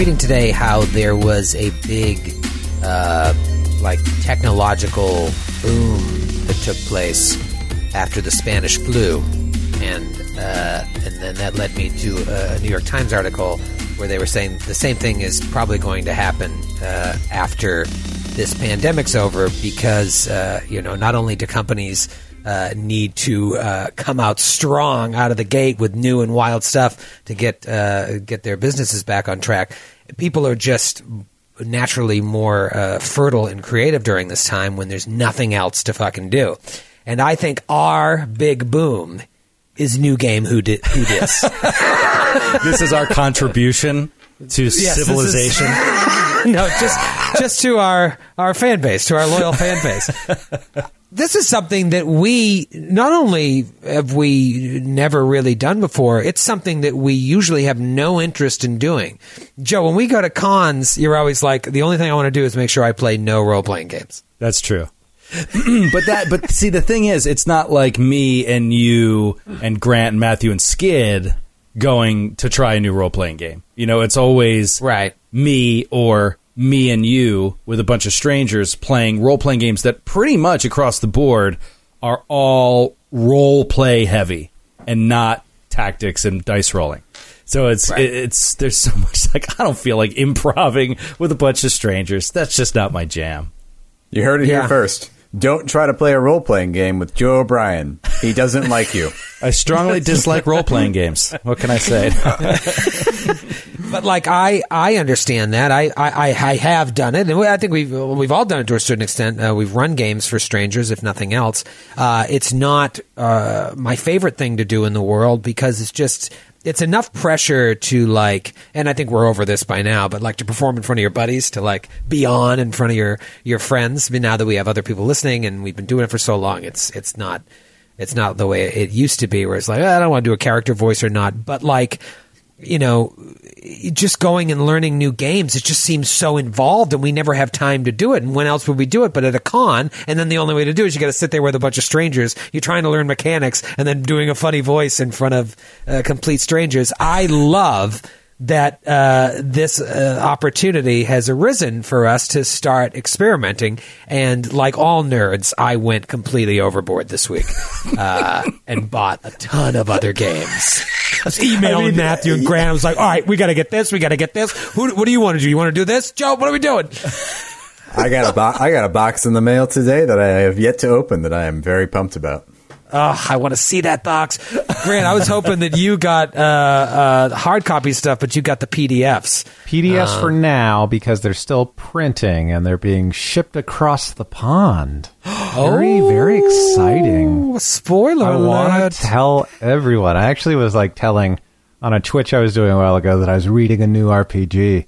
Reading today how there was a big, uh, like technological boom that took place after the Spanish flu, and uh, and then that led me to a New York Times article where they were saying the same thing is probably going to happen uh, after this pandemic's over because uh, you know not only do companies uh, need to uh, come out strong out of the gate with new and wild stuff to get uh, get their businesses back on track. People are just naturally more uh, fertile and creative during this time when there's nothing else to fucking do. And I think our big boom is new game who did who dis. this is our contribution to Yes, this is- civilization. no, just just to our our fan base, to our loyal fan base. This is something that we not only have we never really done before, it's something that we usually have no interest in doing. Joe, when we go to cons, you're always like, the only thing I want to do is make sure I play no role playing games. That's true. but that but see the thing is it's not like me and you and Grant and Matthew and Skid going to try a new role playing game. You know, it's always right. me or me and you with a bunch of strangers playing role playing games that pretty much across the board are all role play heavy and not tactics and dice rolling. So it's it, it's there's so much like I don't feel like improving with a bunch of strangers. That's just not my jam. You heard it Yeah. here first. Don't try to play a role playing game with Joe O'Brien. He doesn't like you. I strongly dislike role playing games. What can I say? But like I, I understand that. I, I, I I have done it, and I think we've we've all done it to a certain extent. Uh, we've run games for strangers, if nothing else. Uh, it's not uh, my favorite thing to do in the world because it's just it's enough pressure to like, and I think we're over this by now, but like to perform in front of your buddies, to like be on in front of your your friends. I mean, now that we have other people listening and we've been doing it for so long, it's it's not it's not the way it used to be, where it's like "Ah, I don't want to do a character voice or not, but like you know, just going and learning new games, it just seems so involved and we never have time to do it. And when else would we do it but at a con? And then the only way to do it is you got to sit there with a bunch of strangers. You're trying to learn mechanics and then doing a funny voice in front of uh, complete strangers. I love that uh, this uh, opportunity has arisen for us to start experimenting. And like all nerds, I went completely overboard this week uh, and bought a ton of other games. I was emailing Matthew and Grant. I was like, all right, we got to get this. We got to get this. Who, what do you want to do? You want to do this? Joe, what are we doing? I got a bo- I got a box in the mail today that I have yet to open that I am very pumped about. Oh, I want to see that box. Grant, I was hoping that you got uh, uh, hard copy stuff, but you got the PDFs. PDFs Uh, for now because they're still printing and they're being shipped across the pond. Very, very exciting. Oh, Spoiler I want to tell everyone. I actually was like telling on a Twitch I was doing a while ago that I was reading a new RPG.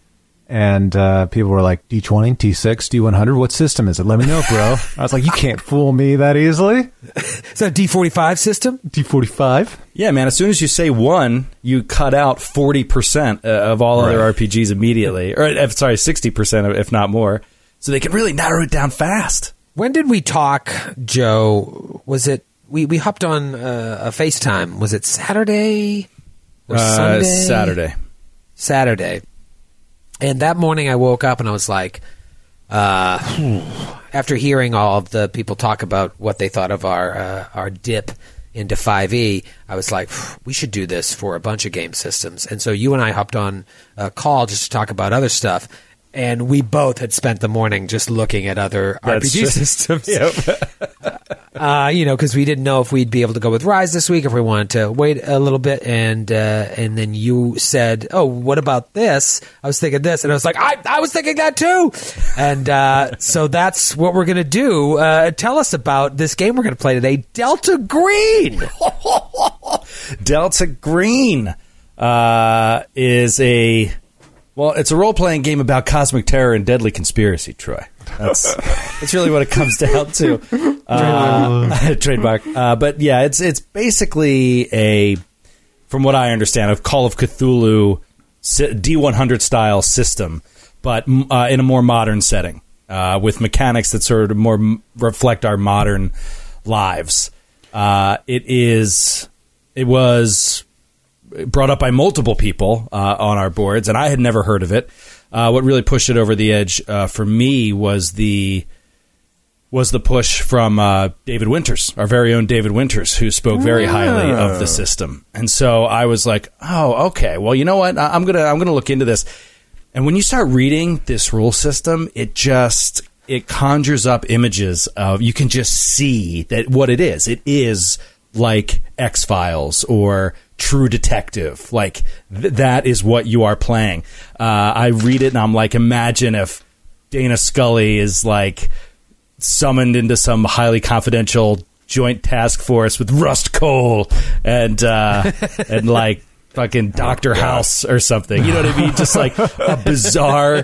And uh, people were like, D20, D6, D100, what system is it? Let me know, bro. I was like, you can't fool me that easily. Is that a D45 system? D45? Yeah, man. As soon as you say one, you cut out forty percent of all other RPGs immediately, or uh, sorry, sixty percent, if not more. So they can really narrow it down fast. When did we talk, Joe? Was it we we hopped on uh, a FaceTime? Was it Saturday or Uh, Sunday? Saturday. Saturday. And that morning I woke up and I was like, uh, after hearing all of the people talk about what they thought of our uh, our dip into 5e, I was like, we should do this for a bunch of game systems. And so you and I hopped on a call just to talk about other stuff. And we both had spent the morning just looking at other That's RPG true. systems. Yep. uh, you know, because we didn't know if we'd be able to go with Rise this week, if we wanted to wait a little bit, and uh, and then you said, "Oh, what about this?" I was thinking this, and I was like, "I I was thinking that too," and uh, so that's what we're gonna do. Uh, tell us about this game we're gonna play today, Delta Green. Delta Green uh, is a Well, it's a role playing game about cosmic terror and deadly conspiracy, Troy. That's that's really what it comes down to. Uh, trademark. Uh, but yeah, it's it's basically a, from what I understand, a Call of Cthulhu D one hundred style system, but uh, in a more modern setting uh, with mechanics that sort of more m- reflect our modern lives. Uh, it is. It was brought up by multiple people uh, on our boards, and I had never heard of it. Uh, what really pushed it over the edge uh, for me was the was the push from uh, David Winters, our very own David Winters, who spoke very highly of the system. And so I was like, "Oh, okay. Well, you know what? I- I'm gonna I'm gonna look into this." And when you start reading this rule system, it just it conjures up images of you can just see that what it is. It is like X Files or True Detective. Like th- that is what you are playing. Uh, I read it and I'm like, imagine if Dana Scully is like summoned into some highly confidential joint task force with Rust Cohle and uh, and like fucking Doctor House or something. You know what I mean? Just like a bizarre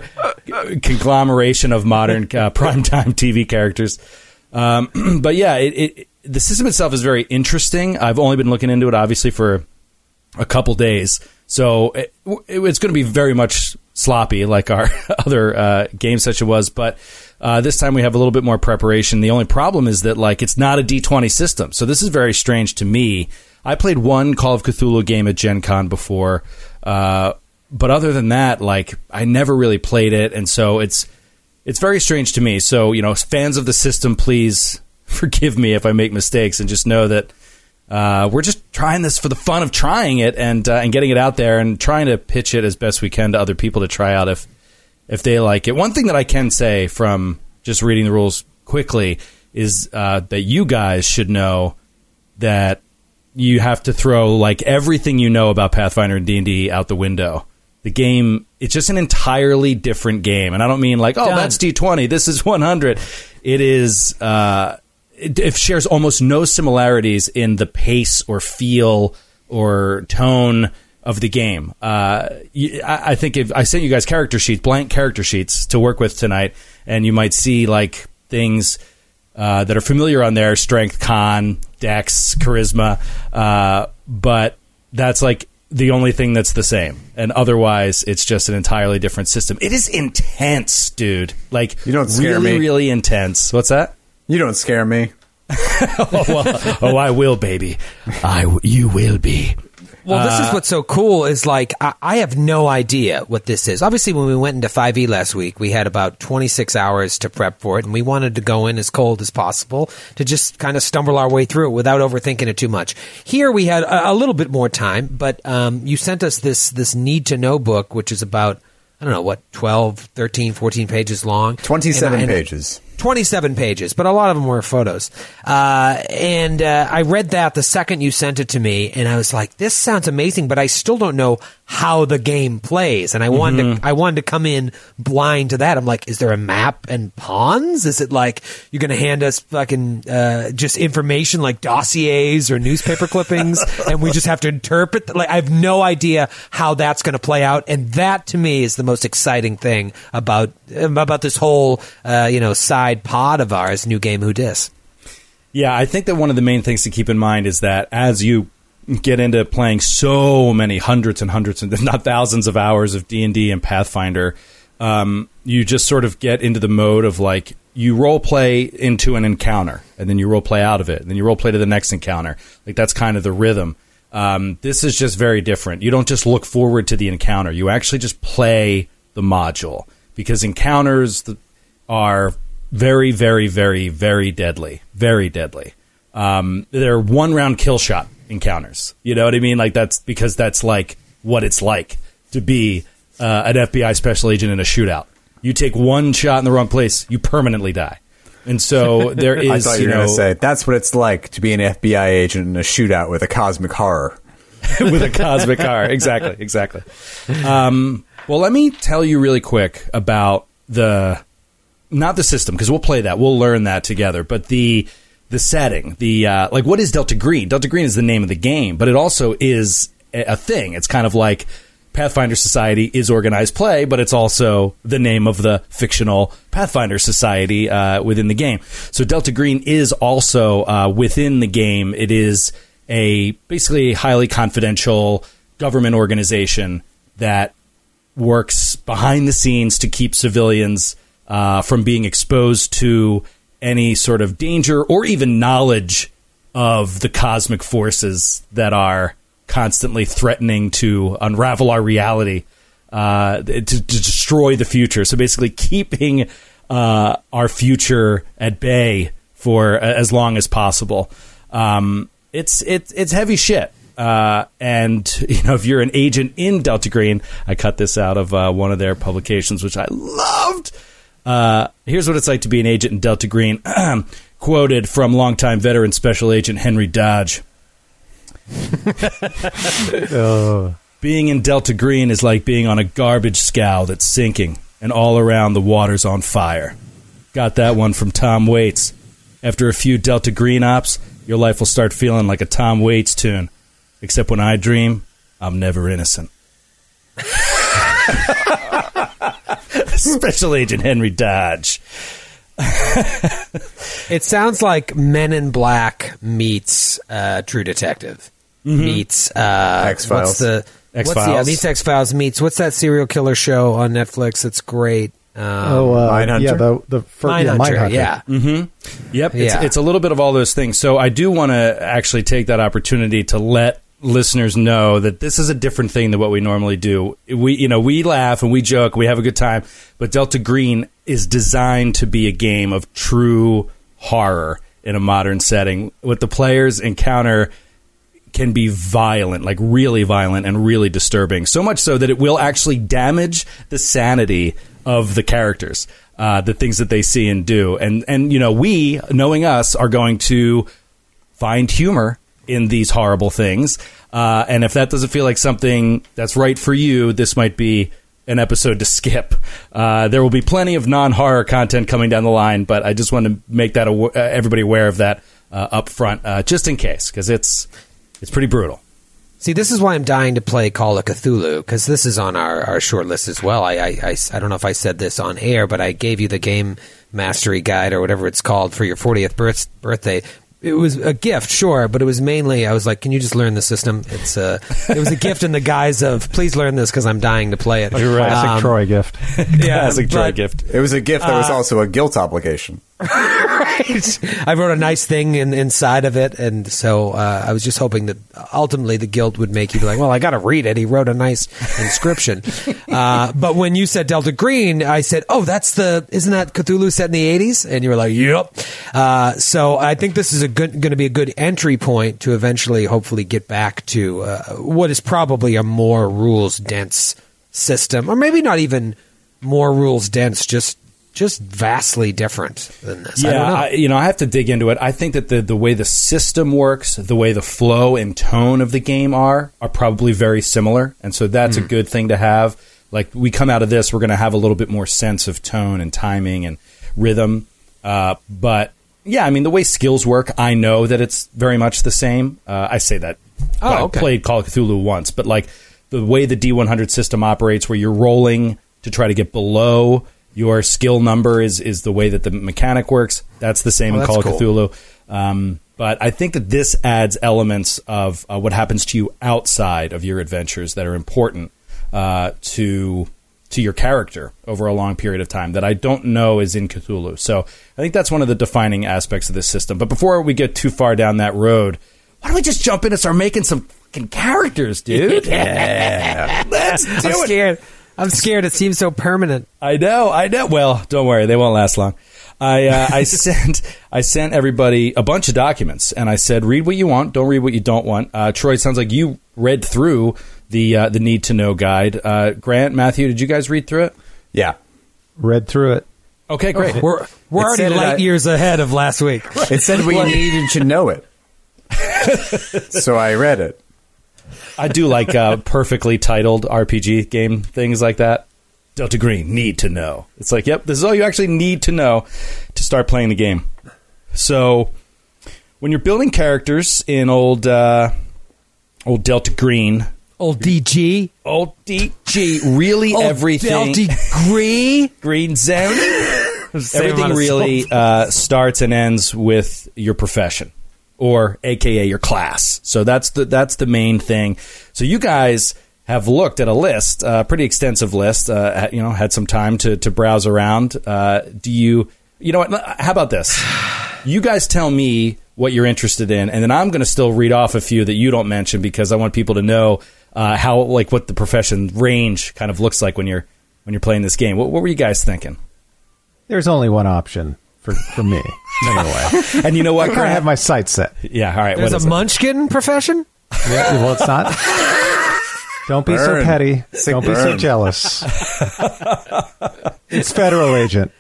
conglomeration of modern uh, primetime TV characters. Um, but yeah, it, it, the system itself is very interesting. I've only been looking into it, obviously, for a couple days, so it, it- it's going to be very much sloppy, like our other uh, game session was. But uh, this time we have a little bit more preparation. The only problem is that like it's not a D twenty system, so this is very strange to me. I played one Call of Cthulhu game at Gen Con before, uh, but other than that, like I never really played it, and so it's it's very strange to me. So, you know, fans of the system, please forgive me if I make mistakes and just know that uh, we're just trying this for the fun of trying it and uh, and getting it out there and trying to pitch it as best we can to other people to try out if if they like it. One thing that I can say from just reading the rules quickly is uh, that you guys should know that you have to throw like everything you know about Pathfinder and D and D out the window. The game it's just an entirely different game, and I don't mean like oh Done. that's D twenty, this is one hundred. It is uh, it, it shares almost no similarities in the pace or feel or tone of the game. Uh, I, I think if I sent you guys character sheets, blank character sheets to work with tonight, and you might see like things uh, that are familiar on there: strength, con, dex, charisma. Uh, but that's like the only thing that's the same, and otherwise, it's just an entirely different system. It is intense, dude. Like You don't scare really, me. really intense. What's that? You don't scare me. oh, well, oh, I will, baby. I, w- you will be. Well, this is what's so cool is like I, I have no idea what this is. Obviously, when we went into 5e last week, we had about 26 hours to prep for it, and we wanted to go in as cold as possible to just kind of stumble our way through it without overthinking it too much. Here, we had a, a little bit more time, but um, you sent us this this need to know book, which is about I don't know what 12, 13, 14 pages long, 27 And I- and- pages. 27 pages, but a lot of them were photos. Uh, and uh, I read that the second you sent it to me, and I was like, "This sounds amazing," but I still don't know how the game plays. And I wanted to, I wanted to come in blind to that. I'm like, "Is there a map and pawns? Is it like you're going to hand us fucking uh, just information like dossiers or newspaper clippings, and we just have to interpret? th- Like, I have no idea how that's going to play out, and that to me is the most exciting thing about about this whole uh, you know side pod of ours, new game Who Dis. Yeah, I think that one of the main things to keep in mind is that as you get into playing so many hundreds and hundreds and not thousands of hours of D and Pathfinder, um, you just sort of get into the mode of like you role play into an encounter and then you role play out of it and then you role play to the next encounter. Like that's kind of the rhythm. Um, this is just very different. You don't just look forward to the encounter. You actually just play the module because encounters are very, very, very, very deadly. Very deadly. Um, they're one round kill shot encounters. You know what I mean? Like that's because that's like what it's like to be uh, an FBI special agent in a shootout. You take one shot in the wrong place, you permanently die. And so there is, I thought you you were know, going to say that's what it's like to be an FBI agent in a shootout with a cosmic horror. with a cosmic car. Exactly, exactly. Um, well, let me tell you really quick about the not the system because we'll play that. We'll learn that together. But the the setting, the uh, like, what is Delta Green? Delta Green is the name of the game, but it also is a thing. It's kind of like Pathfinder Society is organized play, but it's also the name of the fictional Pathfinder Society uh, within the game. So Delta Green is also uh, within the game. It is a basically highly confidential government organization that works behind the scenes to keep civilians uh, from being exposed to any sort of danger or even knowledge of the cosmic forces that are constantly threatening to unravel our reality, uh, to, to destroy the future. So basically, keeping uh, our future at bay for as long as possible. Um, it's it's it's heavy shit. Uh, and you know, if you're an agent in Delta Green, I cut this out of uh, one of their publications, which I loved. Uh, here's what it's like to be an agent in Delta Green. Quoted from longtime veteran Special Agent Henry Dodge. Oh. Being in Delta Green is like being on a garbage scow that's sinking, and all around the water's on fire. Got that one from Tom Waits. After a few Delta Green ops, your life will start feeling like a Tom Waits tune. Except when I dream, I'm never innocent. Special Agent Henry Dodge. It sounds like Men in Black meets uh, True Detective meets uh, X-Files. What's the what's the, yeah, X-Files. meets X Files meets what's that serial killer show on Netflix? It's great. Um, Oh, uh, Mindhunter? yeah, the the fir- yeah, Mindhunter, Mindhunter. yeah. Yep, it's, it's a little bit of all those things. So I do want to actually take that opportunity to let listeners know that this is a different thing than what we normally do. We, you know, we laugh and we joke, we have a good time, but Delta Green is designed to be a game of true horror in a modern setting. What the players encounter can be violent, like really violent and really disturbing. So much so that it will actually damage the sanity of the characters, uh, the things that they see and do. And and you know, we, knowing us, are going to find humor in these horrible things. Uh, and if that doesn't feel like something that's right for you, this might be an episode to skip. Uh, there will be plenty of non-horror content coming down the line, but I just want to make that aw- uh, everybody aware of that uh, up front, uh, just in case, because it's it's pretty brutal. See, this is why I'm dying to play Call of Cthulhu because this is on our, our short list as well. I, I, I, I don't know if I said this on air, but I gave you the game mastery guide or whatever it's called for your 40th birth, birthday. It was a gift, sure, but it was mainly I was like, "Can you just learn the system?" It's a, it was a gift in the guise of, "Please learn this because I'm dying to play it." You're right. Classic Um, Troy gift. Yeah, Classic Troy gift. It was a gift that was also a guilt obligation. Right. I wrote a nice thing in, inside of it, and so uh, I was just hoping that ultimately the guilt would make you be like, "Well, I got to read it." He wrote a nice inscription. uh, but when you said Delta Green, I said, "Oh, that's the isn't that Cthulhu set in the '80s?" And you were like, "Yep." Uh, so I think this is a good going to be a good entry point to eventually, hopefully, get back to uh, what is probably a more rules dense system, or maybe not even more rules dense, just just vastly different than this. I Yeah, don't know. I, you know, I have to dig into it. I think that the the way the system works, the way the flow and tone of the game are, are probably very similar, and so that's a good thing to have. Like we come out of this, we're going to have a little bit more sense of tone and timing and rhythm. Uh, but yeah, I mean, the way skills work, I know that it's very much the same. Uh, I say that. Oh, I played Call of Cthulhu once, but like the way the D100 system operates, where you're rolling to try to get below your skill number, is is the way that the mechanic works. That's the same Oh, in Call cool. of Cthulhu. Um, but I think that this adds elements of uh, what happens to you outside of your adventures that are important uh, to to your character over a long period of time that I don't know is in Cthulhu. So I think that's one of the defining aspects of this system. But before we get too far down that road, why don't we just jump in and start making some fucking characters, dude? yeah, let's do I'm it. scared. I'm scared. It seems so permanent. I know, I know. Well, don't worry, they won't last long. I uh, I sent I sent everybody a bunch of documents, and I said, read what you want, don't read what you don't want. Uh, Troy, it sounds like you read through the uh, the need to know guide. Uh, Grant, Matthew, did you guys read through it? Yeah. Read through it. Okay, great. We're we're already light I- years ahead of last week. It said we needed to know it. so I read it. I do like uh, perfectly titled RPG game things like that. Delta Green need to know. It's like, yep, this is all you actually need to know to start playing the game. So, when you're building characters in old uh, old Delta Green, Old DG. Old DG, really Old everything. Degree. Green Green Zone. Everything really uh, starts and ends with your profession, or AKA your class. So that's the that's the main thing. So you guys have looked at a list, a pretty extensive list. Uh, you know, had some time to to browse around. Uh, do you? You know what? How about this? You guys tell me what you're interested in, and then I'm going to still read off a few that you don't mention because I want people to know uh, how like what the profession range kind of looks like when you're when you're playing this game. What, what were you guys thinking? There's only one option for, for me. Anyway, And you know what, I Grant? have my sights set. yeah, all right. There's what a is it? munchkin profession. Yeah, well, it's not. Don't be so petty. Sick Don't be so burn. jealous. it's federal agent.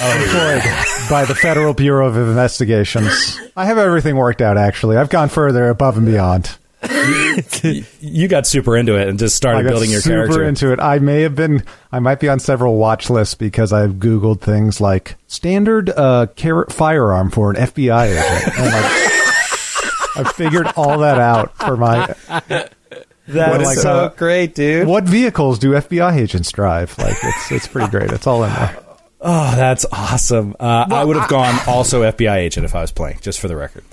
Oh, Employed by the Federal Bureau of Investigations. I have everything worked out, actually. I've gone further above and beyond. You got super into it and just I started got building your super character. into it. I may have been, I might be on several watch lists because I've Googled things like standard uh, car- firearm for an FBI agent. And like, I figured all that out for my. that What is is so it? great, dude. What vehicles do FBI agents drive? Like, it's it's pretty great. It's all in there. Oh, that's awesome. Uh, I would have gone also FBI agent if I was playing, just for the record.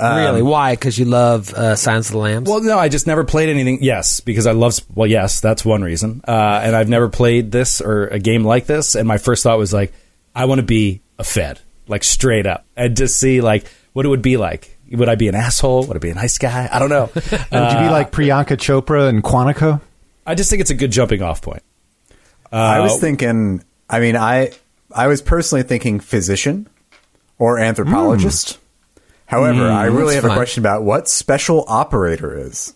Really? Why? Because you love uh, Silence of the Lambs. Well, no, I just never played anything. Yes, because I love. Well, yes, that's one reason. Uh, and I've never played this or a game like this. And my first thought was like, I want to be a Fed, like straight up, and just see like what it would be like. Would I be an asshole? Would I be a nice guy? I don't know. Would you be like Priyanka Chopra and Quantico? I just think it's a good jumping off point. I Uh, was thinking. I mean, I I was personally thinking physician or anthropologist. However, I really have fun. a question about what special operator is.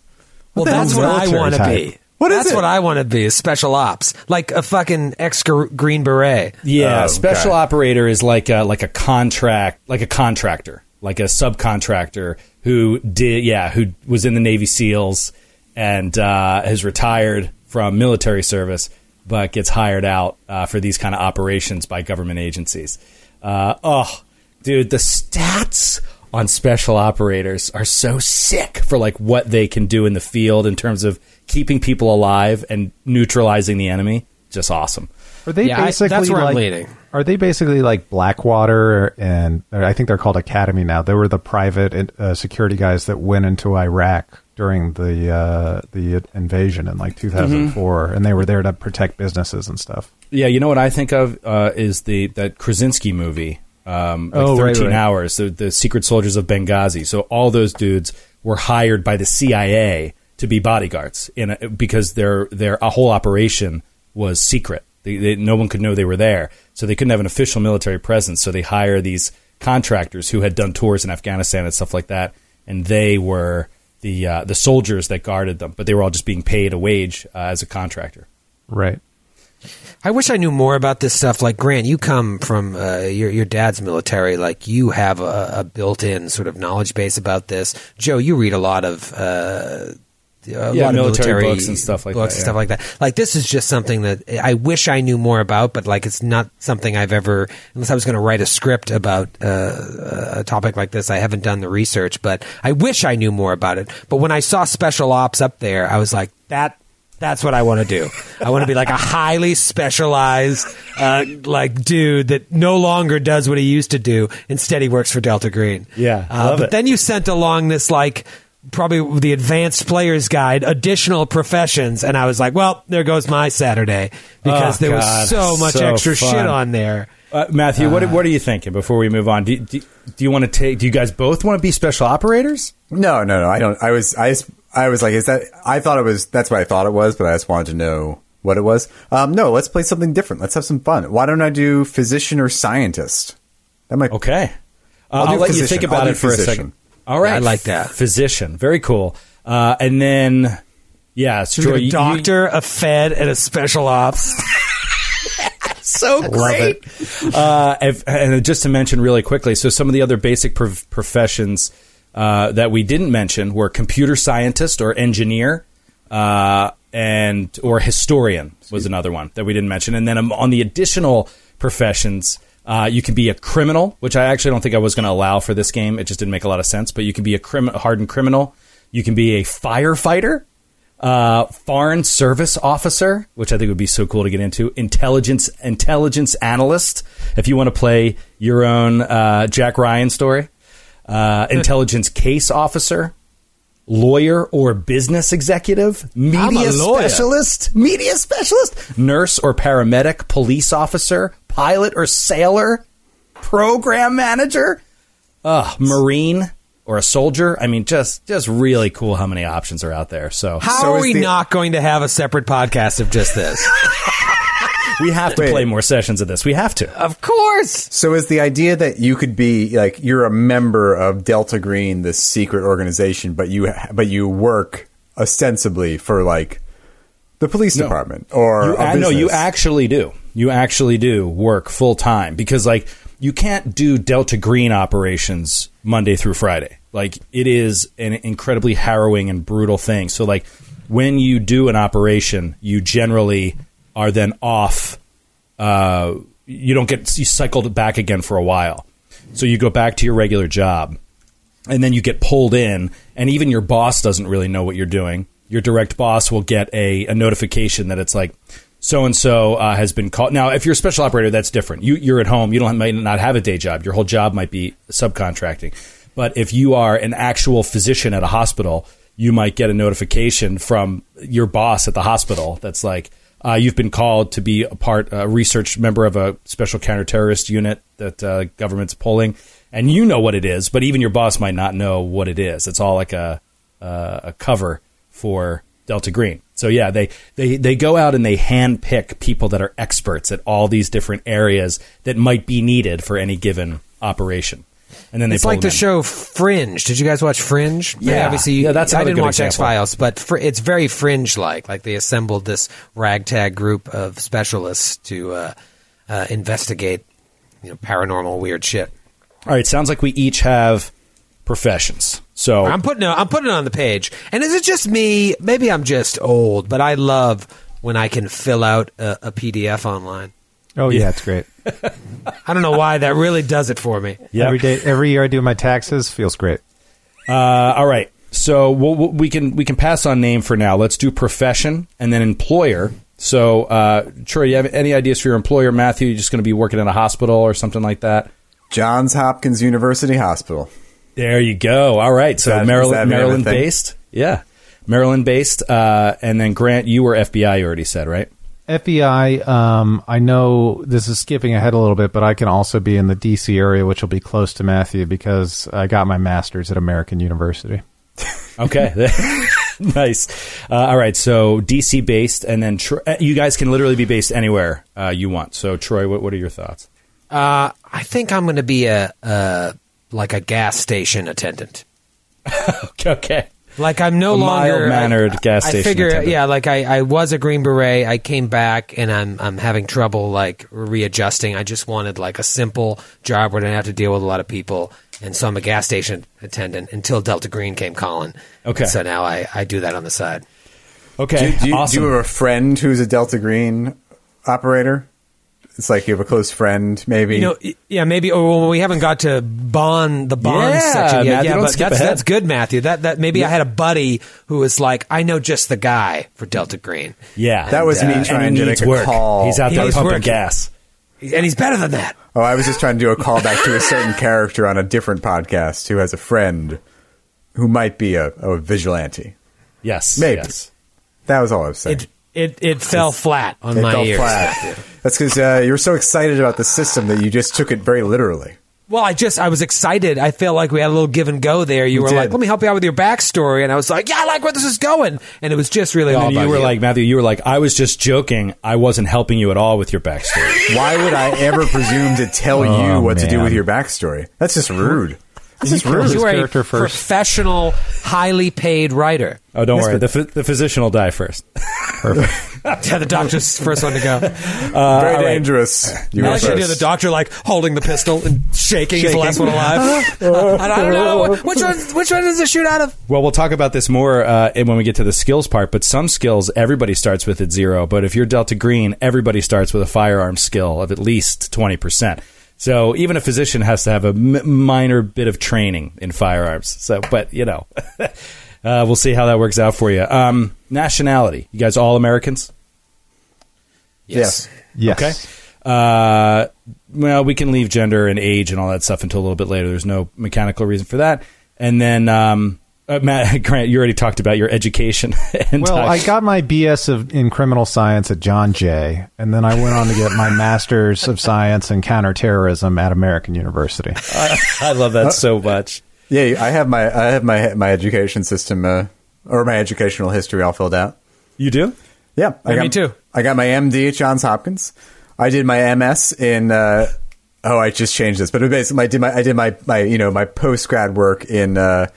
well, that's what I want to be. What is that's it? what I want to be. Is special ops, like a fucking ex Green Beret. Yeah, Oh, special okay. operator is like a, like a contract, like a contractor, like a subcontractor who did, yeah, who was in the Navy SEALs and uh, has retired from military service, but gets hired out uh, for these kind of operations by government agencies. Uh, oh, dude, the stats on special operators are so sick for like what they can do in the field in terms of keeping people alive and neutralizing the enemy. Just awesome. Are they Yeah, I- basically that's where I'm like, leaning. Are they basically like Blackwater and I think they're called Academi now? They were the private uh, security guys that went into Iraq during the uh, the invasion in like 2004, and they were there to protect businesses and stuff. Yeah, you know what I think of uh, is the that Krasinski movie, um, like Oh, right, Thirteen right. Hours, the, the Secret Soldiers of Benghazi. So all those dudes were hired by the CIA to be bodyguards in a, because their their a whole operation was secret. They, they, no one could know they were there, so they couldn't have an official military presence. So they hire these contractors who had done tours in Afghanistan and stuff like that, and they were the uh, the soldiers that guarded them, but they were all just being paid a wage uh, as a contractor. Right. I wish I knew more about this stuff. Like Grant, you come from uh, your your dad's military. Like you have a, a built-in sort of knowledge base about this. Joe, you read a lot of. Uh, a Yeah, lot of military books and stuff like books that, and stuff like that. Like this is just something that I wish I knew more about, but like it's not something I've ever. Unless I was going to write a script about uh, a topic like this, I haven't done the research. But I wish I knew more about it. But when I saw special ops up there, I was like, that that's what I want to do. I want to be like a highly specialized, uh, like dude that no longer does what he used to do. Instead, he works for Delta Green. Yeah, uh, love but it. then you sent along this like probably the advanced players guide, additional professions, and I was like, well, there goes my Saturday because Oh, there God, was so much so extra fun. shit on there. Uh, Matthew, what what are you thinking before we move on? Do, do, do you want to take? Do you guys both want to be special operators? No, no, no. I don't. I was. I. just- I was like, is that? I thought it was. That's what I thought it was, but I just wanted to know what it was. Um, no, let's play something different. Let's have some fun. Why don't I do physician or scientist? That might. Okay, uh, I'll I'll, do let you think about I'll it for a second. All right, I like that. physician. Very cool. Uh, and then, yeah, So we Joy, a you- you- doctor, a fed, and a special ops. so great. Uh, if, and just to mention really quickly, so some of the other basic prof- professions uh, that we didn't mention were computer scientist or engineer, uh, and or historian was another one that we didn't mention. And then um, on the additional professions. Uh, you can be a criminal, which I actually don't think I was going to allow for this game. It just didn't make a lot of sense. But you can be a crim- hardened criminal. You can be a firefighter. Uh, Uh, foreign service officer, which I think would be so cool to get into. Intelligence intelligence analyst, if you want to play your own uh, Jack Ryan story. Uh, intelligence case officer, lawyer or business executive, media specialist, media specialist, nurse or paramedic, police officer, pilot or sailor, program manager, uh, marine or a soldier. I mean, just just really cool how many options are out there. So How So are we the- not going to have a separate podcast of just this? we have to Wait. play more sessions of this. We have to. of course. So is the idea that you could be like you're a member of Delta Green, this secret organization, but you but you work ostensibly for like the police No. department or You, a I know you actually do. You actually do work full time because like you can't do Delta Green operations Monday through Friday. Like it is an incredibly harrowing and brutal thing. So like when you do an operation, you generally are then off. Uh, you don't get you cycled back again for a while. So you go back to your regular job and then you get pulled in and even your boss doesn't really know what you're doing. Your direct boss will get a, a notification that it's like so and so has been called now if you're a special operator that's different. You, you're at home. You don't might not have a day job. Your whole job might be subcontracting. But if you are an actual physician at a hospital you might get a notification from your boss at the hospital that's like uh, you've been called to be a part, a research member of a special counterterrorist unit that uh, government's pulling, and you know what it is, but even your boss might not know what it is. It's all like a uh, a cover for Delta Green. So yeah, they they they go out and they hand pick people that are experts at all these different areas that might be needed for any given operation, and then they It's like the in. show Fringe. Did you guys watch Fringe? Yeah. obviously. Yeah, that's I didn't watch. X Files, but fr- it's very Fringe-like. Like they assembled this ragtag group of specialists to uh, uh, investigate, you know, paranormal weird shit. All right, sounds like we each have professions. So I'm putting it, I'm putting it on the page. And is it just me? Maybe I'm just old, but I love when I can fill out a, a PDF online. Oh yeah, it's great. I don't know why that really does it for me. Yep. Every day, every year I do my taxes, feels great. Uh, all right. So we'll, we'll- we can we can pass on name for now. Let's do profession and then employer. So uh, Troy, you have any ideas for your employer? Matthew, you're just going to be working in a hospital or something like that. Johns Hopkins University Hospital. There you go. All right. So that- is Maryland, that even a Maryland based. Yeah, Maryland based. Uh, and then Grant, you were FBI. You already said right. FBI, um, I know this is skipping ahead a little bit, but I can also be in the DC area, which will be close to Matthew because I got my master's at American University. Okay. nice. Uh, all right. So DC based, and then Tro- uh, you guys can literally be based anywhere uh, you want. So Troy, what, what are your thoughts? Uh, I think I'm going to be a, uh, like a gas station attendant. Okay. Like I'm no A longer mild-mannered I- gas I station figure, attendant. yeah, like I, I was a Green Beret. I came back and I'm I'm having trouble like readjusting. I just wanted like a simple job where I didn't have to deal with a lot of people. And so I'm a gas station attendant until Delta Green came calling. Okay. So now I, I do that on the side. Okay. Do, do, you, awesome. do you have a friend who's a Delta Green operator? It's like you have a close friend, maybe. You know, yeah, maybe. Oh, well, we haven't got to bond the bond Yeah, section yet. Matthew, yeah, but that's ahead. that's good, Matthew. That that maybe I had a buddy who was like, I know just the guy for Delta Green. yeah. That was me uh, And trying to needs make a work. call. He's out He there pumping work. gas. and he's better than that. Oh, I was just trying to do a callback to a certain character on a different podcast who has a friend who might be a, a vigilante. Yes. Maybe. Yes. That was all I was saying. It it it fell flat on It my fell ears. flat. That's because uh, you were so excited about the system that you just took it very literally. Well, I just I was excited. I feel like we had a little give and go there. You We were did. like, "Let me help you out with your backstory," and I was like, "Yeah, I like where this is going." And it was just really all And then about you were like, Matthew, you were like, I was just joking. I wasn't helping you at all with your backstory. Why would I ever presume to tell you Oh, what to do with your backstory? That's just rude. That's just kill rude. you were a character first. professional, highly paid writer. Oh, don't Yes, worry. but- The, ph- the physician will die first. Yeah, the doctor's first one to go. very dangerous. You I were like the idea of the doctor like holding the pistol and shaking. He's the last one alive. Uh, I don't know which one. Which one does it shoot out of? Well, we'll talk about this more uh, when we get to the skills part. But some skills, everybody starts with at zero. But if you're Delta Green, everybody starts with a firearm skill of at least twenty percent. So even a physician has to have a m- minor bit of training in firearms. So, but you know, Uh, we'll see how that works out for you. Um, nationality. You guys all Americans? Yes. Yes. Okay. Uh, well, we can leave gender and age and all that stuff until a little bit later. There's no mechanical reason for that. And then, um, uh, Matt Grant, you already talked about your education. and Well, time. I got my BS of, in criminal science at John Jay, and then I went on to get my master's of science in counterterrorism at American University. I love that so much. Yeah, I have my I have my my education system uh, or my educational history all filled out. You do? Yeah, I Yeah, got, me too. I got my MD at Johns Hopkins. I did my MS in. Uh, oh, I just changed this, but basically I did my I did my my you know my post grad work in uh,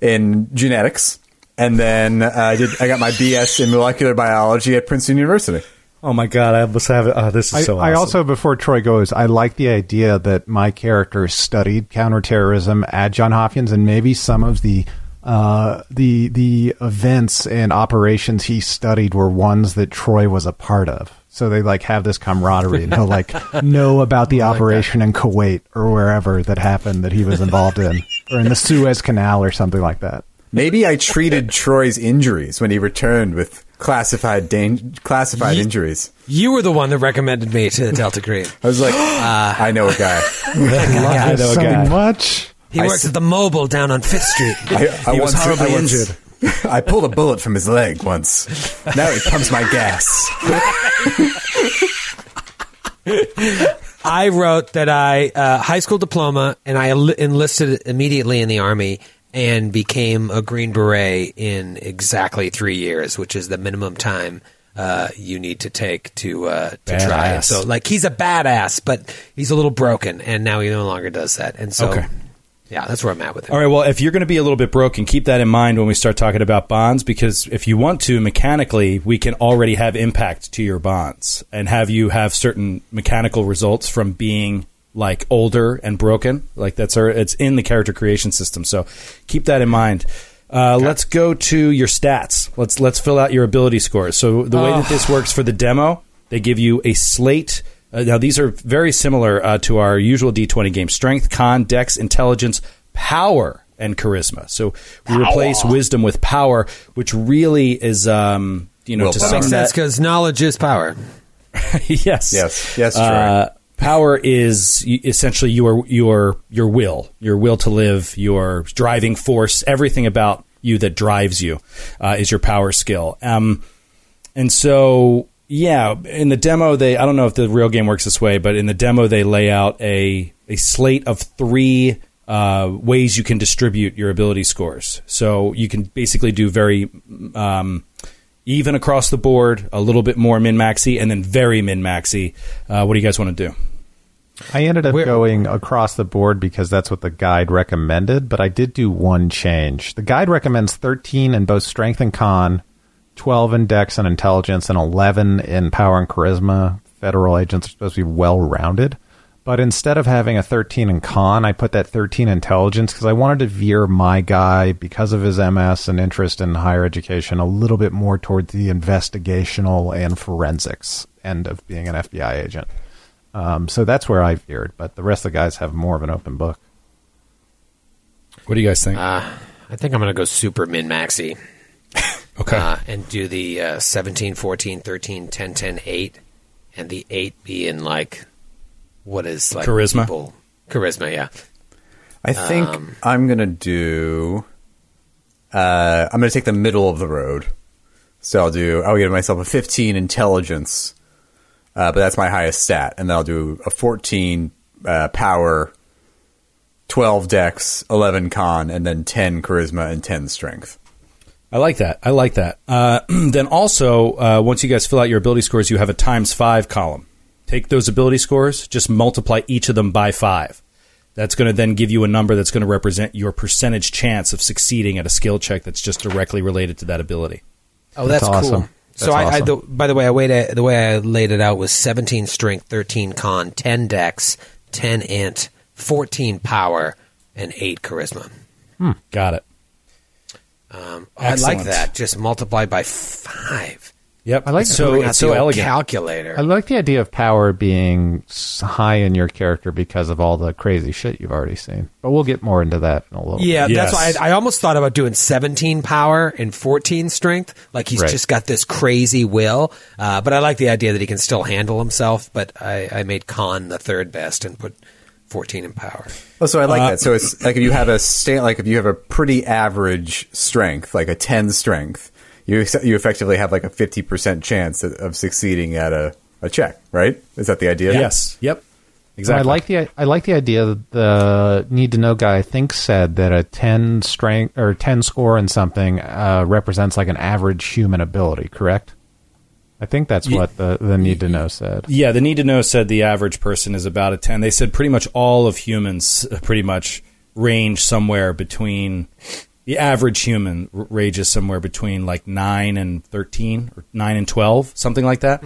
in genetics, and then uh, I did I got my BS in molecular biology at Princeton University. Oh my god, I must have it. Oh, this is I, so I also, before Troy goes, I like the idea that my character studied counterterrorism at John Hopkins, and maybe some of the uh, the the events and operations he studied were ones that Troy was a part of. So they like have this camaraderie, and he'll like know about the operation in Kuwait or wherever that happened that he was involved in, or in the Suez Canal or something like that. Maybe I treated Troy's injuries when he returned with classified dan- classified Ye- injuries. You were the one that recommended me to the Delta Green. I was like, I know a guy. I know a so guy. much. He I works s- at the Mobil down on Fifth Street. I, I He was once- horribly I once- injured. I pulled a bullet from his leg once. Now he pumps my gas. I wrote that I uh, high school diploma and I enlisted immediately in the army and became a Green Beret in exactly three years, which is the minimum time uh, you need to take to uh, to try it. So, like, he's a badass, but he's a little broken, and now he no longer does that. And so, Okay. yeah, that's where I'm at with it. All right. Well, if you're going to be a little bit broken, keep that in mind when we start talking about bonds, because if you want to mechanically, we can already have impact to your bonds and have you have certain mechanical results from being like older and broken. Like that's our, it's in the character creation system. So keep that in mind. Uh, Let's go to your stats. Let's let's fill out your ability scores. So the way that this works for the demo, they give you a slate. Uh, now these are very similar uh, to our usual D20 game: strength, con, dex, intelligence, power, and charisma. So we replace wisdom with power, which really is, um, you know, Will to power. some Makes sense because knowledge is power. yes, Yes. Yes, Troy. Power is essentially your your your will, your will to live, your driving force, everything about you that drives you uh, is your power skill. Um, and so, yeah, in the demo, they I don't know if the real game works this way, but in the demo, they lay out a a slate of three. Uh, ways you can distribute your ability scores. So you can basically do very um, even across the board, a little bit more min maxy, and then very min maxy. Uh, what do you guys want to do? I ended up Where- going across the board because that's what the guide recommended, but I did do one change. The guide recommends 13 in both strength and con, 12 in dex and intelligence, and 11 in power and charisma. Federal agents are supposed to be well rounded. But instead of having a 13 in con, I put that 13 intelligence because I wanted to veer my guy, because of his MS and interest in higher education, a little bit more towards the investigational and forensics end of being an FBI agent. Um, so that's where I veered, but the rest of the guys have more of an open book. What do you guys think? Uh, I think I'm going to go super min maxi. okay. uh, and do the uh, 17, 14, 13, 10, 10, 8, and the 8 be in like, what is like Charisma? people- Charisma, yeah. I think Um, I'm gonna do. Uh, I'm gonna take the middle of the road. So I'll do. I'll give myself a 15 intelligence, uh, but that's my highest stat, and then I'll do a 14 uh, power, 12 dex, 11 con, and then 10 charisma and 10 strength. I like that. I like that. Uh, then also, uh, once you guys fill out your ability scores, you have a times five column. Take those ability scores, just multiply each of them by five. That's going to then give you a number that's going to represent your percentage chance of succeeding at a skill check that's just directly related to that ability. Oh, that's, That's awesome. cool. So I, I the, by the way, I weighed it, the way I laid it out was 17 strength, 13 con, 10 dex, 10 int, 14 power, and 8 charisma. Got it. Um, I like that. Just multiplied by 5. Yep. I like so it's the so elegant. calculator. I like the idea of power being high in your character because of all the crazy shit you've already seen. But we'll get more into that in a little. Yeah, bit. that's Yes. why I, I almost thought about doing 17 power and 14 strength. Like he's Right. just got this crazy will. Uh, but I like the idea that he can still handle himself. But I, I made con the third best and put 14 in power. Oh, so I like Uh, that. So it's like if you have a sta- like if you have a pretty average strength, like a ten strength, you ex- you effectively have like a fifty percent chance of, of succeeding at a, a check, right? Is that the idea? Yes. Yep. So Exactly. I like the I like the idea that the need to know guy I think said that a ten strength or ten score in something uh, represents like an average human ability. Correct? I think that's what the the need to know said. Yeah, the need to know said the average person is about a 10. They said pretty much all of humans uh, pretty much range somewhere between the average human r- ranges somewhere between like 9 and 13 or 9 and 12, something like that.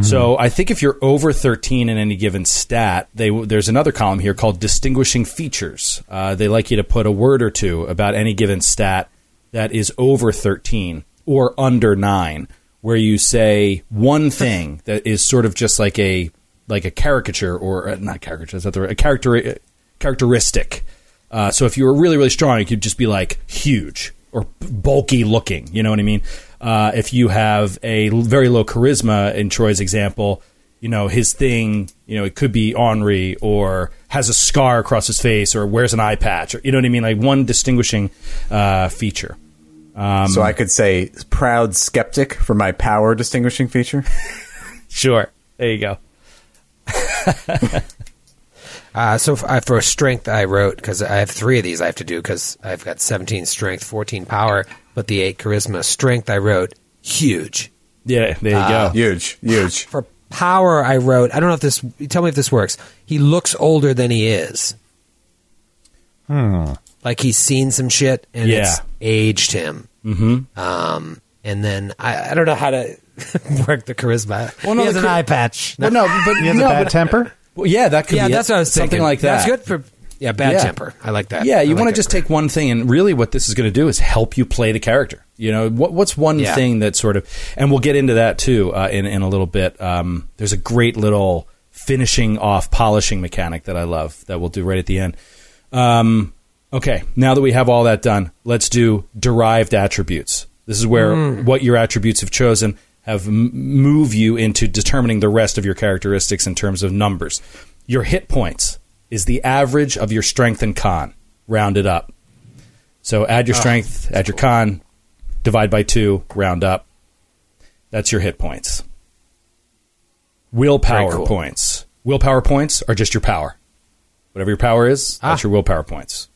So I think if you're over 13 in any given stat, they there's another column here called distinguishing features. Uh, they like you to put a word or two about any given stat that is over 13 or under 9 where you say one thing that is sort of just like a like a caricature or uh, not caricature is that the right, a character characteristic. Uh, so if you were really really strong, you could just be like huge or bulky looking. You know what I mean? Uh, if you have a very low charisma, in Troy's example, you know his thing. You know it could be Henri or has a scar across his face or wears an eye patch. Or, you know what I mean? Like one distinguishing uh, feature. So I could say proud skeptic for my power distinguishing feature. Sure. There you go. Uh, so for, uh, for strength, I wrote because I have three of these I have to do because I've got 17 strength, 14 power, but the eight charisma. Strength, I wrote huge. Yeah, there you Uh, go. huge, huge. For power, I wrote. I don't know if this. Tell me if this works. He looks older than he is. Hmm. Like he's seen some shit and Yeah. it's aged him. Mm-hmm. Um, and then I, I don't know how to work the charisma. Well, no, he has the an char- eye patch. Well, no, but He has no, a bad but- temper. Well, yeah, that could yeah, be it. that's what I was something thinking. like that. That's good for yeah, bad Yeah. temper. I like that. Yeah, you like want to just take one thing, and really, what this is going to do is help you play the character. You know, what, what's one Yeah. thing that sort of, and we'll get into that too uh, in in a little bit. Um, there's a great little finishing off, polishing mechanic that I love that we'll do right at the end. Um, okay, now that we have all that done, let's do derived attributes. This is where what your attributes have chosen have move you into determining the rest of your characteristics in terms of numbers. Your hit points is the average of your strength and con, rounded up. So add your strength, add your con, divide by two, round up. That's your hit points. Willpower cool. points. Willpower points are just your power. Whatever your power is, that's Ah. your willpower points.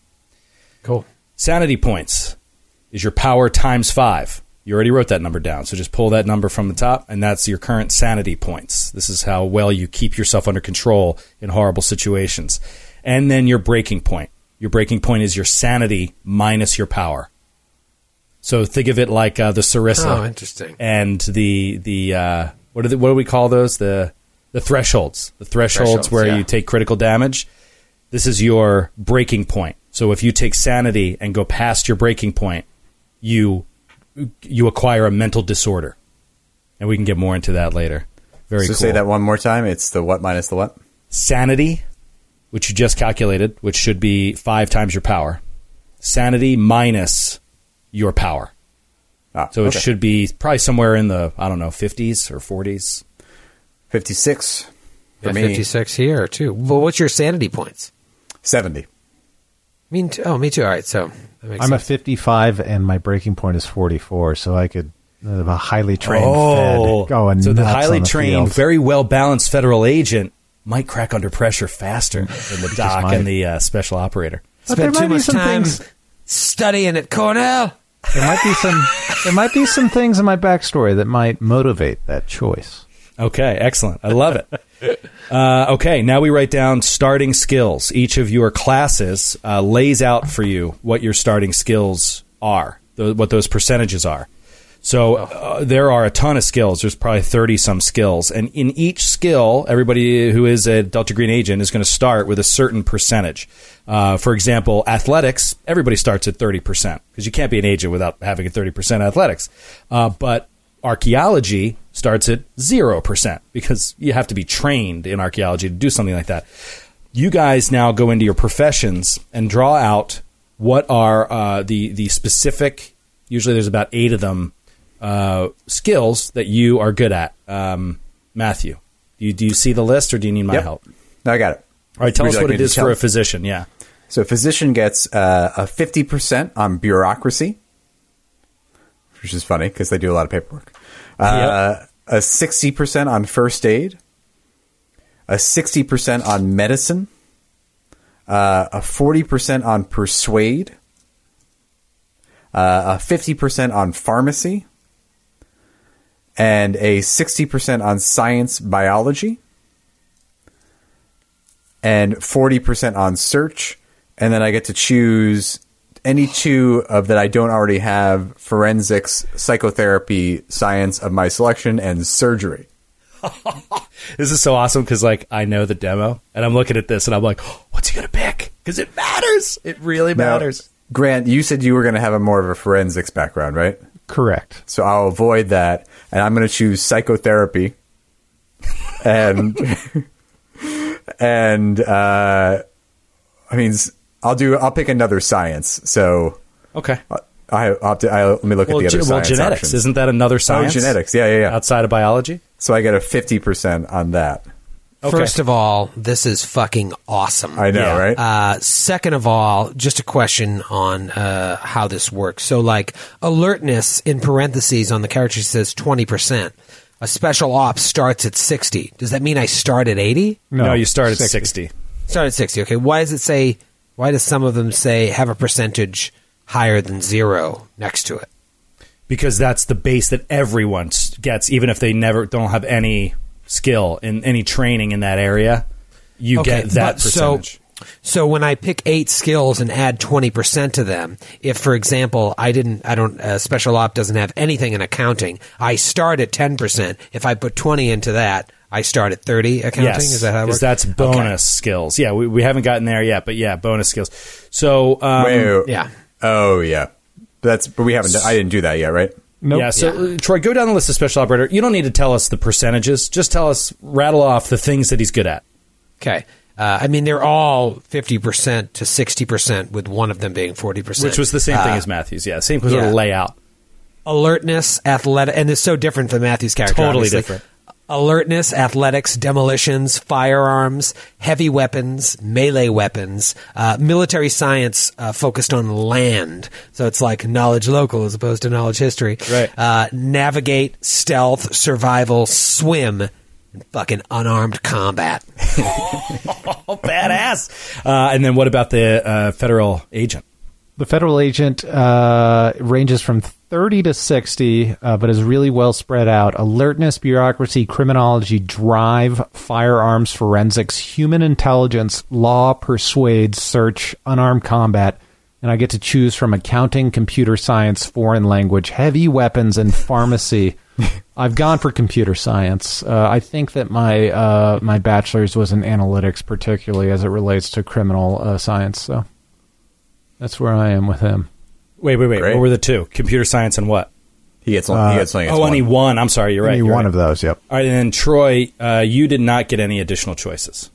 cool. Sanity points is your power times five. You already wrote that number down, so just pull that number from the top, and that's your current sanity points. This is how well you keep yourself under control in horrible situations. And then your breaking point. Your breaking point is your sanity minus your power. So think of it like uh, the Sarissa Oh, interesting. and the the uh, what do the, what do we call those the the thresholds the thresholds, Thresholds, where yeah. you take critical damage. This is your breaking point. So if you take sanity and go past your breaking point, you you acquire a mental disorder, and we can get more into that later. Very so cool. say that one more time. It's the what minus the what? sanity, which you just calculated, which should be five times your power. Sanity minus your power. Ah, So it okay. should be probably somewhere in the I don't know fifties or forties. fifty six for Yeah, me. 56 here too. Well, what's your sanity points? Seventy. Me too. Oh, me too. All right, so that makes I'm a 55 and my breaking point is 44, so I could have a highly trained Oh, fed going so the nuts highly on the trained, field. very well balanced federal agent might crack under pressure faster than the doc and the uh, special operator. But there Spent might too be much some time things- studying at Cornell. There might be some there might be some things in my backstory that might motivate that choice. Okay, excellent. I love it. Uh, okay, now we write down starting skills. Each of your classes uh, lays out for you what your starting skills are, th- what those percentages are. So uh, there are a ton of skills. There's probably 30 some skills. And in each skill, everybody who is a Delta Green agent is going to start with a certain percentage. Uh, for example, athletics, everybody starts at 30% because you can't be an agent without having a 30% athletics. Uh, but archaeology starts at 0% because you have to be trained in archaeology to do something like that. You guys now go into your professions and draw out what are uh, the, the specific, usually there's about eight of them, uh, skills that you are good at. Um, Matthew, do you, do you see the list or do you need my Yep. help? No, I got it. All right, tell Would us like what it is for a physician. Yeah. So, a physician gets uh, a 50% on bureaucracy, which is funny because they do a lot of paperwork. Uh, A 60% on first aid, a 60% on medicine, uh, a 40% on persuade, uh, a 50% on pharmacy, and a 60% on science biology and 40% on search. And then I get to choose any two of that I don't already have forensics, psychotherapy, science of my selection, and surgery. This is so awesome because like I know the demo and I'm looking at this and I'm like, "Oh, what's he gonna pick? Because it matters. It really Now, matters. Grant, you said you were going to have a more of a forensics background, right? Correct. So I'll avoid that, and I'm going to choose psychotherapy, and and uh, I mean, I'll do. I'll pick another science. So Okay. I, I'll have to, I, let me look Well, at the ge- other well, science genetics options. isn't that another science? Oh, genetics. Yeah, yeah, yeah. Outside of biology. So I get a fifty percent on that. Okay. First of all, this is fucking awesome. I know, Yeah. right? Uh, second of all, just a question on uh, how this works. So, like alertness in parentheses on the character says twenty percent. A special ops starts at sixty. Does that mean I start at eighty? No, you start at 60. 60. Start at sixty. Okay. Why does it say? Why does some of them say have a percentage higher than zero next to it? because that's the base that everyone gets, even if they never don't have any skill in any training in that area. You Okay, get that but so- percentage. So when I pick eight skills and add twenty percent to them, if for example I didn't, I don't, uh, special op doesn't have anything in accounting, I start at ten percent. If I put twenty into that, I start at thirty accounting. yes, Is that how it 'cause works? that's Okay. bonus skills. Yeah, we, we haven't gotten there yet, but yeah, bonus skills. So um, Wait, wait, wait. Yeah. Oh yeah. That's but we haven't. I didn't do that yet, right? Nope. Yeah, so uh, Troy, go down the list of special operator. You don't need to tell us the percentages. Just tell us, rattle off the things that he's good at. Okay. Uh, I mean, they're all fifty percent to sixty percent, with one of them being forty percent, Which was the same thing as Matthews. Yeah, same sort yeah. of layout. alertness, athletic, and it's so different from Matthew's character. Totally obviously. different. Alertness, athletics, demolitions, firearms, heavy weapons, melee weapons, uh, military science uh, focused on land. So it's like knowledge local as opposed to knowledge history. Right. Uh, navigate, stealth, survival, swim, and fucking unarmed combat. Oh, badass! Uh, and then what about the uh, federal agent? The federal agent uh, ranges from 30 to 60, uh, but is really well spread out. Alertness, bureaucracy, criminology, drive, firearms, forensics, human intelligence, law, persuade, search, unarmed combat. And I get to choose from accounting, computer science, foreign language, heavy weapons, and pharmacy. I've gone for computer science. Uh, I think that my uh, my bachelor's was in analytics, particularly as it relates to criminal uh, science. So that's where I am with him. Wait, wait, wait. Great. What were the two? Computer science and what? He gets. one he gets something. oh, only one. I'm sorry. You're right. Any you're one right. of those, yep. All right, and then Troy, uh, you did not get any additional choices,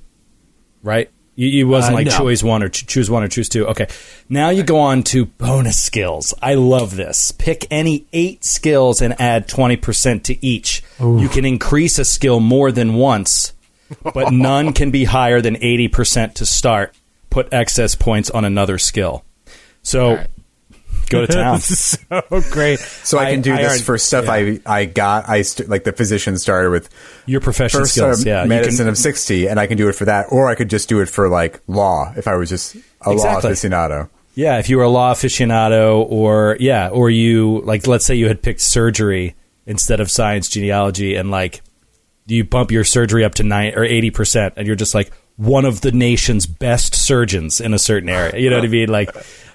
right? You, you wasn't Uh, like no. choose one or ch- choose one or choose two. Okay, now you go on to bonus skills. I love this. Pick any eight skills and add twenty percent to each. You can increase a skill more than once, but none can be higher than eighty percent to start. Put excess points on another skill. So go to town. so great. So I, can do this already- for stuff I I got. I st- like the physician started with Your profession first skills. yeah, you medicine can- of sixty, and I can do it for that, or I could just do it for like law if I was just a Exactly. law aficionado. Yeah, if you were a law aficionado, or yeah, or you like, let's say you had picked surgery instead of science genealogy, and like you bump your surgery up to nine or eighty percent, and you're just like one of the nation's best surgeons in a certain area. You know what I mean? Like,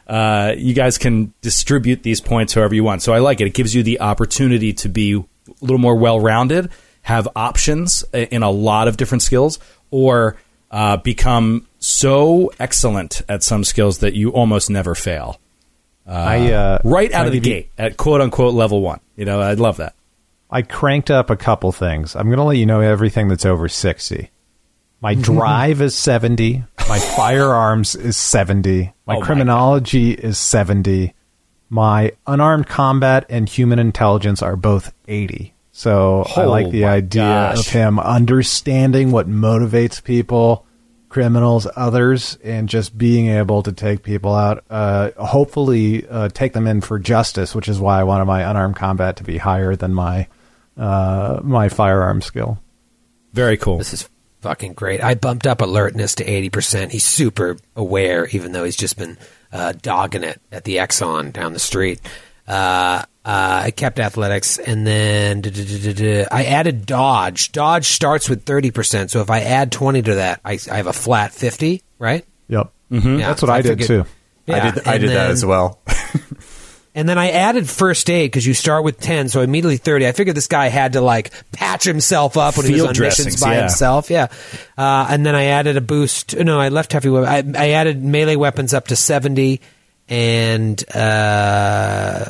uh, you guys can distribute these points however you want. So I like it. It gives you the opportunity to be a little more well rounded, have options in a lot of different skills, or uh, become so excellent at some skills that you almost never fail I uh, right out I of the you- gate at quote unquote level one. You know, I'd love that. I cranked up a couple things. I'm going to let you know everything that's over 60. My drive is 70. My firearms is 70. My Oh my criminology is 70. My unarmed combat and human intelligence are both 80. So I Oh like the idea gosh. of him understanding what motivates people, criminals, others, and just being able to take people out. Uh, hopefully, uh, take them in for justice, which is why I wanted my unarmed combat to be higher than my uh, my firearm skill. Very cool. This is fucking great. I bumped up alertness to 80%. He's super aware, even though he's just been uh, dogging it at the Exxon down the street. Uh, uh, I kept athletics, and then. I added dodge. Dodge starts with 30%, so if I add 20 to that, I, I have a flat 50, right? Yep, Yeah, that's what so I, did figured- too. Yeah, I did. I and did that as well. And then I added first aid because you start with 10, so immediately 30. I figured this guy had to like patch himself up when he was Field on dressings, missions by yeah. himself. Yeah. Uh, and then I added a boost. No, I left heavy weapon. I, I added melee weapons up to 70 and uh,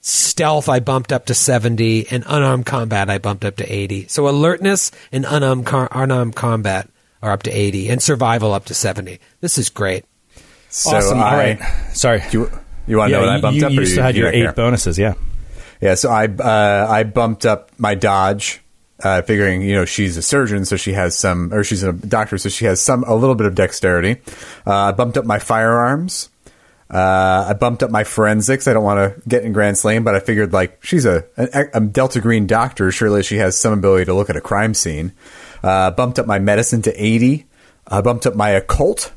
stealth I bumped up to 70 and unarmed combat I bumped up to 80. So alertness and unarmed, car- unarmed combat are up to 80 and survival up to 70. This is great. So awesome. I, All right. Sorry. You, you want to know what I bumped you up? or used you, to have you your eight care? bonuses. Yeah. Yeah, so I uh, I bumped up my dodge, uh, figuring you know she's a surgeon, so she has some, or she's a doctor, so she has some a little bit of dexterity. Uh, I bumped up my firearms. Uh, I bumped up my forensics. I don't want to get in Grant's lane, but I figured like she's a, a, a Delta Green doctor. Surely she has some ability to look at a crime scene. Uh, bumped up my medicine to eighty. I bumped up my occult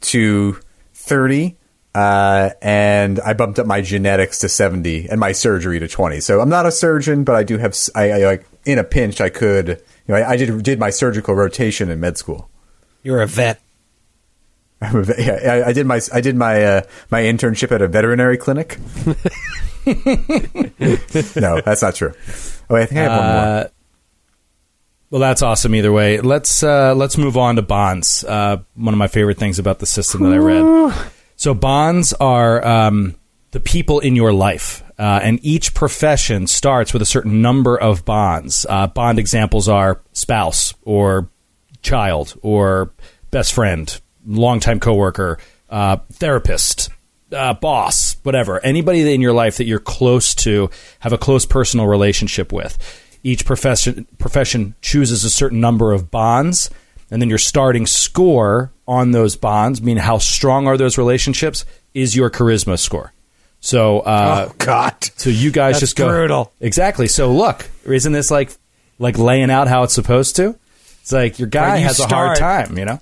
to thirty. Uh, and I bumped up my genetics to 70 and my surgery to 20. So I'm not a surgeon, but I do have, I like, in a pinch, I could, you know, I, I did, did my surgical rotation in med school. You're a vet. I'm a ve- yeah, I, I did my, I did my, uh, my internship at a veterinary clinic. no, that's not true. Oh, wait, I think I have one more. Uh, well, that's awesome. Either way, let's uh, let's move on to bonds. Uh, one of my favorite things about the system that I read. So bonds are um, the people in your life, uh, and each profession starts with a certain number of bonds. Uh, bond examples are spouse or child or best friend, longtime coworker, uh, therapist, uh, boss, whatever. Anybody in your life that you're close to, have a close personal relationship with. Each profession profession chooses a certain number of bonds, and then your starting score on those bonds, meaning how strong are those relationships, is your charisma score. So, uh, oh, God. so you guys That's just go brutal. exactly. So look, isn't this like like laying out how it's supposed to? It's like your guy you has a hard time, you know.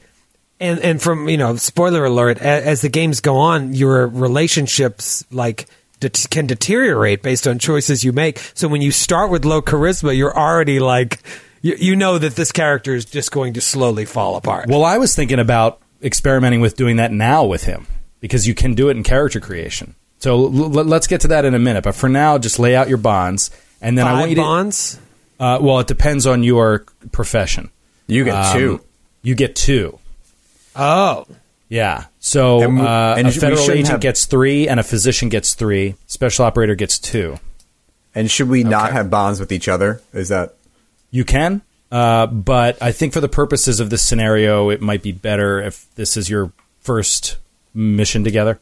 and and from you know spoiler alert as, as the games go on your relationships like det- can deteriorate based on choices you make so when you start with low charisma you're already like you, you know that this character is just going to slowly fall apart Well, I was thinking about experimenting with doing that now with him because you can do it in character creation. So l- l- let's get to that in a minute. But for now, just lay out your bonds, and then I want five you to. bonds Uh, well, it depends on your profession. You get Um, two. You get two. oh Yeah. So And uh, and a federal agent have- gets three, and a physician gets three. Special operator gets two. And should we not have bonds with each other? Is that You can, uh, but I think for the purposes of this scenario, it might be better if this is your first mission together.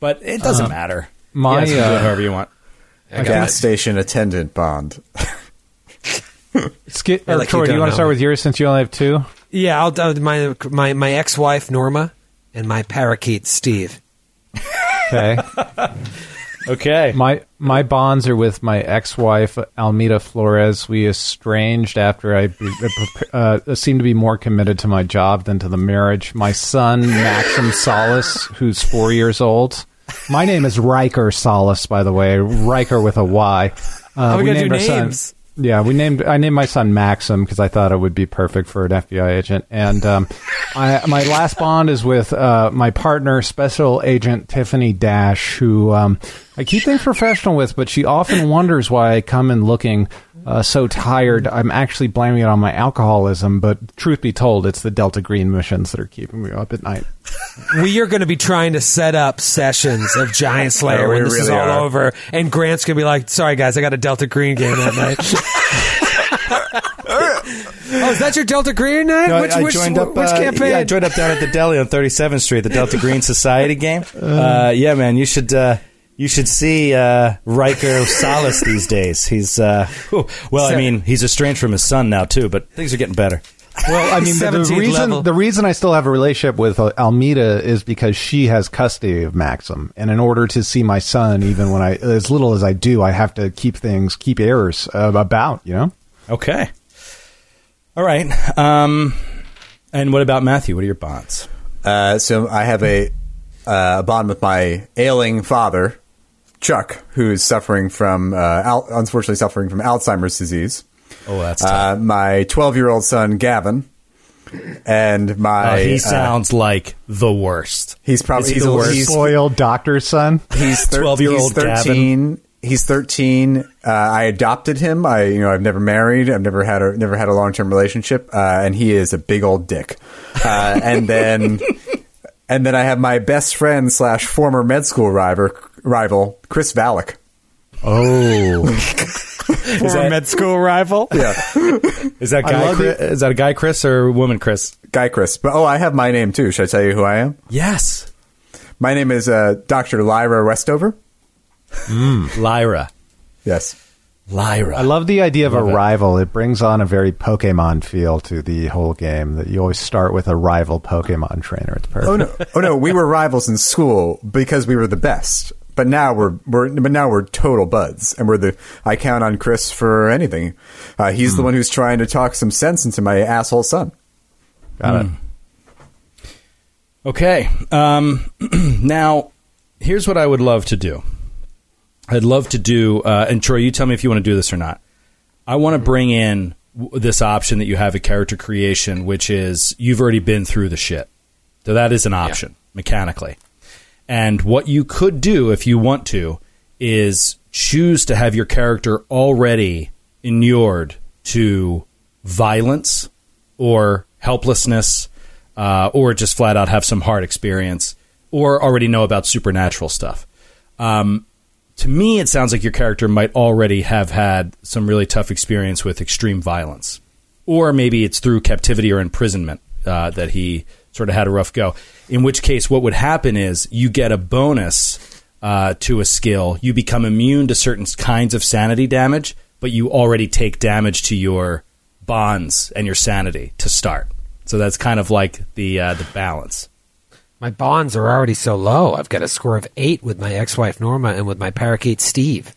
But it doesn't matter. my, you guys do uh, it however you want. I gas it. station attendant bond? Skid, I or like Troy, you do you want to know. start with yours since you only have two? yeah i'll do my my my ex-wife norma and my parakeet steve Okay. Okay. My my bonds are with my ex-wife Almeda Flores. We estranged after I uh, seemed to be more committed to my job than to the marriage. My son Maxim Solis, who's four years old. My name is Riker Solis, by the way. Riker with a Y. Uh, we do our son- names. Yeah, we named. I named my son Maxim because I thought it would be perfect for an FBI agent. And um, I, my last bond is with uh, my partner, Special Agent Tiffany Dash, who um, I keep things professional with, but she often wonders why I come in looking uh, so tired. I'm actually blaming it on my alcoholism, but truth be told, it's the Delta Green missions that are keeping me up at night. we are going to be trying to set up sessions of Giant Slayer Yeah, we when this is all are. over, and Grant's going to be like, "Sorry guys, I got a Delta Green game that night." oh, is that your Delta Green night? No, which I which, joined up. which uh, campaign? Yeah, I joined up down at the deli on 37th Street, the Delta Green Society game. Uh, yeah, man, you should uh, you should see uh, Riker Solis these days. He's uh, whew. well, I mean, he's estranged from his son now too, but things are getting better. Well, I mean, the, the reason level. the reason I still have a relationship with uh, Almeida is because she has custody of Maxim, and in order to see my son, even when I as little as I do, I have to keep things keep errors uh, about. You know, Okay, all right. Um, and what about Matthew? What are your bonds? Uh, so I have a uh, a bond with my ailing father, Chuck, who's suffering from uh, al- unfortunately suffering from Alzheimer's disease. Oh, that's Uh, my 12 year old son Gavin, and my Uh, he uh, sounds like the worst. he's probably Is he he's, the worst? he's, spoiled doctor's son. he's thir- 12-year-old he's 13 he's 13 uh, i adopted him i you know i've never married i've never had a never had a long-term relationship uh, and he is a big old dick uh, and then and then i have my best friend slash former med school rival rival chris Valek. Oh, Is that- med school rival. yeah Is that guy? love Chris, it. is that a guy, Chris, or woman, Chris? guy chris but oh i have my name too should i tell you who i am Yes, my name is uh, dr lyra westover Lyra. yes Lyra. I love the idea of a Love it. rival. It brings on a very Pokemon feel to the whole game. That you always start with a rival Pokemon trainer. It's perfect. Oh no! Oh no! We were rivals in school because we were the best. But now we're we're but now we're total buds, and we're the. I count on Chris for anything. Uh, he's the one who's trying to talk some sense into my asshole son. Got it. Okay. Um, now, here's what I would love to do. I'd love to do, uh, and Troy, you tell me if you want to do this or not. I want to bring in w- this option that you have at character creation, which is you've already been through the shit. So that is an option mechanically. And what you could do if you want to is choose to have your character already inured to violence or helplessness uh, or just flat out have some hard experience or already know about supernatural stuff. Um, to me, it sounds like your character might already have had some really tough experience with extreme violence. Or maybe it's through captivity or imprisonment uh, that he sort of had a rough go. In which case, what would happen is you get a bonus uh, to a skill. You become immune to certain kinds of sanity damage, but you already take damage to your bonds and your sanity to start. So that's kind of like the uh, the balance. My bonds are already so low. I've got a score of eight with my ex-wife Norma and with my parakeet Steve.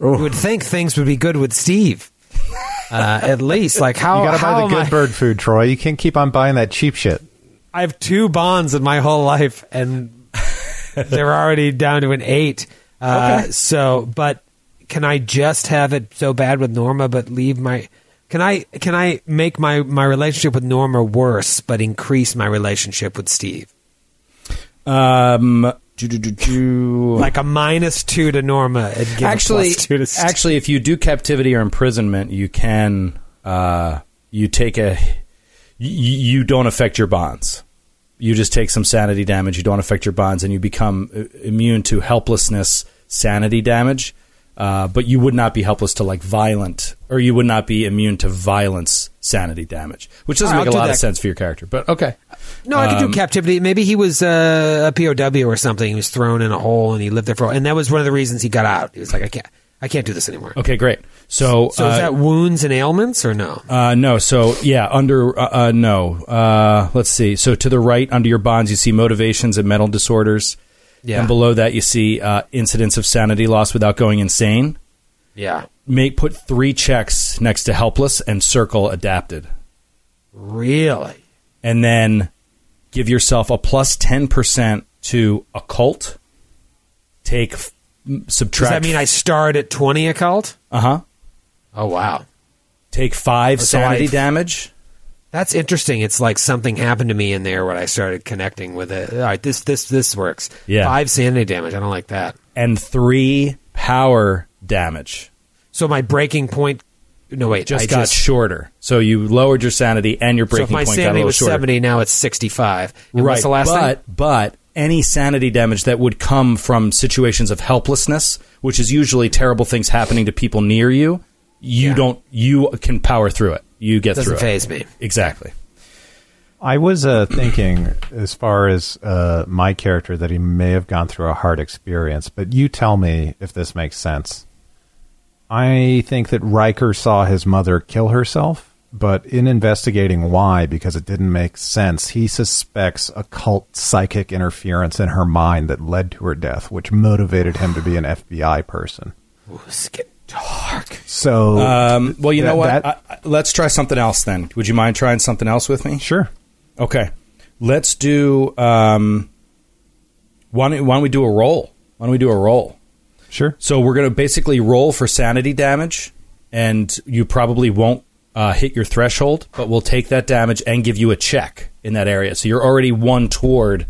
You would think things would be good with Steve. Uh, at least, like how You got to how buy the good I- bird food, Troy. You can't keep on buying that cheap shit. I have two bonds in my whole life, and they're already down to an eight. Uh, So, but can I just have it so bad with Norma, but leave my? Can I can I make my my relationship with Norma worse, but increase my relationship with Steve? Um, do, do, do, do. Like a minus two to Norma, and give actually, a plus two to Steve. actually, if you do captivity or imprisonment, you can uh, you take a you, you don't affect your bonds. You just take some sanity damage. You don't affect your bonds, and you become uh, immune to helplessness, sanity damage. Uh, but you would not be helpless to like violent, or you would not be immune to violence, sanity damage, which doesn't right, make a do lot of sense for your character. But okay, No, I could Um, do captivity. Maybe he was uh, a POW or something. He was thrown in a hole and he lived there for. And that was one of the reasons he got out. He was like, I can't, I can't do this anymore. okay, great. So, So uh, is that wounds and ailments or no? Uh, no. So yeah, under uh, uh, no. Uh, let's see. So to the right, under your bonds, you see motivations and mental disorders. Yeah. And below that, you see uh, incidents of sanity loss without going insane. Yeah, Make put three checks next to helpless and circle adapted, really. and then give yourself a plus ten percent to occult. Take subtract. Does that mean I start at twenty occult? Uh huh. Oh wow, Take five So sanity I- damage. that's interesting. It's like something happened to me in there when I started connecting with it. All right, this this this works. Yeah. five sanity damage. I don't like that. and three power damage. So my breaking point No, wait. just I got just, shorter. So you lowered your sanity and your so if breaking my point got a sanity little was shorter. 70, now it's 65. And right. What's the last but thing? but any sanity damage that would come from situations of helplessness, which is usually terrible things happening to people near you, you Yeah. don't you can power through it. You get Doesn't through phase it. me. Exactly. I was uh, thinking, as far as uh, my character, that he may have gone through a hard experience. But you tell me if this makes sense. I think that Riker saw his mother kill herself, but in investigating why, because it didn't make sense, he suspects occult psychic interference in her mind that led to her death, which motivated him to be an FBI person. Ooh, this is getting dark. So, Um, well, you know what? that- I, I- let's try something else then. Would you mind trying something else with me? sure. Okay. Let's do. Um, why, don't, why don't we do a roll? Why don't we do a roll? Sure. So we're going to basically roll for sanity damage, and you probably won't uh, hit your threshold, but we'll take that damage and give you a check in that area. So you're already one toward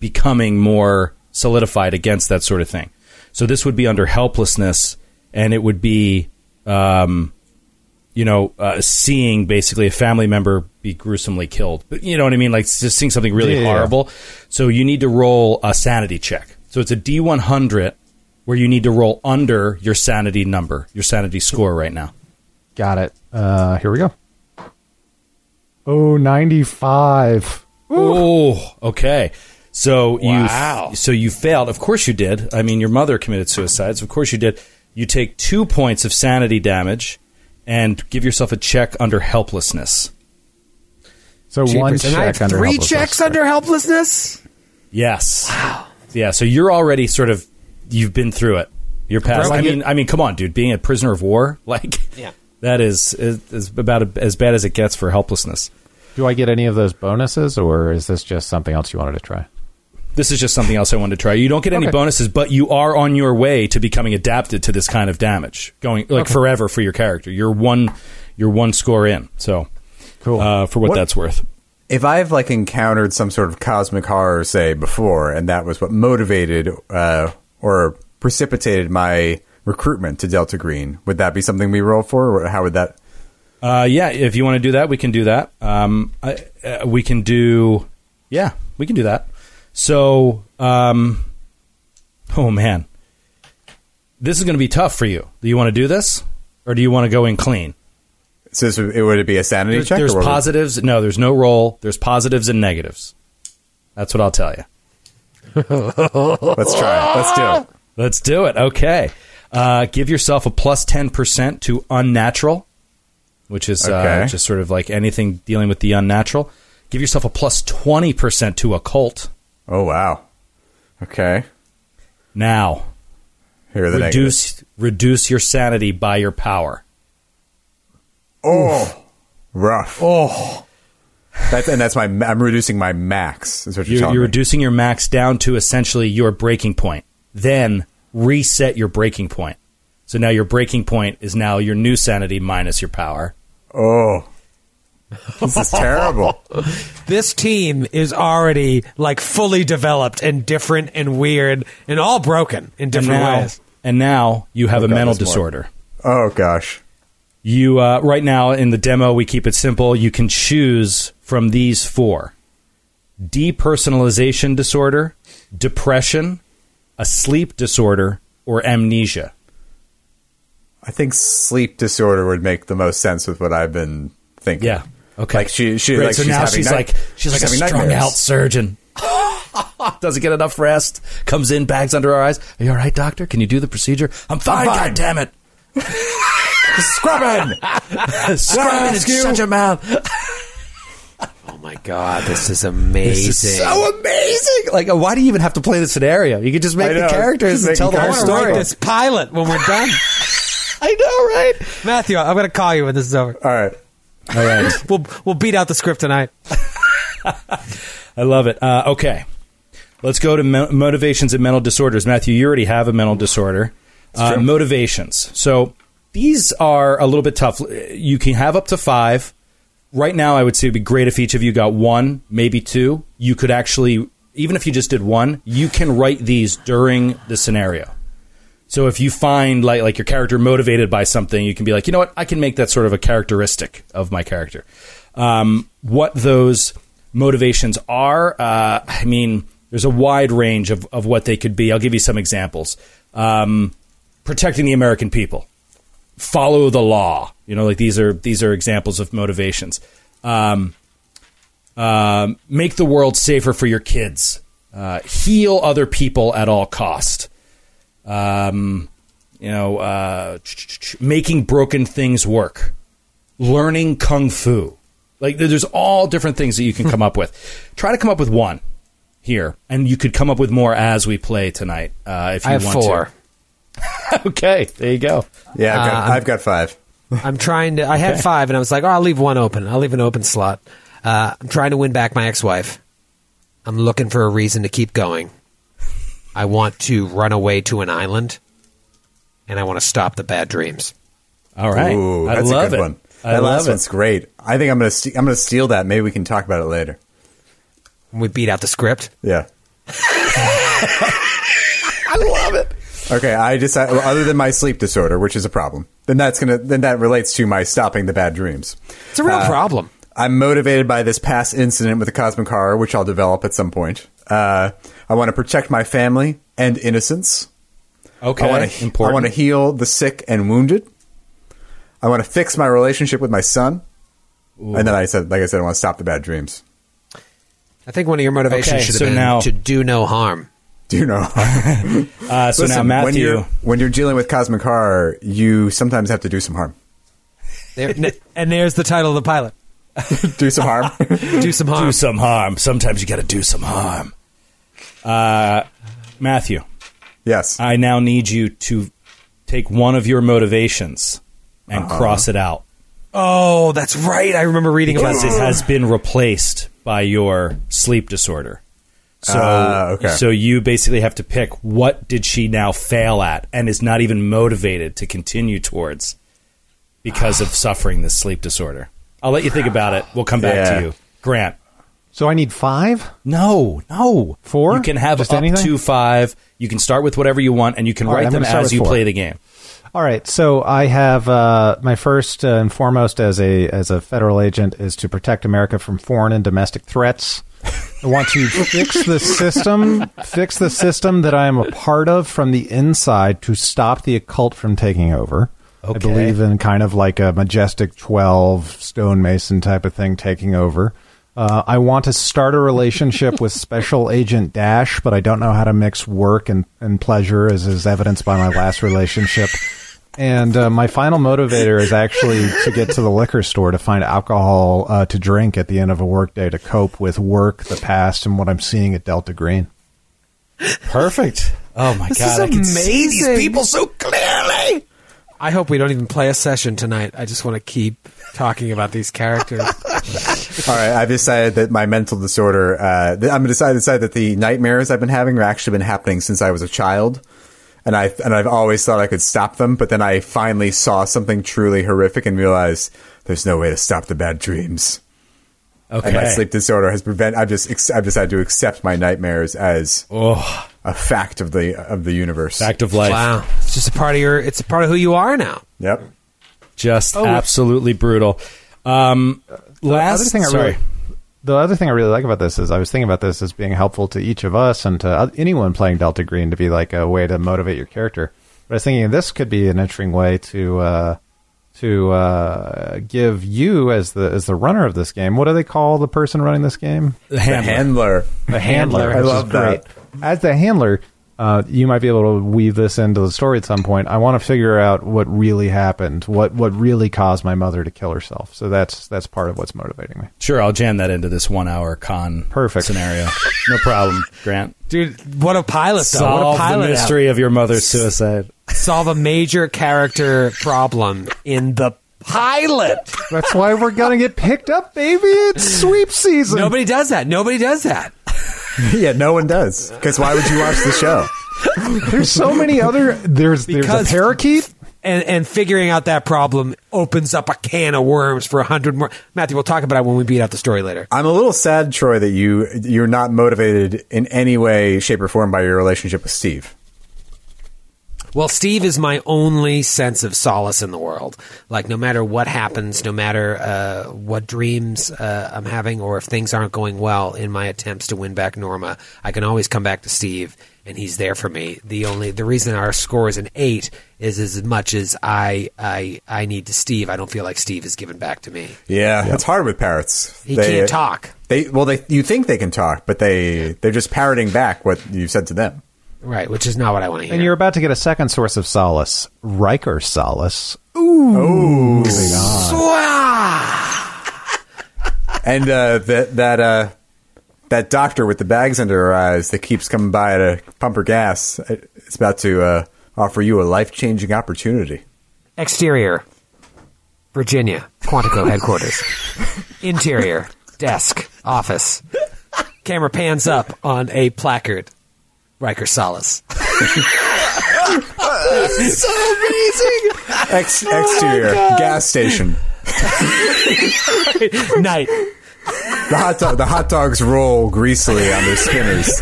becoming more solidified against that sort of thing. So this would be under helplessness, and it would be, um, you know, uh, seeing basically a family member be gruesomely killed. But you know what I mean? Like just seeing something really Yeah, horrible. So you need to roll a sanity check. So it's a D100 where you need to roll under your sanity number, your sanity score right now. Got it. Uh, here we go. Oh, 95. Oh, okay. So Wow. you so you failed. Of course you did. I mean, your mother committed suicide. So of course you did. You take two points of sanity damage and give yourself a check under helplessness. So one Jeepers. And check under three checks under helplessness? Yes. Wow. Yeah. So you're already sort of you've been through it. You're past. Bro, I you- mean, I mean, come on, dude. Being a prisoner of war, like, Yeah. That is is, is about as bad as it gets for helplessness. Do I get any of those bonuses, or is this just something else you wanted to try? This is just something else I wanted to try. You don't get any Okay. bonuses, but you are on your way to becoming adapted to this kind of damage, going like forever for your character. You're one, you're one score in. So, Cool. uh, for what, What- that's worth. If I've like encountered some sort of cosmic horror, say before, and that was what motivated uh, or precipitated my recruitment to Delta Green, would that be something we roll for? Or how would that? Uh, yeah, if you want to do that, we can do that. Um, I, uh, we can do, yeah, we can do that. So, um, oh man, this is going to be tough for you. Do you want to do this, or do you want to go in clean? So this it would it be a sanity There's, check? there's or what would- positives. No, there's no roll. There's positives and negatives. That's what I'll tell you. Let's try it. Let's do it. Let's do it. Okay. Uh, give yourself a plus 10% to unnatural, which is uh, just sort of like anything dealing with the unnatural. Give yourself a plus 20% to occult. Oh wow. Okay. Now, Here the negatives. reduce reduce your sanity by your power. Oh, rough. Oh. That's, and that's my. I'm reducing my max. Is what you're, You're, you're reducing your max down to essentially your breaking point. Then reset your breaking point. So now your breaking point is now your new sanity minus your power. Oh, this is terrible. This team is already like fully developed and different and weird and all broken in And different now, ways. and now you have Oh, a God, mental there's more. disorder. Oh gosh. You uh, right now in the demo, we keep it simple. You can choose from these four: depersonalization disorder, depression, a sleep disorder, or amnesia. I think sleep disorder would make the most sense with what I've been thinking. Yeah. Okay. Like she, she, like so she's now she's night- like she's like a strung nightmares. out surgeon. Doesn't get enough rest. Comes in, bags under her eyes. Are you all right, doctor? Can you do the procedure? I'm fine. fine. God damn it! Scrubbing. Scrubbing Askew. shut your mouth. Oh my god, this is amazing. This is so amazing. Like, why do you even have to play the scenario? You could just make the characters Just and tell the making whole I want to story. write this pilot when we're done. I know, right? Matthew, I'm going to call you when this is over. All right. All right. We'll we'll beat out the script tonight. I love it. Uh, okay. Let's go to mo- motivations and mental disorders. Matthew, you already have a mental disorder. Uh, motivations. So these are a little bit tough. You can have up to five. Right now, I would say it'd be great if each of you got one, maybe two. You could actually, even if you just did one, you can write these during the scenario. So if you find like like your character motivated by something, you can be like, you know what, I can make that sort of a characteristic of my character. Um, what those motivations are, uh, I mean, there's a wide range of, of what they could be. I'll give you some examples. Um, protecting the American people, follow the law. You know, like these are these are examples of motivations. Um, um, make the world safer for your kids. Uh, heal other people at all cost. Um, you know, uh, making broken things work. Learning kung fu. Like there's all different things that you can come up with. Try to come up with one here, and you could come up with more as we play tonight uh, if you I have want four. to. okay, there you go. Yeah, I've got, Uh, I've got five. I'm trying to. I had five, and I was like, "Oh, I'll leave one open. I'll leave an open slot." Uh, I'm trying to win back my ex-wife. I'm looking for a reason to keep going. I want to run away to an island, and I want to stop the bad dreams. All right, Ooh, I that's love a good it. one. I that love last it. one's great. I think I'm gonna st- I'm gonna steal that. Maybe we can talk about it later. We beat out the script. Yeah. I love it. Okay, I decided. Well, other than my sleep disorder, which is a problem, then that's gonna then that relates to my stopping the bad dreams. It's a real problem. I'm motivated by this past incident with the cosmic horror, which I'll develop at some point. Uh, I want to protect my family and innocence. Okay, I want to I want to heal the sick and wounded. I want to fix my relationship with my son. And then I said, like I said, I want to stop the bad dreams. I think one of your motivations Okay, should have so been now- to do no harm. Do you know? Uh, so now Listen, when Matthew. you're when you're dealing with cosmic horror, you sometimes have to do some harm. There, and there's the title of the pilot. Do some harm. Do some harm. do some harm. Sometimes you got to do some harm. Uh, Matthew, yes. I now need you to take one of your motivations and Uh-huh. cross it out Oh, that's right. I remember reading about because this. it has been replaced by your sleep disorder. So, Ah, okay. so you basically have to pick what did she now fail at and is not even motivated to continue towards because of suffering this sleep disorder. I'll let you think about it. We'll come back Yeah. to you, Grant. So I need five. No, no. Four? You can have Just up anything? to five. You can start with whatever you want, and you can All right, write I'm them as you four. play the game. All right, so I have uh, my first uh, and foremost as a as a federal agent is to protect America from foreign and domestic threats. I want to fix the system, fix the system that I am a part of from the inside to stop the occult from taking over. I believe in kind of like a majestic twelve stonemason type of thing taking over. Uh, I want to start a relationship with Special Agent Dash, but I don't know how to mix work and, and pleasure, as is evidenced by my last relationship. And uh, my final motivator is actually to get to the liquor store to find alcohol uh, to drink at the end of a workday to cope with work, the past, and what I'm seeing at Delta Green. Perfect. Oh my This god, is I can see these amazing. people so clearly. I hope we don't even play a session tonight. I just want to keep talking about these characters. All right, I've decided that my mental disorder. Uh, I'm decided decide that the nightmares I've been having have actually been happening since I was a child, and I and I've always thought I could stop them. But then I finally saw something truly horrific and realized there's no way to stop the bad dreams. Okay. And my sleep disorder has prevent. I've just ex- I've decided to accept my nightmares as Oh, a fact of the of the universe. fact of life. wow, it's just a part of your. It's a part of who you are now. Yep. Just Oh. absolutely brutal. Um, last other thing I sorry. really, the other thing I really like about this is I was thinking about this as being helpful to each of us and to anyone playing Delta Green to be like a way to motivate your character. But I was thinking this could be an interesting way to uh, to uh, give you as the as the runner of this game. What do they call the person running this game? the The handler. handler. The handler. I love that. As the handler, uh, you might be able to weave this into the story at some point. I want to figure out what really happened, what what really caused my mother to kill herself. So that's that's part of what's motivating me. Sure, I'll jam that into this one-hour con Perfect. scenario. No problem, Grant. Dude, what a pilot though! what Solve a the pilot mystery of your mother's suicide. Solve a major character problem in the pilot. That's why we're gonna get picked up, baby. It's sweep season. Nobody does that. Nobody does that. yeah, no one does. Because why would you watch the show? There's so many other. There's there's Because- a parakeet. And and figuring out that problem opens up a can of worms for a hundred more. Matthew, we'll talk about it when we beat out the story later. I'm a little sad, Troy, that you you're not motivated in any way, shape, or form by your relationship with Steve. Well, Steve is my only sense of solace in the world. Like, no matter what happens, no matter uh, what dreams uh, I'm having, or if things aren't going well in my attempts to win back Norma, I can always come back to Steve, and he's there for me. The only the reason our score is an eight is as much as I I I need to Steve. I don't feel like Steve is given back to me. Yeah, it's hard with parrots. He can't talk. They well, they you think they can talk, but they they're just parroting back what you said to them. Right, which is not what I want to hear. And you're about to get a second source of solace, Riker solace. Ooh, and uh, that that uh, that doctor with the bags under her eyes that keeps coming by to pump her gas, it's about to uh, offer you a life changing opportunity. Exterior, Virginia, Quantico headquarters. Interior, desk, office. Camera pans up on a placard. Riker Solis. That's so amazing. Ex- exterior gas station. Night. The hot dog, the hot dogs roll greasily on their spinners.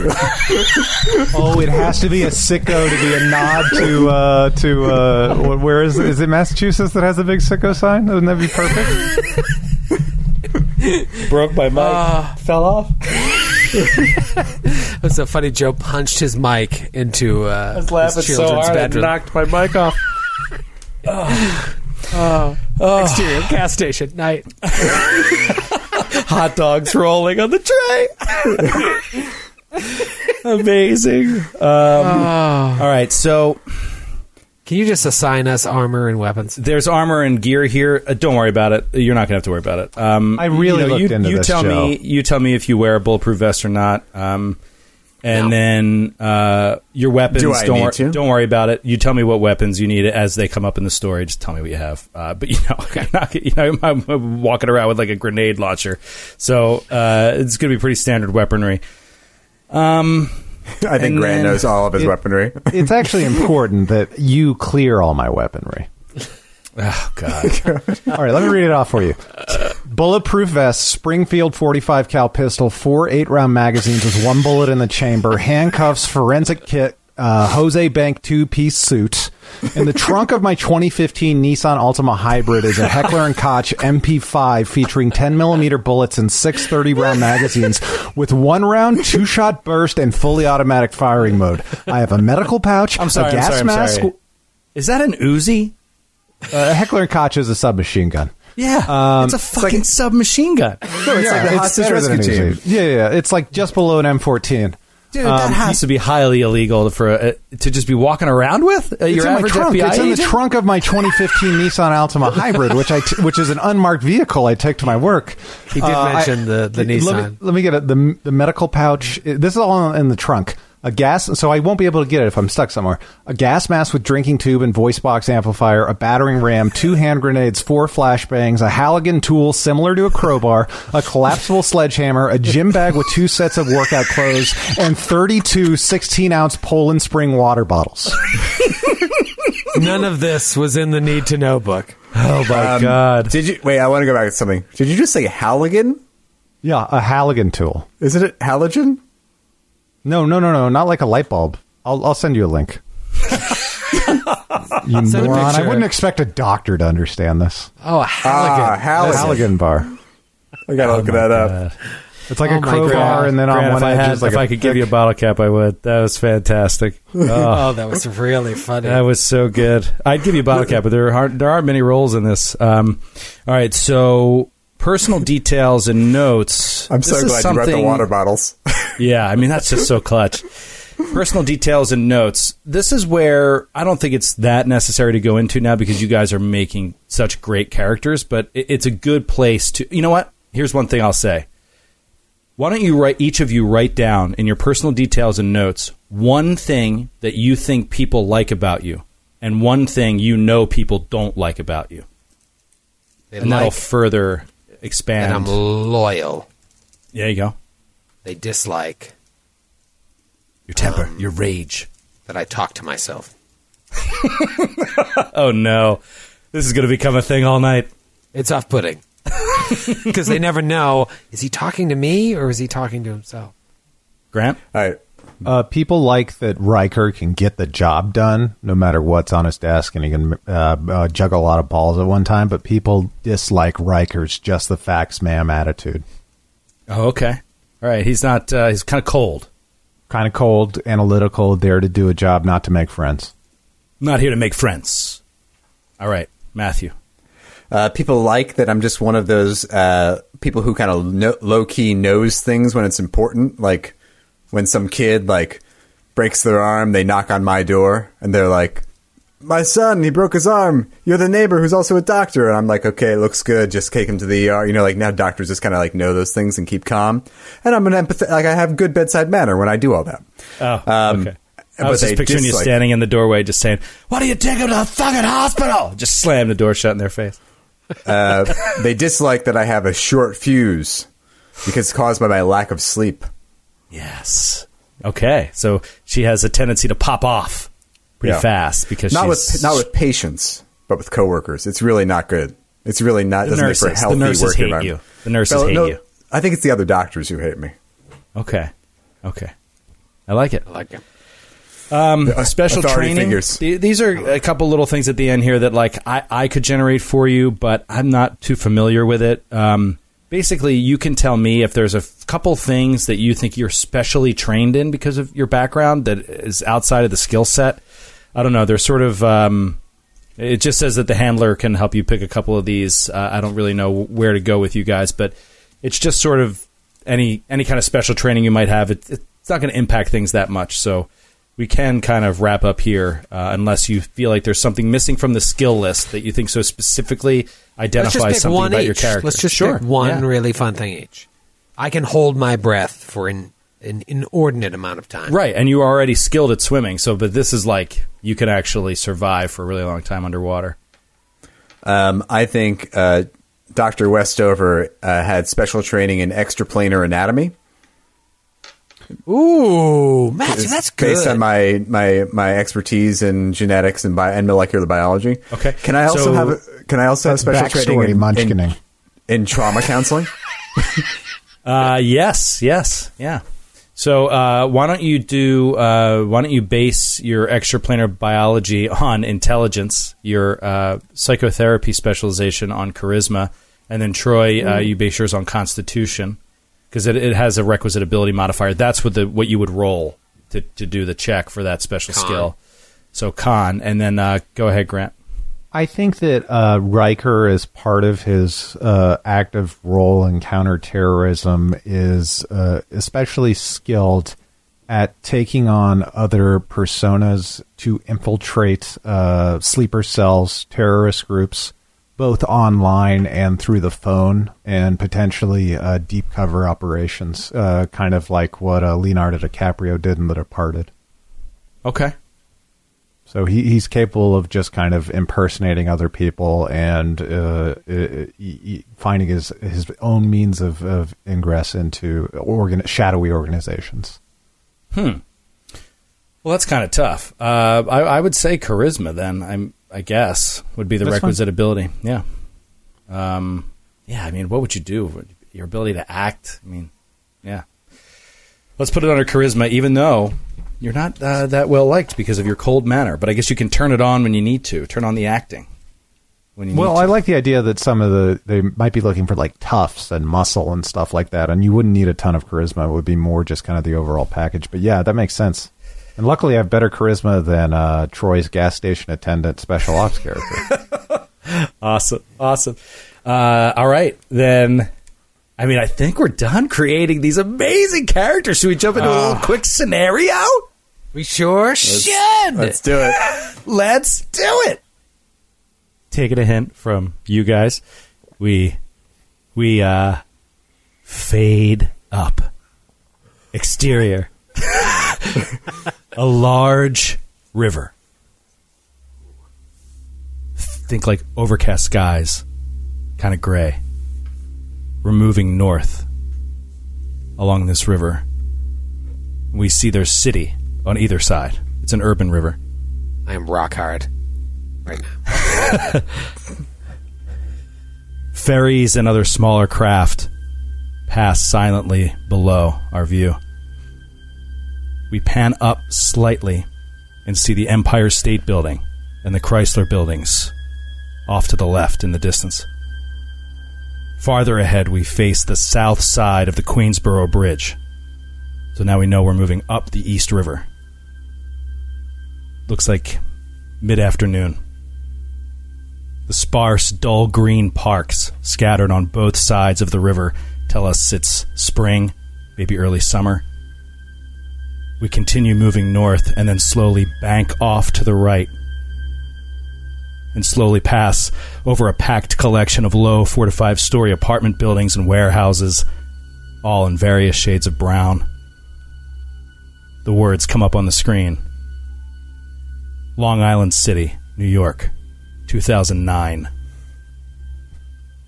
Oh, it has to be a Citgo to be a nod to uh, to uh, where is is it Massachusetts that has a big Citgo sign? Wouldn't that be perfect? Broke my mic. Fell off. It was so funny. Joe punched his mic into uh, I was laughing his so hard I bedroom. knocked my mic off. oh. Oh. Exterior, gas station. Night. Hot dogs rolling on the tray. Amazing. Um, All right, so Can you just assign us armor and weapons? there's armor and gear here. Uh, don't worry about it. You're not going to have to worry about it. Um, I really you know, looked you, into you this, tell me. You tell me if you wear a bulletproof vest or not. Um, and No. then uh, your weapons. Do I don't need wor- to? don't worry about it. You tell me what weapons you need as they come up in the story. Just tell me what you have. Uh, but you know, I'm not, you know, I'm walking around with like a grenade launcher, so uh, it's going to be pretty standard weaponry. Um, I think And Grant knows all of his It- weaponry. It's actually important that you clear all my weaponry. oh God. All right, let me read it off for you. Bulletproof vest, Springfield 45 cal pistol, four eight round magazines with one bullet in the chamber, handcuffs, forensic kit, uh, Jose Bank two piece suit. In the trunk of my 2015 Nissan Altima Hybrid is a Heckler and Koch MP5 featuring 10 millimeter bullets and six 30 round magazines with one round, two shot burst, and fully automatic firing mode. I have a medical pouch, I'm sorry. a gas I'm sorry. I'm mask. sorry. Is that an Uzi? Uh, Heckler and Koch is a submachine gun. Yeah, it's a fucking submachine gun. No, it's like the hostage better than rescue an team. Uzi. Yeah, yeah, it's like just below an M14. Dude, that has to be highly illegal for uh, to just be walking around with. Uh, It's your in my average trunk. FBI It's in the agent? trunk of my 2015 Nissan Altima Hybrid, which I t- which is an unmarked vehicle I take to my work. He did Uh, mention I- the, the Let Nissan. me, let me get it. The the medical pouch. This is all in the trunk. A gas, so I won't be able to get it if I'm stuck somewhere. A gas mask with drinking tube and voice box amplifier, a battering ram, two hand grenades, four flashbangs, a Halligan tool similar to a crowbar, a collapsible sledgehammer, a gym bag with two sets of workout clothes, and 32 16 ounce Poland Spring water bottles. None of this was in the need to know book. Oh my um, god! Did you wait? I want to go back to something. Did you just say Halligan? Yeah, a Halligan tool. Isn't it halogen? No, no, no, no, not like a light bulb. I'll, I'll send you a link. you Send a moron! I picture. wouldn't expect a doctor to understand this. Oh, a Ah, Halligan. Halligan. Halligan bar. I gotta look that up. It's like Oh a my crowbar, God. and then on Grant, one if I, edge had, is like if a I could give you a bottle cap, I would. That was fantastic. Oh, Oh, that was really funny. that was so good. I'd give you a bottle cap, but there aren't there aren't many roles in this. Um, all right, so personal details and notes. I'm so This is glad you brought the something- water bottles. Yeah, I mean that's just so clutch. Personal details and notes. This is where I don't think it's that necessary to go into now because you guys are making such great characters, but it- it's a good place to. You know what? Here's one thing I'll say. Why don't you write each of you write down in your personal details and notes one thing that you think people like about you and one thing you know people don't like about you. They And that'll further expand. I'm loyal. there you go. They dislike Your temper, your rage. that I talk to myself. Oh no. This is going to become a thing all night. It's off-putting because they never know: is he talking to me or is he talking to himself? Grant? All right. Uh, people like that Riker can get the job done no matter what's on his desk, and he can uh, uh, juggle a lot of balls at one time. But people dislike Riker's just the facts, ma'am attitude. Oh, okay. All right. He's not. Uh, he's kind of cold. Kind of cold, analytical, there to do a job, not to make friends. Not here to make friends. All right, Matthew. Uh, people like that I'm just one of those uh, people who kind of no- low key knows things when it's important. Like when some kid like breaks their arm, they knock on my door and they're like, "My son, he broke his arm. You're the neighbor who's also a doctor." And I'm like, "Okay, it looks good. Just take him to the ER." You know, like now doctors just kind of like know those things and keep calm. And I'm an empathetic, Like I have good bedside manner when I do all that. Oh, Um, okay. I but was just picturing you standing in the doorway, just saying, "Why do you take him to the fucking hospital?" Just slam the door shut in their face. Uh, they dislike that I have a short fuse because it's caused by my lack of sleep. Yes. Okay. So she has a tendency to pop off pretty Yeah. fast because not she's with not with patients, but with coworkers. It's really not good. It's really not the doesn't make for a nurses. The nurses hate you. The nurses Well, hate no, you. I think it's the other doctors who hate me. Okay. Okay. I like it. I like it. Um, special training. figures. These are a couple little things at the end here that like I, I could generate for you, but I'm not too familiar with it. Um, basically, you can tell me if there's a f- couple things that you think you're specially trained in because of your background that is outside of the skill set. I don't know. There's sort of um, it just says that the handler can help you pick a couple of these. Uh, I don't really know where to go with you guys, but it's just sort of any any kind of special training you might have. It, it's not going to impact things that much. So we can kind of wrap up here, uh, unless you feel like there's something missing from the skill list that you think so specifically identifies something one about each. your character. Let's just sure pick one Yeah. really fun thing each. I can hold my breath for an, an inordinate amount of time. Right, and you are already skilled at swimming, so but this is like you can actually survive for a really long time underwater. Um, I think uh, Dr. Westover uh, had special training in extraplanar anatomy. Ooh, Matthew, that's good. based on my, my, my expertise in genetics and, bi- and molecular biology. Okay. Can I also So- have a, can I also have special training Backstory, in, in, in trauma counseling? Uh, yes, yes, yeah. So uh, why don't you do? Uh, why don't you base your extraplanar biology on intelligence, your uh, psychotherapy specialization on charisma, and then Troy, uh, you base yours on constitution because it, it has a requisite ability modifier. That's what the what you would roll to to do the check for that special Con. skill. So con, and then uh, go ahead, Grant. I think that uh, Riker, as part of his uh, active role in counterterrorism, is uh, especially skilled at taking on other personas to infiltrate uh, sleeper cells, terrorist groups, both online and through the phone, and potentially uh, deep cover operations, uh, kind of like what Leonardo DiCaprio did in The Departed. Okay. So he, he's capable of just kind of impersonating other people and uh, uh, finding his his own means of, of ingress into organ- shadowy organizations. Hmm. Well, that's kind of tough. Uh, I, I would say charisma. Then I'm, I guess, would be the That's requisite ability. Yeah. Um, yeah. I mean, what would you do? Your ability to act. I mean, yeah. Let's put it under charisma, even though you're not uh, that well liked because of your cold manner. But I guess you can turn it on when you need to. Turn on the acting when you Well, need to. I like the idea that some of the they might be looking for like toughs and muscle and stuff like that, and you wouldn't need a ton of charisma. It would be more just kind of the overall package. But yeah, that makes sense. And luckily, I have better charisma than uh, Troy's gas station attendant special ops character. Awesome. Awesome. Uh, all right. Then, I mean, I think we're done creating these amazing characters. Should we jump into a little quick scenario? We sure should. Let's do it. Let's do it. Taking a hint from you guys, we we uh fade up. Exterior. a large river. Think like overcast skies, kind of gray. We're moving north along this river. We see their city on either side. It's an urban river. I am rock hard right now. Ferries and other smaller craft pass silently below our view. we pan up slightly and see the Empire State Building and the Chrysler buildings off to the left in the distance. Farther ahead, we face the south side of the Queensboro Bridge. So now we know we're moving up the East River. Looks like mid afternoon. The sparse, dull green parks scattered on both sides of the river tell us it's spring, maybe early summer. We continue moving north and then slowly bank off to the right and slowly pass over a packed collection of low four to five story apartment buildings and warehouses, all in various shades of brown. The words come up on the screen Long Island City, New York, 2009.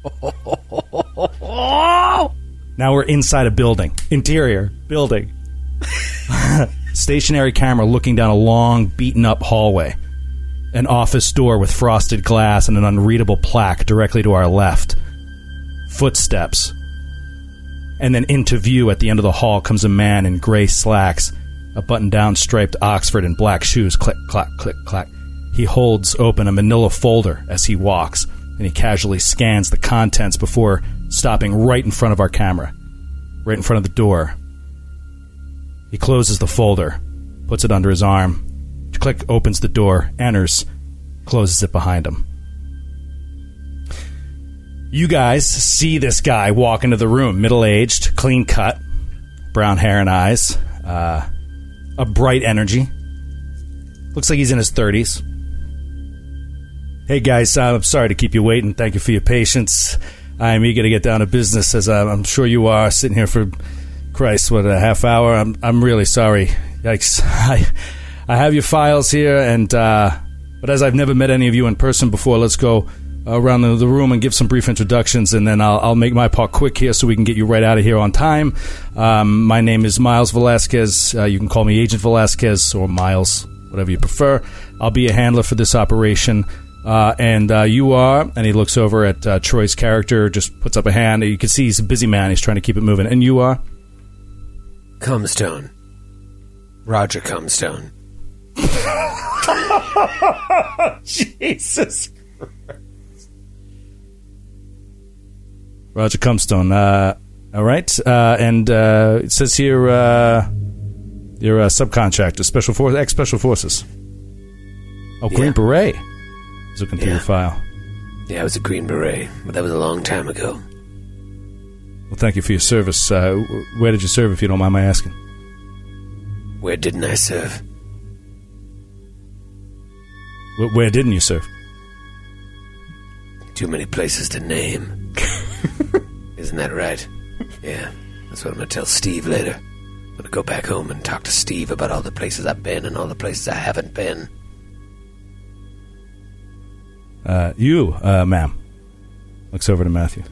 now we're inside a building. Interior, building. Stationary camera looking down a long, beaten up hallway an office door with frosted glass and an unreadable plaque directly to our left. Footsteps. And then into view at the end of the hall comes a man in gray slacks, a button down striped Oxford, and black shoes. Click, clack, click, clack. He holds open a manila folder as he walks, and he casually scans the contents before stopping right in front of our camera, right in front of the door. He closes the folder, puts it under his arm, Click opens the door, enters, closes it behind him. You guys see this guy walk into the room, middle aged, clean cut, brown hair and eyes, uh, a bright energy. Looks like he's in his 30s. Hey guys, I'm sorry to keep you waiting. Thank you for your patience. I'm eager to get down to business, as I'm sure you are, sitting here for Christ, what a half hour. I'm I'm really sorry. Yikes! I I have your files here, and uh, but as I've never met any of you in person before, let's go around the, the room and give some brief introductions, and then I'll, I'll, make my part quick here so we can get you right out of here on time. Um, my name is Miles Velasquez. Uh, you can call me Agent Velasquez or Miles, whatever you prefer. I'll be a handler for this operation. Uh, and uh, you are, and he looks over at uh, Troy's character, just puts up a hand. You can see he's a busy man. He's trying to keep it moving. And you are? Comstone. Roger Comstone. Jesus Christ. Roger Comstone. Uh, all right. Uh, and uh, it says here uh, you're a subcontractor, special force, ex special forces. Oh, Green Yeah. Beret. He's looking through Yeah. your file. Yeah, I was a Green Beret, but that was a long time ago. Well, thank you for your service. Uh, wh- where did you serve, if you don't mind my asking? Where didn't I serve? Wh- where didn't you serve? Too many places to name. Isn't that right? Yeah, that's what I'm gonna tell Steve later. I'm gonna go back home and talk to Steve about all the places I've been and all the places I haven't been. Uh, you, uh, ma'am. Looks over to Matthew.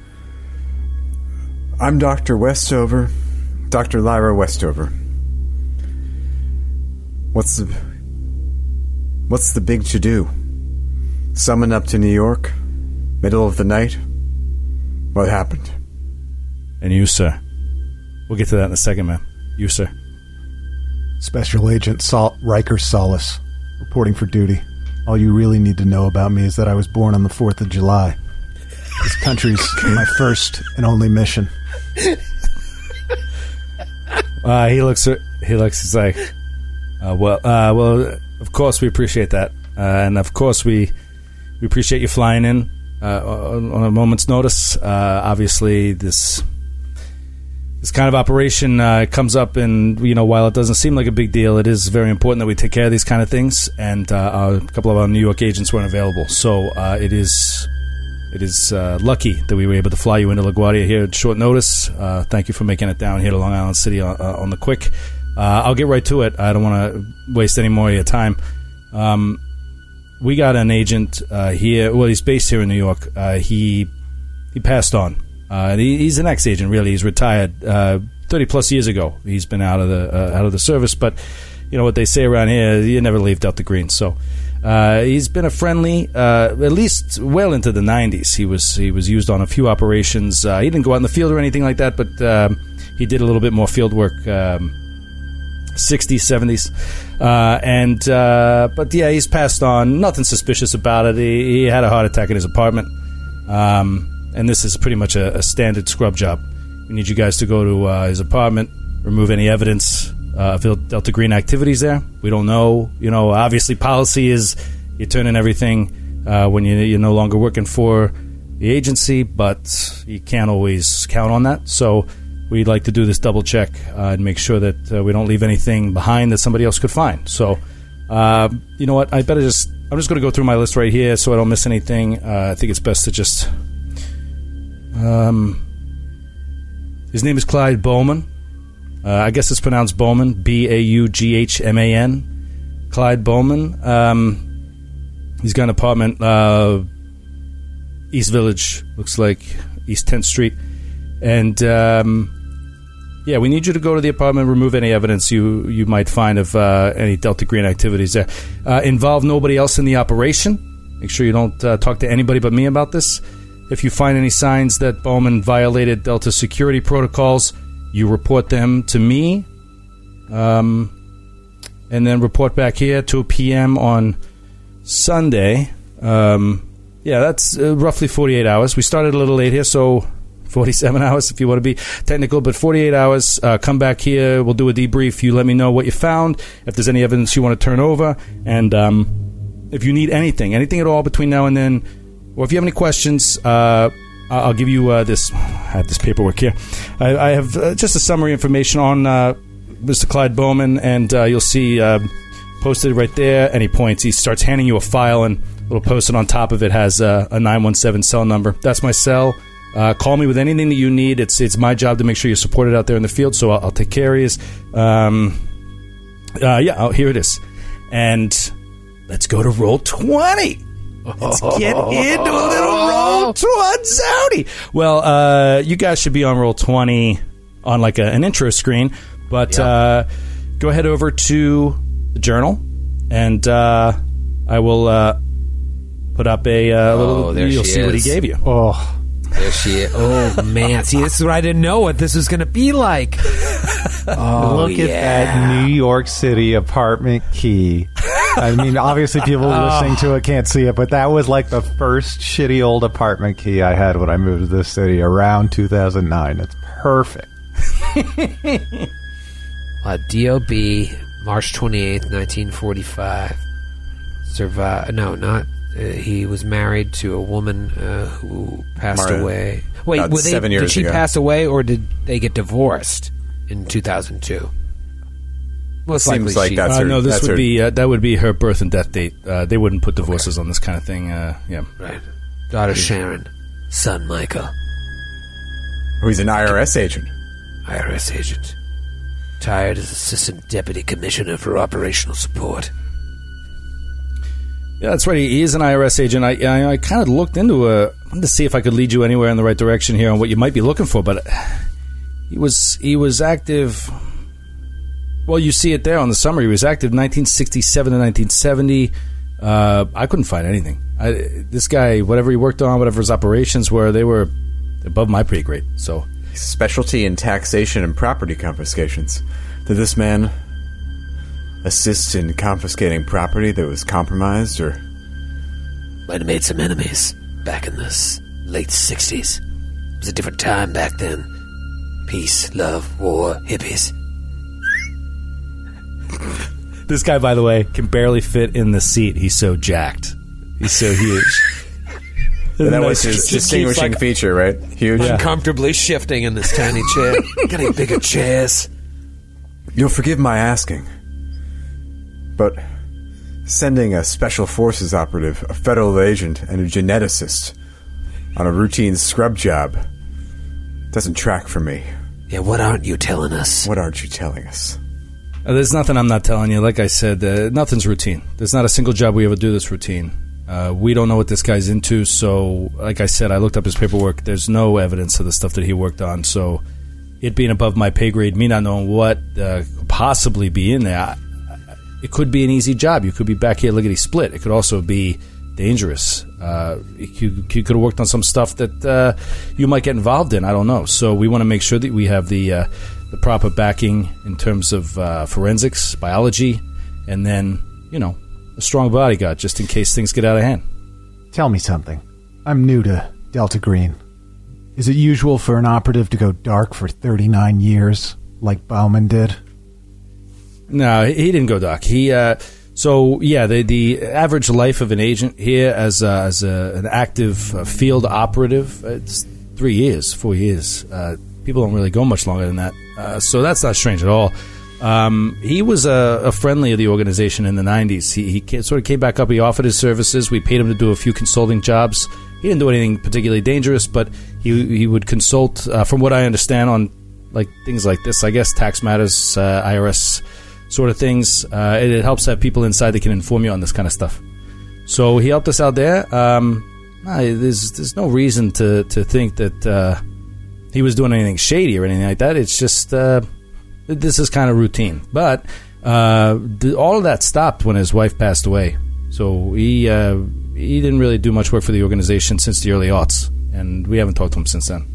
I'm Dr. Westover. Dr. Lyra Westover. What's the What's the big to do? Summon up to New York? Middle of the night? What happened? And you, sir. We'll get to that in a second, ma'am. You, sir. Special Agent Sal- Riker Solis, reporting for duty. All you really need to know about me is that I was born on the 4th of July. This country's my first and only mission. Uh, he looks. He looks. He's like, uh, well, uh, well. Of course, we appreciate that, uh, and of course, we we appreciate you flying in on, on a moment's notice. Uh, obviously, this this kind of operation uh, comes up, and you know, while it doesn't seem like a big deal, it is very important that we take care of these kind of things. And uh, a couple of our New York agents weren't available, so uh, it is it is uh, lucky that we were able to fly you into LaGuardia here at short notice. Uh, thank you for making it down here to Long Island City on, uh, on the quick. Uh, I'll get right to it. I don't want to waste any more of your time. Um, we got an agent uh, here. Well, he's based here in New York. Uh, he he passed on. Uh, he, he's an ex-agent, really. He's retired uh, thirty plus years ago. He's been out of the uh, out of the service, but you know what they say around here: you never leave Delta Green. So uh, he's been a friendly, at least well into the '90s. He was he was used on a few operations. He didn't go out in the field or anything like that, but um, he did a little bit more field work. Um, 60s, 70s. Uh, and, uh, but yeah, he's passed on. Nothing suspicious about it. He, he had a heart attack in his apartment. Um, and this is pretty much a, a standard scrub job. We need you guys to go to uh, his apartment, remove any evidence uh, of Delta Green activities there. We don't know. You know, obviously, policy is you turn in everything uh, when you, you're no longer working for the agency, but you can't always count on that. So we'd like to do this double check uh, and make sure that uh, we don't leave anything behind that somebody else could find. So, uh, you know what? I better just. I'm just going to go through my list right here so I don't miss anything. Uh, I think it's best to just. Um, his name is Clyde Baughman. Uh, I guess it's pronounced Bowman, B A U G H M A N. Clyde Baughman. Um, he's got an apartment, uh, East Village, looks like East 10th Street. And um, yeah, we need you to go to the apartment, remove any evidence you, you might find of uh, any Delta Green activities there. Uh, involve nobody else in the operation. Make sure you don't uh, talk to anybody but me about this. If you find any signs that Baughman violated Delta security protocols, you report them to me. Um, and then report back here 2 p.m. on Sunday. Um, yeah, that's uh, roughly 48 hours. We started a little late here, so 47 hours if you want to be technical, but 48 hours. Uh, come back here. We'll do a debrief. You let me know what you found, if there's any evidence you want to turn over, and um, if you need anything, anything at all between now and then, or if you have any questions, uh, I'll give you uh, this. I have this paperwork here. I, I have uh, just a summary information on uh, Mr. Clyde Baughman, and uh, you'll see posted right there. Any points? He starts handing you a file, and little posted on top of it has a 917 cell number. That's my cell. Uh, call me with anything that you need. It's it's my job to make sure you're supported out there in the field, so I'll, I'll take care of you. Um, uh, yeah, oh, here it is. And let's go to roll 20. Let's get into a little roll 20. Well, uh, you guys should be on roll 20 on like a, an intro screen, but uh, go ahead over to the journal and uh, I will uh, put up a uh, little. there you'll she see what he gave you. Oh, There she is. Oh man, see, this is what I didn't know what this was going to be like. Oh, look at that New York City apartment key. I mean, obviously, people listening to it can't see it, but that was like the first shitty old apartment key I had when I moved to this city around 2009. It's perfect. Uh, DOB, March 28th, 1945. Survive. No, not. Uh, he was married to a woman uh, who passed Mara- away. Wait, about were they, seven did she ago. pass away or did they get divorced in 2002? Most Seems likely like she- that's Uh, her- no, this that's would her- be uh, that would be her birth and death date. Uh, they wouldn't put divorces on this kind of thing. Uh, yeah, Right. Daughter Sharon, son Michael, Oh, he's an IRS agent. IRS agent. Tired as Assistant Deputy Commissioner for Operational Support. Yeah, that's right. He is an IRS agent. I I, I kind of looked into a wanted to see if I could lead you anywhere in the right direction here on what you might be looking for, but he was he was active. Well, you see it there on the summary. He was active 1967 to 1970. Uh, I couldn't find anything. I, this guy, whatever he worked on, whatever his operations were, they were above my pay grade. So Specialty in taxation and property confiscations. Did this man assist in confiscating property that was compromised or Might have made some enemies back in the late 60s. It was a different time back then. Peace, love, war, hippies. This guy, by the way, can barely fit in the seat. He's so jacked. He's so huge. that was his Just distinguishing like- feature, right? Huge. Uncomfortably shifting in this tiny chair. Getting bigger chairs. You'll forgive my asking, but sending a special forces operative, a federal agent, and a geneticist on a routine scrub job doesn't track for me. Yeah, what aren't you telling us? What aren't you telling us? Uh, There's nothing I'm not telling you. Like I said, uh, nothing's routine. There's not a single job we ever do that's routine. Uh, we don't know what this guy's into, so like I said, I looked up his paperwork. There's no evidence of the stuff that he worked on. So it being above my pay grade, me not knowing what uh, could possibly be in there, I, I- it could be an easy job. You could be back here lickety split. It could also be dangerous. Uh, you, you could have worked on some stuff that uh, you might get involved in. I don't know. So we want to make sure that we have the uh, the proper backing in terms of uh, forensics, biology, and then you know a strong bodyguard just in case things get out of hand. Tell me something. I'm new to Delta Green. Is it usual for an operative to go dark for 39 years, like Baughman did? No, he didn't go doc. He uh, so yeah, the the average life of an agent here as as a, an active uh, field operative, it's three years, four years. Uh, people don't really go much longer than that, uh, so that's not strange at all. Um, he was a, a, friendly of the organization in the '90s. He, he came, sort of came back up. He offered his services. We paid him to do a few consulting jobs. He didn't do anything particularly dangerous, but he he would consult, from what I understand, on like things like this. I guess tax matters, IRS sort of things. Uh, it, it, helps have people inside that can inform you on this kind of stuff. So he helped us out there. Um, there's there's no reason to to think that uh, he was doing anything shady or anything like that. It's just uh, this is kind of routine. But uh, the, all of that stopped when his wife passed away. So he uh, he didn't really do much work for the organization since the early aughts, and we haven't talked to him since then.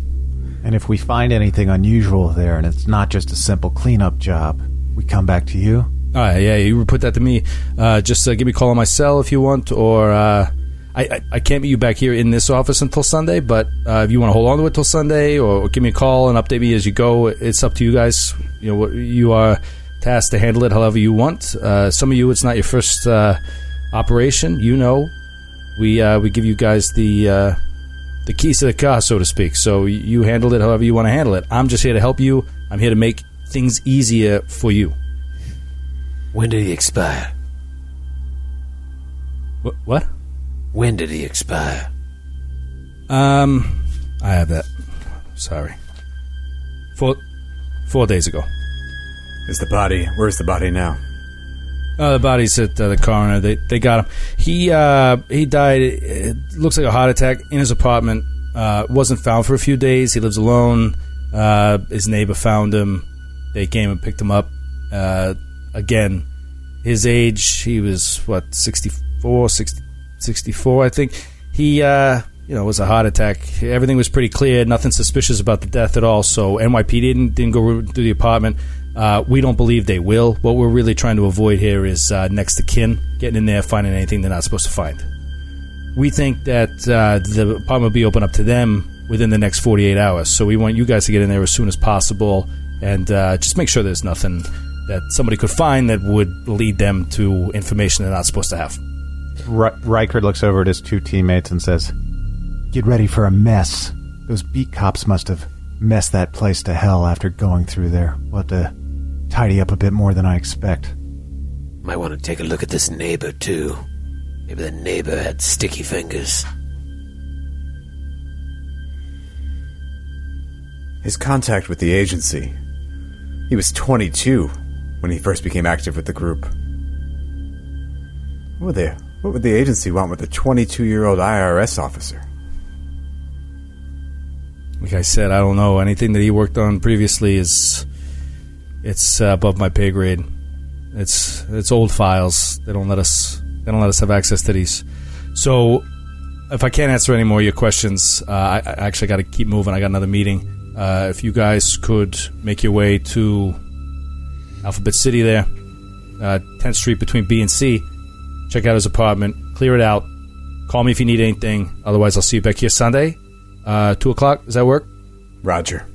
And if we find anything unusual there, and it's not just a simple cleanup job, we come back to you. All right, yeah, you put that to me. Uh, just uh, give me a call on my cell if you want, or uh, I, I, I, can't meet you back here in this office until Sunday. But uh, if you want to hold on to it till Sunday, or, or, give me a call and update me as you go, it's up to you guys. You know, you are tasked to handle it however you want. Uh, some of you, it's not your first uh, operation. You know, we we give you guys the the keys to the car, so to speak. So you handle it however you want to handle it. I'm just here to help you. I'm here to make things easier for you. When did he expire? Wh- what? When did he expire? Um, I have that. Sorry. Four, four days ago. Is the body? Where's the body now? Uh, the body's at uh, the coroner. They they got him. He uh, he died. It looks like a heart attack in his apartment. Uh, wasn't found for a few days. He lives alone. Uh, his neighbor found him. They came and picked him up. Uh, again, his age, he was, what, 64, 60, 64, I think. He, uh, you know, was a heart attack. Everything was pretty clear. Nothing suspicious about the death at all. So NYPD didn't, didn't go through the apartment. Uh, we don't believe they will. What we're really trying to avoid here is uh, next to kin, getting in there, finding anything they're not supposed to find. We think that uh, the apartment will be open up to them within the next 48 hours. So we want you guys to get in there as soon as possible and uh, just make sure there's nothing that somebody could find that would lead them to information they're not supposed to have. R- Riker looks over at his two teammates and says, Get ready for a mess. Those beat cops must have messed that place to hell after going through there. We'll have to tidy up a bit more than I expect. Might want to take a look at this neighbor, too. Maybe the neighbor had sticky fingers. His contact with the agency he was 22 when he first became active with the group. What would, they, what would the agency want with a 22 year old IRS officer? Like I said, I don't know. Anything that he worked on previously is it's above my pay grade. It's it's old files. They don't let us they don't let us have access to these. So if I can't answer any more of your questions, uh, I, I actually got to keep moving. I got another meeting. Uh, if you guys could make your way to Alphabet City there, uh, 10th Street between B and C, check out his apartment, clear it out. Call me if you need anything. Otherwise, I'll see you back here Sunday, uh, 2 o'clock. Does that work? Roger.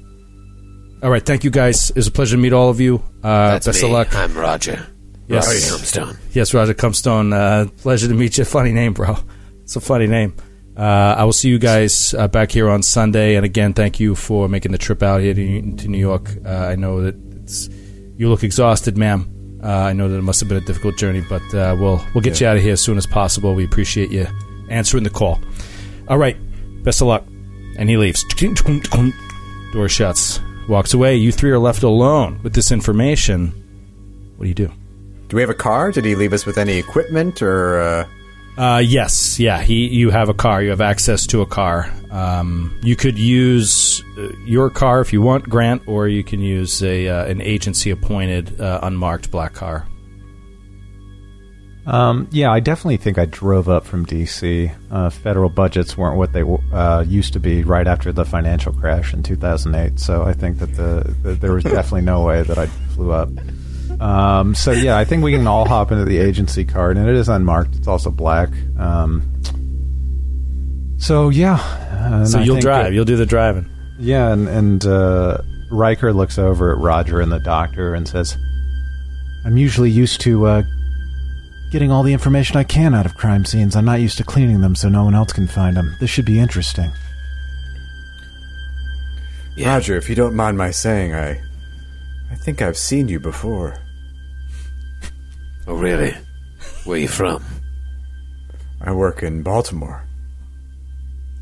All right. Thank you, guys. It was a pleasure to meet all of you. Uh, That's best me. of luck. I'm Roger. Yes. Roger Comstone. Yes, Roger Comstone. Uh, pleasure to meet you. Funny name, bro. It's a funny name. Uh, I will see you guys uh, back here on Sunday. And again, thank you for making the trip out here to, to New York. Uh, I know that it's, you look exhausted, ma'am. Uh, I know that it must have been a difficult journey, but uh, we'll we'll get yeah. you out of here as soon as possible. We appreciate you answering the call. All right, best of luck. And he leaves. Door shuts. Walks away. You three are left alone with this information. What do you do? Do we have a car? Did he leave us with any equipment or? Uh yes, yeah. He, you have a car. You have access to a car. Um, you could use uh, your car if you want, Grant, or you can use a uh, an agency appointed uh, unmarked black car. Um, yeah, I definitely think I drove up from D.C. Uh, federal budgets weren't what they used to be right after the financial crash in 2008. So I think that the, the there was definitely no way that I flew up. Um, so yeah, I think we can all hop into the agency card, and it is unmarked. It's also black. Um, so yeah, and So you'll drive. that- you'll do the driving. yeah, and, and uh, Riker looks over at Roger and the doctor and says, I'm usually used to uh, getting all the information I can out of crime scenes. I'm not used to cleaning them so no one else can find them. This should be interesting. Roger, if you don't mind my saying, I, I think I've seen you before. Oh, really? Where you from? I work in Baltimore.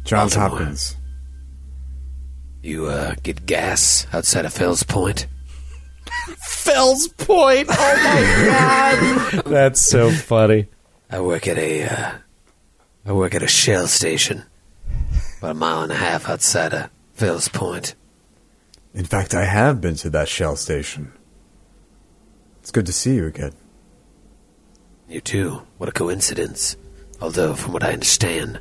Johns Baltimore. Hopkins. You, uh, get gas outside of Fells Point? Fells Point. Oh my god, that's so funny. I work at a, uh, I work at a Shell station. About a mile and a half outside of Fells Point. In fact, I have been to that Shell station. It's good to see you again. You too. What a coincidence. Although, from what I understand,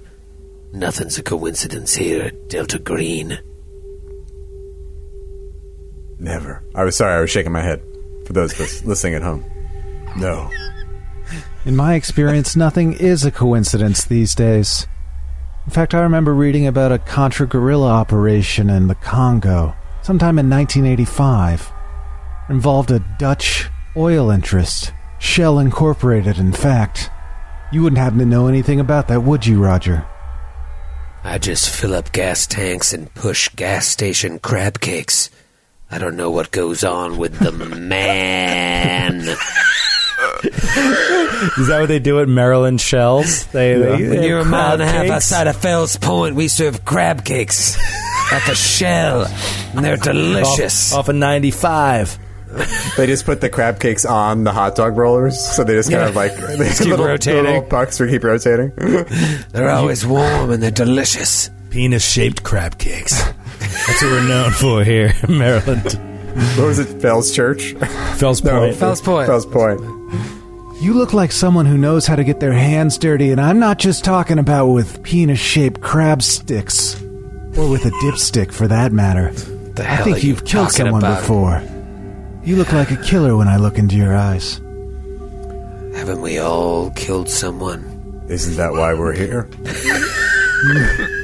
nothing's a coincidence here at Delta Green. Never. I was sorry, I was shaking my head. For those of us listening at home. No. In my experience, nothing is a coincidence these days. In fact, I remember reading about a Contra guerrilla operation in the Congo sometime in 1985. It involved a Dutch oil interest, Shell Incorporated, in fact. You wouldn't happen to know anything about that, would you, Roger? I just fill up gas tanks and push gas station crab cakes. I don't know what goes on with the man. Is that what they do at Maryland Shells? They, they, When they you're a mile and a half outside of Fells Point, we serve crab cakes at the Shell, and they're delicious. off, off of 95. They just put the crab cakes on the hot dog rollers, so they just kind of like they just keep little, rotating. Little pucks for keep rotating. They're always warm and they're delicious. Penis shaped crab cakes. That's what we're known for here in Maryland. what was it? Fells Church. Fells No, Point. Fells Point. Fells Point. You look like someone who knows how to get their hands dirty, and I'm not just talking about with penis shaped crab sticks. Or with a dipstick, for that matter. The I hell think are you you've killed talking someone about? before. You look like a killer when I look into your eyes. Haven't we all killed someone? Isn't that why we're here?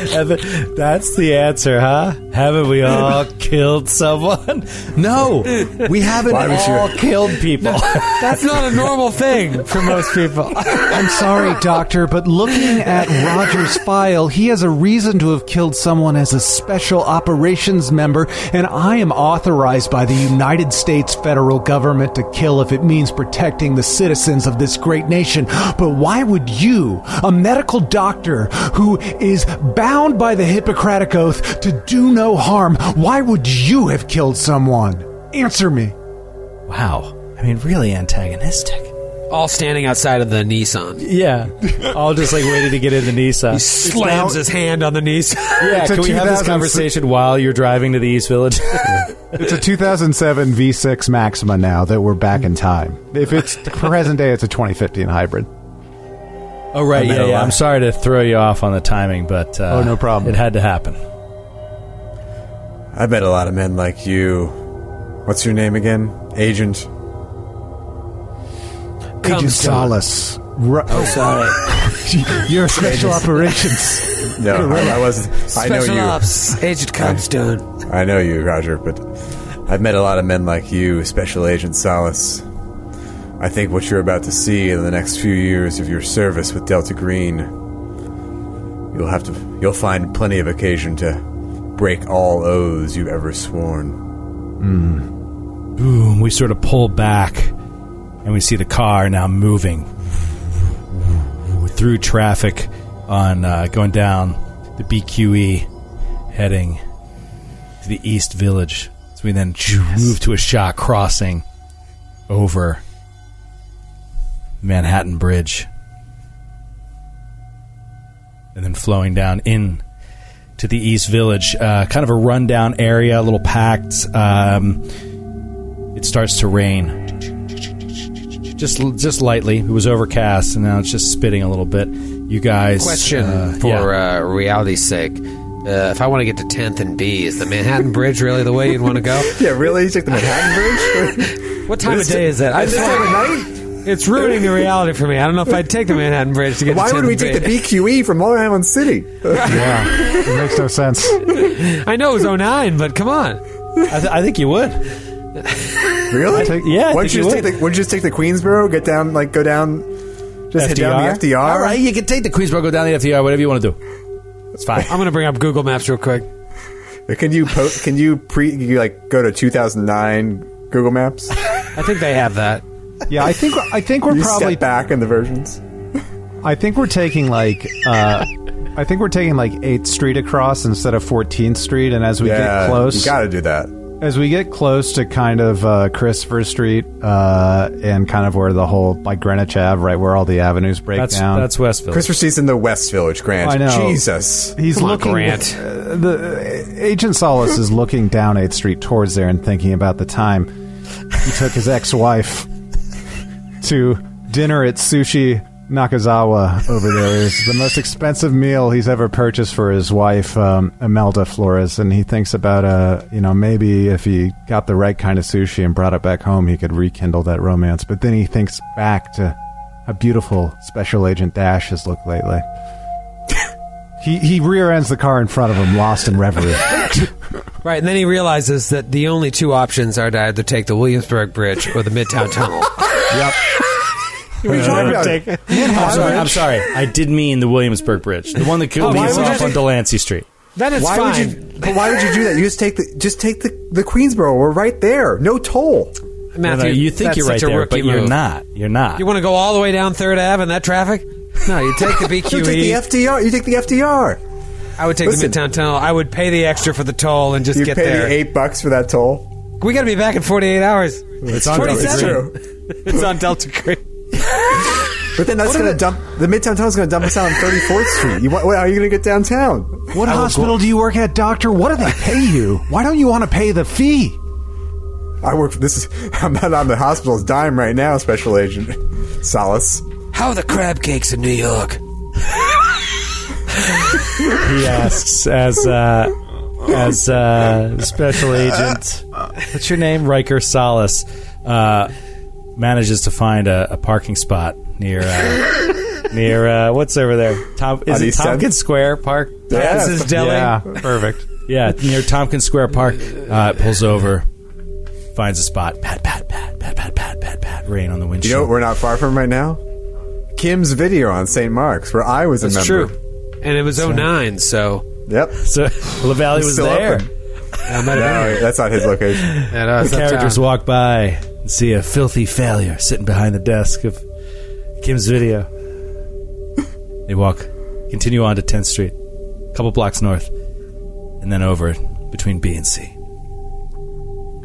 That's the answer, huh? Haven't we all killed someone? No, we haven't Why would you- all killed people. That's not a normal thing for most people. I'm sorry, Doctor, but looking at Roger's file, he has a reason to have killed someone as a special operations member, and I am authorized by the United States federal government to kill if it means protecting the citizens of this great nation. But why would you, a medical doctor who is bound by the Hippocratic Oath to do no harm, why would you have killed someone? Answer me. wow. I mean, really antagonistic. All standing outside of the Nissan. Yeah. All just like waiting to get in the Nissan. He slams his hand on the Nissan. Yeah, It's a can we have this 2006 conversation while you're driving to the East Village? It's a 2007 V6 Maxima now that we're back in time. If it's present day, it's a 2015 hybrid. Oh, right. Yeah, yeah. I'm sorry to throw you off on the timing, but uh, Oh, no problem. It had to happen. I've met a lot of men like you. What's your name again? Agent. Agent Solis. Ru- Oh, sorry. You're special operations. No, I, I wasn't. I know you. Ops. Agent Comstone. I know you, Roger, but I've met a lot of men like you, Special Agent Solis. I think what you're about to see in the next few years of your service with Delta Green, you'll have to, you'll find plenty of occasion to break all oaths you've ever sworn. Boom. We sort of pull back, and we see the car now moving through traffic on uh, going down the BQE, heading to the East Village. So we then move to a shot crossing over Manhattan Bridge, and then flowing down in to the East Village. Uh, kind of a rundown area, a little packed. Um, it starts to rain. just just lightly. It was overcast, and now it's just spitting a little bit. You guys, Question uh, for yeah. uh, reality's sake. Uh, if I want to get to 10th and B, is the Manhattan Bridge really the way you'd want to go? Yeah, really? You took the Manhattan Bridge? What time of day is that? I At this just time of wanna- night? It's ruining the reality for me. I don't know if I'd take the Manhattan Bridge to get to. Why to would we and take the B. BQE from Long Island City? Yeah, it makes no sense. I know it was 09, but come on. I, th- I think you would. really? take- yeah, I Why don't you you just take would. the? Would you just take the Queensboro? Get down, like go down, just hit down the FDR. All right, you can take the Queensboro, go down the FDR, whatever you want to do. It's fine. I'm going to bring up Google Maps real quick. Can you po- can you pre you like go to 2009 Google Maps? I think they have that. Yeah, I think I think we're You probably step back in the versions. I think we're taking like uh, I think we're taking like 8th Street across instead of 14th Street, and as we yeah, get close, you got to do that. as we get close to kind of uh, Christopher Street uh, and kind of where the whole like Greenwich Ave, right where all the avenues break That's down. that's Westville. Christopher Street's in the West Village, Grant. I know. Jesus. He's Come on, looking. Grant. uh, the Agent Solis is looking down 8th Street towards there and thinking about the time he took his ex-wife to dinner at Sushi Nakazawa over there. It the most expensive meal he's ever purchased for his wife, um, Flores, and he thinks about uh, you know maybe if he got the right kind of sushi and brought it back home, he could rekindle that romance. But then he thinks back to how beautiful Special Agent Dash has looked lately. He he rear ends the car in front of him, lost in reverie. Right, and then he realizes that the only two options are to either take the Williamsburg Bridge or the Midtown Tunnel. Yep. What are you talking uh, about? I'm sorry, I'm sorry. I did mean the Williamsburg Bridge, the one that Oh, why leads would you off take- on Delancey Street. Then it's Why fine. would you? But why would you do that? You just take the just take the the Queensboro. We're right there. No toll. Matthew, No, no, you think that's you're right such a there, rookie but you're move. not. You're not. You want to go all the way down Third Ave in that traffic? No, you take the You take the BQE. FDR. You take the FDR. I would take Listen. the Midtown Tunnel. I would pay the extra for the toll and just You get pay there. the eight bucks for that toll. We got to be back in 48 hours. It's on It's 47. true. It's on Delta Green. But then that's going to dump the Midtown Tunnel's going to dump us out on 34th Street. You, what, how are you going to get downtown? What hospital do you work at, doctor? What do they pay you? Why don't you want to pay the fee? I work. For, this is. I'm not on the hospital's dime right now. Special Agent Solis. How are the crab cakes in New York? he asks as uh, as uh, special agent. What's your name? Riker Solis uh, manages to find a, a parking spot near uh, near uh, what's over there? Tom, is On it East Tompkins Square Park? Yeah. This is Deli. Yeah, perfect. Yeah, near Tompkins Square Park. Uh, pulls over, finds a spot. Pat, pat, pat, pat, pat, pat, pat, pat. Rain on the windshield. You know what we're not far from right now? Kim's video on St. Mark's, where I was a That's member. true. And it was 09, so Yep. so LaValle It's was still there. open. I might have been No, that's not his location. at uh, The characters walk by and see a filthy failure sitting behind the desk of Kim's video. They walk, continue on to 10th Street, a couple blocks north, and then over between B and C.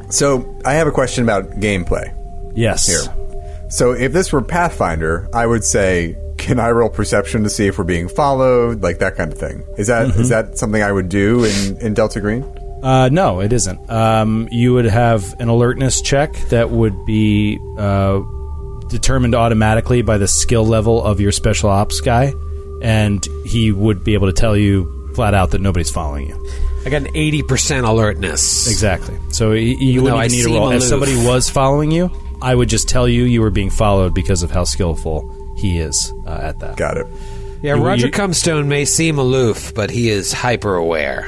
So I have a question about gameplay. Yes. Here. So if this were Pathfinder, I would say, can I roll perception to see if we're being followed, like that kind of thing? Is that is mm-hmm. that something I would do in, in Delta Green? Uh, no, it isn't. Um, you would have an alertness check that would be uh, determined automatically by the skill level of your special ops guy, and he would be able to tell you flat out that nobody's following you. I got an 80% alertness. Exactly. So y- you wouldn't even need a seem roll. If somebody was following you, I would just tell you you were being followed because of how skillful he is uh, at that. Got it. Yeah, You- Roger you- Comstone may seem aloof, but he is hyper aware.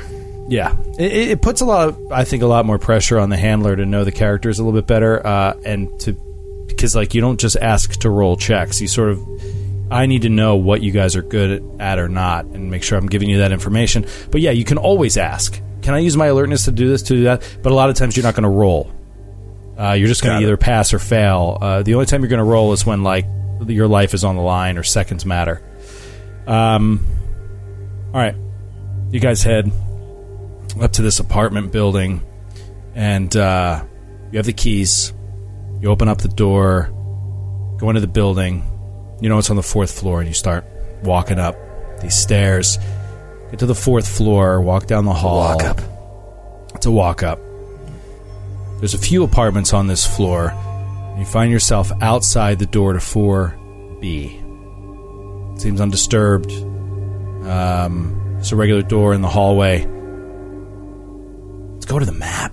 Yeah, it, it puts a lot, of, I think, a lot more pressure on the handler to know the characters a little bit better, uh, and to because like you don't just ask to roll checks. You sort of, I need to know what you guys are good at or not, and make sure I'm giving you that information. But yeah, you can always ask. Can I use my alertness to do this, to do that? But a lot of times you're not going to roll. Uh, you're just going to either pass or fail. Uh, the only time you're going to roll is when like your life is on the line or seconds matter. Um, all right, you guys head up to this apartment building, and uh, you have the keys. You open up the door, go into the building. You know it's on the fourth floor, and you start walking up these stairs. Get to the fourth floor, walk down the hall. Walk up. It's a walk up. There's a few apartments on this floor, and you find yourself outside the door to 4B. Seems undisturbed. Um, it's a regular door in the hallway. Let's go to the map.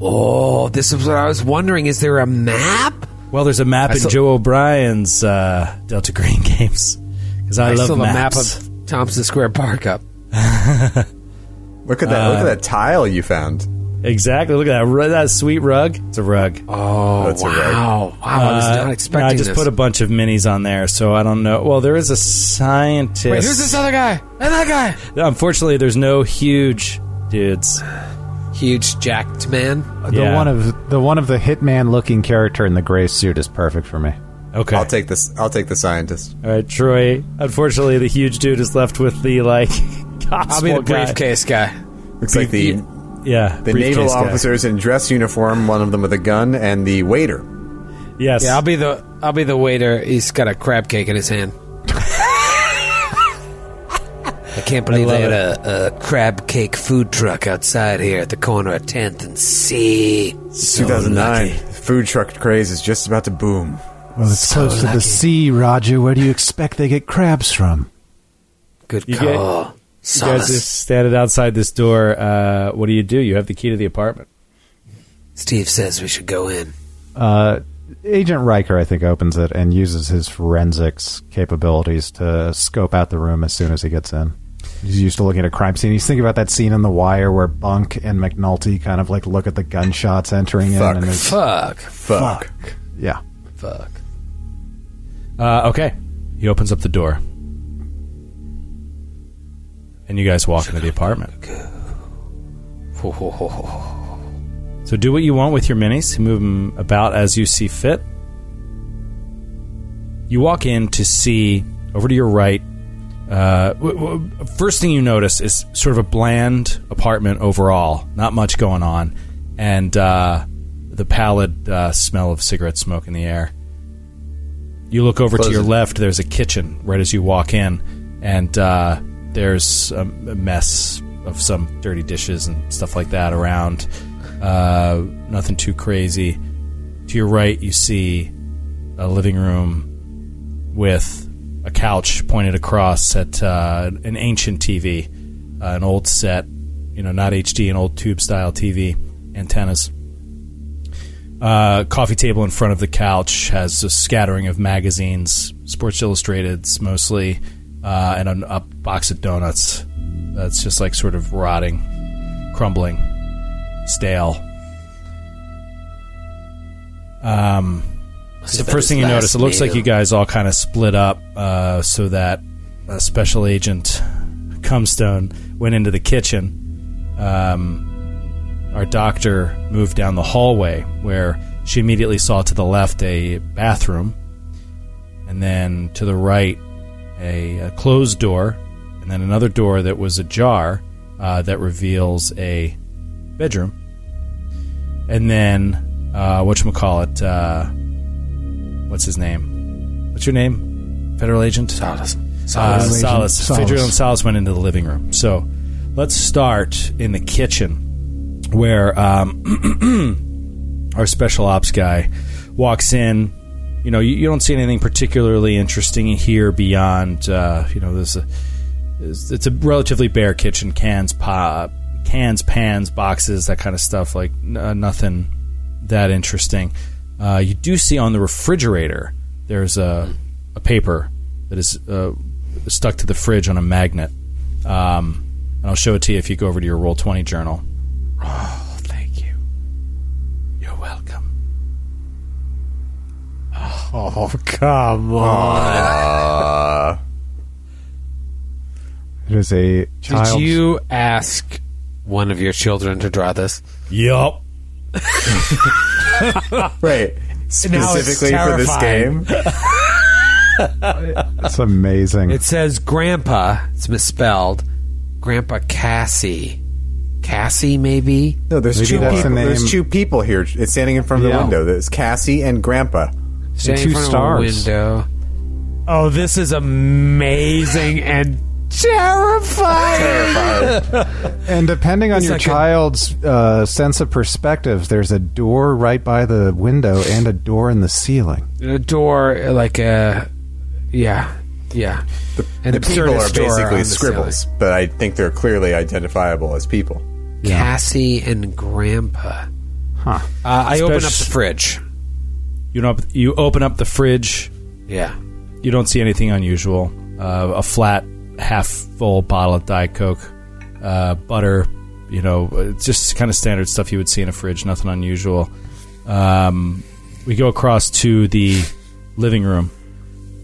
Oh, this is what I was wondering. Is there a map? Well, there's a map I in saw- Joe O'Brien's uh, Delta Green games because I, I love still have a map of Tompkins Square Park up. Look at that! look at that tile you found. exactly. Look at that ru- that sweet rug. It's a rug. Oh, That's a rug. wow. Wow, I was Uh, not expecting I just this. put a bunch of minis on there, so I don't know. Well, there is a scientist. Wait, who's this other guy? And that guy. Unfortunately, there's no huge dudes. Huge jacked man. The Yeah. one of the one of the hitman looking character in the gray suit is perfect for me. Okay. I'll take this. I'll take the scientist. All right, Troy. Unfortunately, the huge dude is left with the like. I'll be the gospel guy. briefcase guy. Looks like the Yeah, the naval guy. officers in dress uniform. One of them with a gun, and the waiter. Yes. Yeah, I'll be the I'll be the waiter. He's got a crab cake in his hand. I can't believe love they had a, a crab cake food truck outside here at the corner of 10th and C. So 2009. lucky. Food truck craze is just about to boom. Well, it's So close to the sea, Roger. Where do you expect they get crabs from? Good You get- call. You guys Solis. just standing outside this door. Uh, what do you do? You have the key to the apartment. Steve says we should go in. Uh, Agent Riker, I think, opens it and uses his forensics capabilities to scope out the room as soon as he gets in. He's used to looking at a crime scene. He's thinking about that scene in The Wire where Bunk and McNulty kind of like look at the gunshots entering Fuck. in. And there's, Fuck. Fuck. yeah. Fuck. Uh, okay. He opens up the door. And you guys walk into the apartment. So do what you want with your minis. Move them about as you see fit. You walk in to see over to your right. Uh, w- w- first thing you notice is sort of a bland apartment overall. Not much going on, and uh, the pallid uh, smell of cigarette smoke in the air. You look over to your it. left. There's a kitchen right as you walk in, and uh, there's a, a mess of some dirty dishes and stuff like that around. Uh, nothing too crazy. To your right, you see a living room with a couch pointed across at uh, an ancient TV, uh, an old set, you know, not HD, an old tube style TV, antennas. Uh, coffee table in front of the couch has a scattering of magazines, Sports Illustrateds mostly, uh, and a, a box of donuts that's just like sort of rotting, crumbling, stale. Um, the first thing you notice, it looks like you guys all kind of split up uh, so that uh, Special Agent Cumstone went into the kitchen. Um, our doctor moved down the hallway where she immediately saw to the left a bathroom, and then to the right a, a closed door, and then another door that was ajar uh, that reveals a bedroom, and then uh, what you call it? Uh, what's his name? What's your name? Federal agent Salas. uh, Solis. Solis. Solis. And Solis went into the living room. So let's start in the kitchen where um, our special ops guy walks in. You know, you, you don't see anything particularly interesting here beyond, uh, you know, there's a, it's, it's a relatively bare kitchen, cans, pa, cans, pans, boxes, that kind of stuff. Like n- uh, nothing that interesting. Uh, you do see on the refrigerator there's a, a paper that is uh, stuck to the fridge on a magnet. Um, and I'll show it to you if you go over to your Roll20 journal. Oh, thank you. You're welcome. Oh, come on. Uh, It is a Did child. you ask one of your children to draw this? Yup. right. Specifically for this game. It's amazing. It says Grandpa. It's misspelled. Grandpa Cassie. Cassie, maybe? No, there's Maybe two that's the people. name. There's two people here. It's standing in front of the Yeah. window. There's Cassie and Grandpa. Standing two in front stars. Of a window. Oh, this is amazing and Terrified. And depending on It's your like a- child's uh, sense of perspective, there's a door right by the window and a door in the ceiling. a door, like a yeah, yeah. An the people are absurdist door on basically the scribbles, but I think they're clearly identifiable as people. Cassie and Grandpa. Huh. Uh, I open up the fridge. You know, you open up the fridge. Yeah. You don't see anything unusual. Uh, a flat, half full bottle of Diet Coke, uh, butter. You know, just kind of standard stuff you would see in a fridge. Nothing unusual. Um, we go across to the living room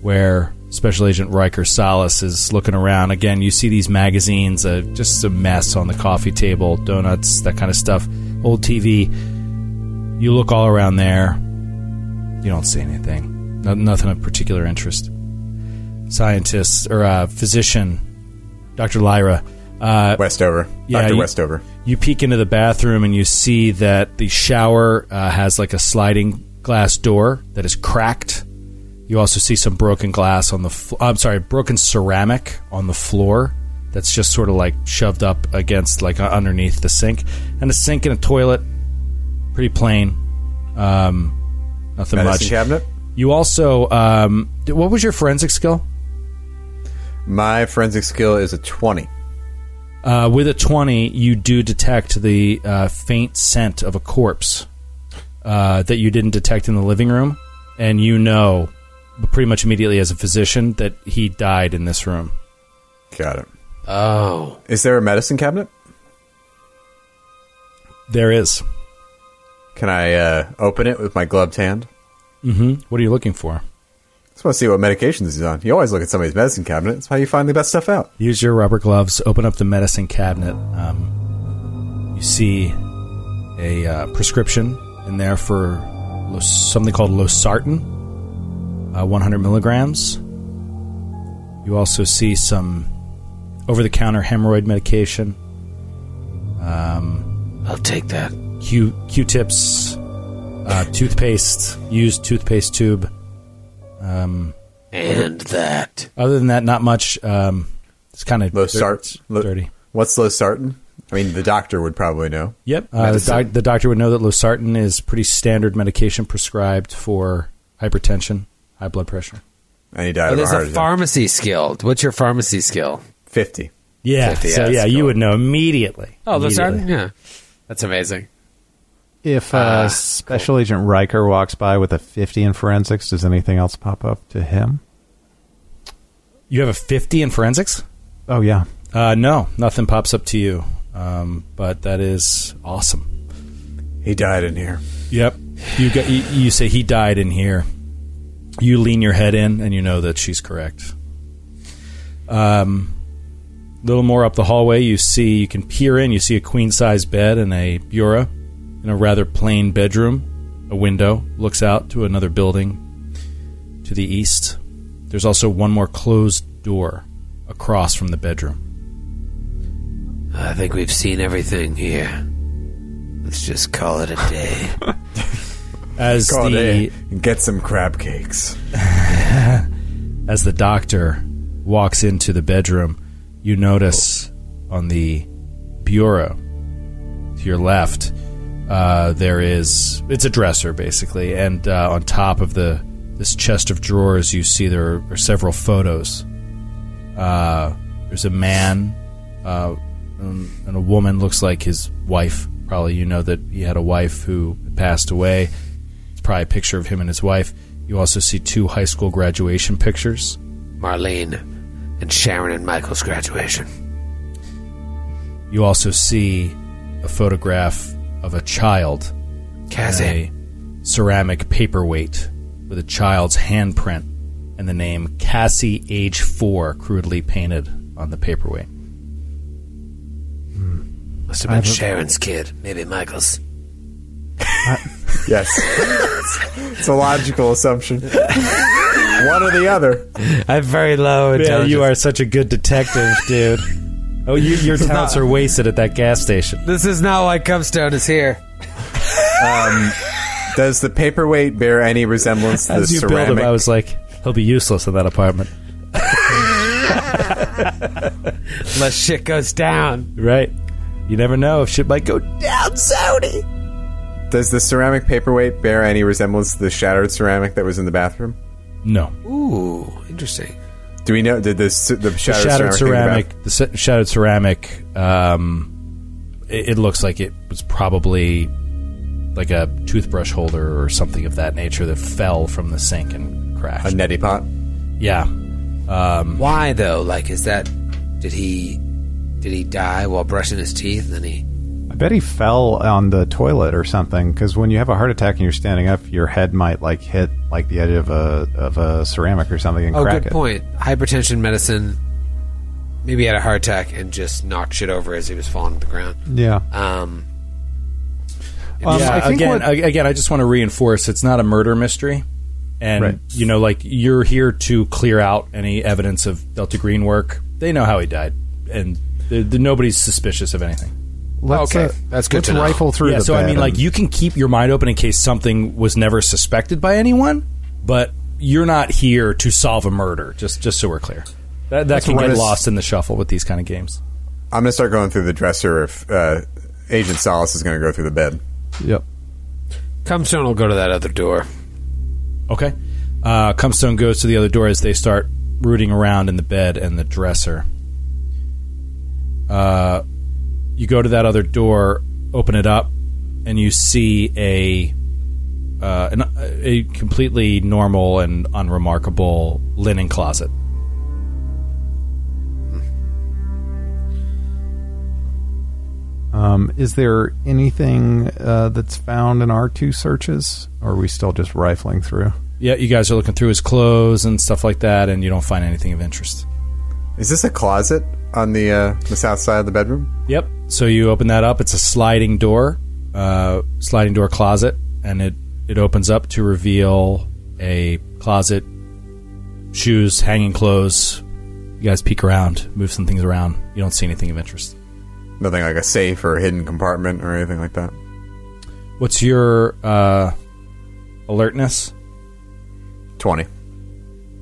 where Special Agent Riker Salas is looking around. Again, you see these magazines, uh, just a mess on the coffee table, donuts, that kind of stuff. Old TV. You look all around there. You don't see anything. No, nothing of particular interest. Scientist or uh, physician, Dr. Lyra. Uh, Westover, Yeah, Doctor you- Westover. you peek into the bathroom and you see that the shower uh, has like a sliding glass door that is cracked. You also see some broken glass on the. Fl- I'm sorry, broken ceramic on the floor. That's just sort of like shoved up against, like uh, underneath the sink, and a sink and a toilet. Pretty plain. Um, nothing Medicine much. cabinet. You also, um, what was your forensic skill? My forensic skill is a twenty. Uh, with a 20, you do detect the uh, faint scent of a corpse uh, that you didn't detect in the living room. And you know, pretty much immediately as a physician, that he died in this room. Got it. Oh. Is there a medicine cabinet? There is. Can I uh, open it with my gloved hand? Mm hmm. What are you looking for? Just want to see what medications he's on. You always look at somebody's medicine cabinet. That's how you find the best stuff out. Use your rubber gloves, open up the medicine cabinet. Um, you see a uh, prescription in there for los- something called losartan, uh, 100 milligrams. You also see some over the counter hemorrhoid medication, I'll take that. Q Q tips, uh, toothpaste, used toothpaste tube. Um, And that. other than that, not much. Um, it's kind of Losart. Lo- dirty. What's low losartan? I mean, the doctor would probably know. Yep. Uh, the, doc- the doctor would know that losartan is pretty standard medication prescribed for hypertension, high blood pressure. And he died Oh, of a there's heart a pharmacy skill. What's your pharmacy skill? Fifty. Yeah. Fifty, so yeah, yeah, you would know immediately. Oh, the Immediately. sergeant? Yeah. That's amazing. If uh, Ah, Special Agent Riker walks by with a 50 in forensics, does anything else pop up to him? You have a fifty in forensics? Oh, yeah. Uh, no, nothing pops up to you. Um, but that is awesome. He died in here. Yep. You get you, you say he died in here. You lean your head in and you know that she's correct. Um a little more up the hallway you see you can peer in, you see a queen size bed and a bureau in a rather plain bedroom. A window looks out to another building to the east. There's also one more closed door across from the bedroom. I think we've seen everything here. Let's just call it a day. As Call the and get some crab cakes. as the doctor walks into the bedroom, you notice on the bureau to your left uh, there is it's a dresser basically, and uh, on top of the this chest of drawers, you see there are several photos. Uh, there's a man uh, and and a woman looks like his wife. Probably you know that he had a wife who passed away. It's probably a picture of him and his wife. You also see two high school graduation pictures. Marlene and Sharon and Michael's graduation. You also see a photograph of a child Cassie. and a ceramic paperweight with a child's handprint and the name Cassie, age four, crudely painted on the paperweight. Hmm. Must have been Sharon's kid. Maybe Michael's. Yes. it's a logical assumption. One or the other. I'm very low Yeah, you are such a good detective, dude. Oh, you, your talents are wasted at that gas station. This is not why Cubstone is here. Um, does the paperweight bear any resemblance to the As you build him, ceramic? I was like, he'll be useless in that apartment. Unless shit goes down. Right. You never know if shit might go down, Sony. Does the ceramic paperweight bear any resemblance to the shattered ceramic that was in the bathroom? No. Ooh, interesting. Do we know? Did the The shattered, shattered ceramic? ceramic, the sa- shattered ceramic, um, it, it looks like it was probably like a toothbrush holder or something of that nature that fell from the sink and crashed. a crashed. neti pot? yeah. Why though? Like, is that did he did he die while brushing his teeth? And then he I bet he fell on the toilet or something. Because when you have a heart attack and you're standing up, your head might like hit like the edge of a of a ceramic or something and oh, crack good it. point. Hypertension medicine. Maybe he had a heart attack and just knocked shit over as he was falling to the ground. Yeah. Um, Um, yeah, again, what- again, I just want to reinforce it's not a murder mystery, and Right. you know, like you're here to clear out any evidence of Delta Green work. They know how he died, and the, the, nobody's suspicious of anything. Let's, Okay, uh, that's good Let's to know. rifle through yeah, the so I bed mean, like you can keep your mind open in case something was never suspected by anyone, but you're not here to solve a murder. Just just so we're clear, that, that can get us- lost in the shuffle with these kind of games. I'm gonna start going through the dresser if uh, Agent Solis is gonna go through the bed. Yep. Cumstone will go to that other door. Okay. Uh, Cumstone goes to the other door as they start rooting around in the bed and the dresser. Uh, you go to that other door, open it up, and you see a uh, an, a completely normal and unremarkable linen closet. Um, is there anything uh, that's found in our two searches, or are we still just rifling through? Yeah, you guys are looking through his clothes and stuff like that, and you don't find anything of interest. Is this a closet on the uh, the south side of the bedroom? Yep. So you open that up. It's a sliding door, uh, sliding door closet, and it it opens up to reveal a closet, shoes, hanging clothes. You guys peek around, move some things around. You don't see anything of interest. Nothing like a safe or a hidden compartment or anything like that. What's your uh, alertness? Twenty.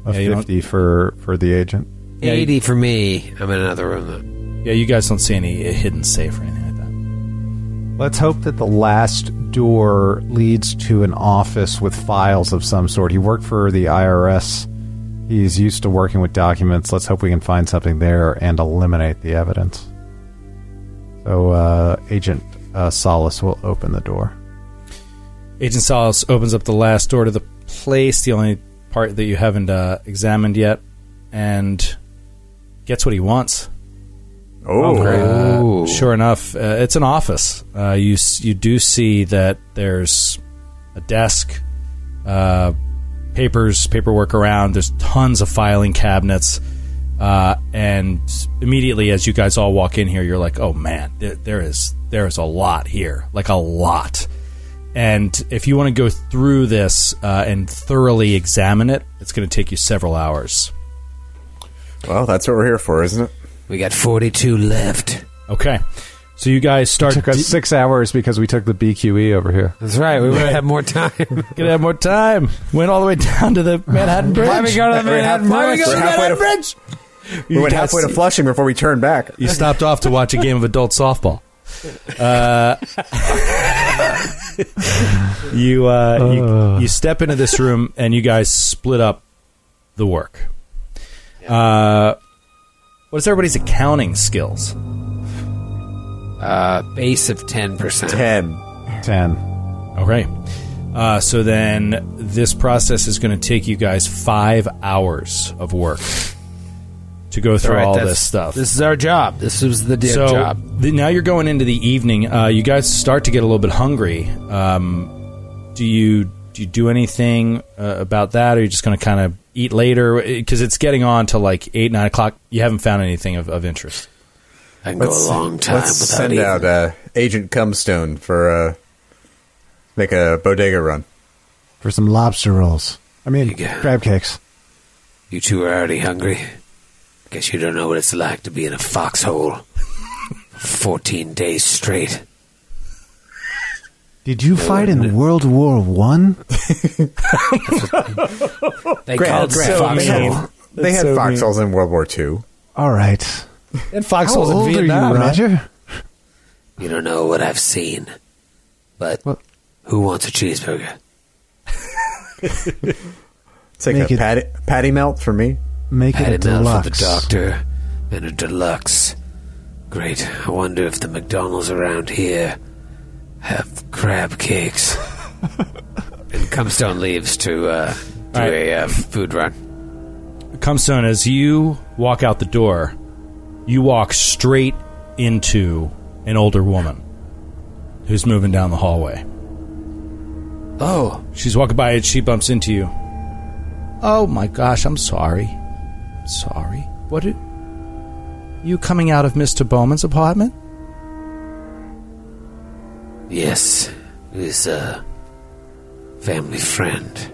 A Yeah, fifty for for the agent. Yeah, you- 80 for me. I'm in another room though. Yeah, you guys don't see any hidden safe or anything like that. Let's hope that the last door leads to an office with files of some sort. He worked for the IRS. He's used to working with documents. Let's hope we can find something there and eliminate the evidence. So, uh, Agent uh, Solis will open the door. Agent Solis opens up the last door to the place, the only part that you haven't uh, examined yet, and gets what he wants. Oh, Uh, sure enough, uh, it's an office. Uh, you you do see that there's a desk, uh, papers, paperwork around. There's tons of filing cabinets, uh, and immediately as you guys all walk in here, you're like, "Oh man, there, there is there is a lot here, like a lot." And if you want to go through this uh, and thoroughly examine it, it's going to take you several hours. Well, that's what we're here for, isn't it? We got 42 left. Okay, so you guys start. Took us di- six hours because we took the BQE over here. That's right. We would have more time. Gonna have more time. Went all the way down to the Manhattan Bridge. Why we go to the We're Manhattan half- Bridge? we're Manhattan halfway to- Bridge. We went halfway to Flushing before we turned back. You stopped off to watch a game of adult softball. Uh, you, uh, you you step into this room and you guys split up the work. Uh, what is everybody's accounting skills? Uh, base of 10%. Ten. Ten. Okay. Uh, so then this process is going to take you guys five hours of work to go through right, all this stuff. This is our job. This is the so job. the- now you're going into the evening. Uh, you guys start to get a little bit hungry. Um, do you do you do anything uh, about that, or are you just going to kind of eat later? Because it's getting on to like eight nine o'clock. You haven't found anything of, of interest. I can go a long time let's without send eating. out uh, Agent Cumstone for uh, make a bodega run. For some lobster rolls. I mean, Yeah. crab cakes. You two are already hungry. Guess you don't know what it's like to be in a foxhole. Fourteen days straight. Did you fight in World War One? They Grant, called Grant, it they, foxhole. had, They had so foxholes in World War Two. All right. And How foxholes in old are you, Vietnam, man. Roger? You don't know what I've seen, but What? who wants a cheeseburger? It's like Make a it- patty, patty melt for me. Make Had it a enough for the doctor and a deluxe. Great. I wonder if the McDonald's around here have crab cakes. and Cumstone leaves to uh, do right. a uh, food run. Cumstone, as you walk out the door, you walk straight into an older woman who's moving down the hallway. Oh, She's walking by and she bumps into you. Oh my gosh, I'm sorry. I'm sorry. What? Are, you coming out of Mr. Baughman's apartment? Yes. He's a family friend.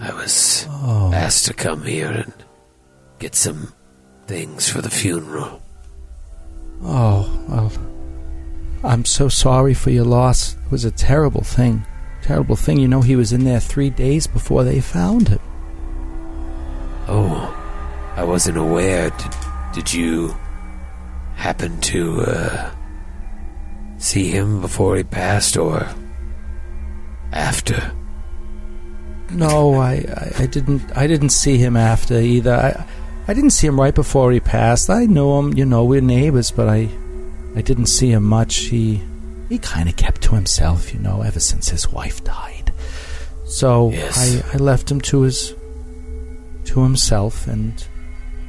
I was asked to come here and get some things for the funeral. Oh, well, I'm so sorry for your loss. It was a terrible thing. Terrible thing. You know, he was in there three days before they found him. Oh, I wasn't aware. Did, did you happen to uh, see him before he passed or after? No, I, I, I didn't. I didn't see him after either. I, I didn't see him right before he passed. I know him. You know, we're neighbors, but I, I didn't see him much. He, he kind of kept to himself. You know, ever since his wife died. So Yes. I, I left him to his, to himself, and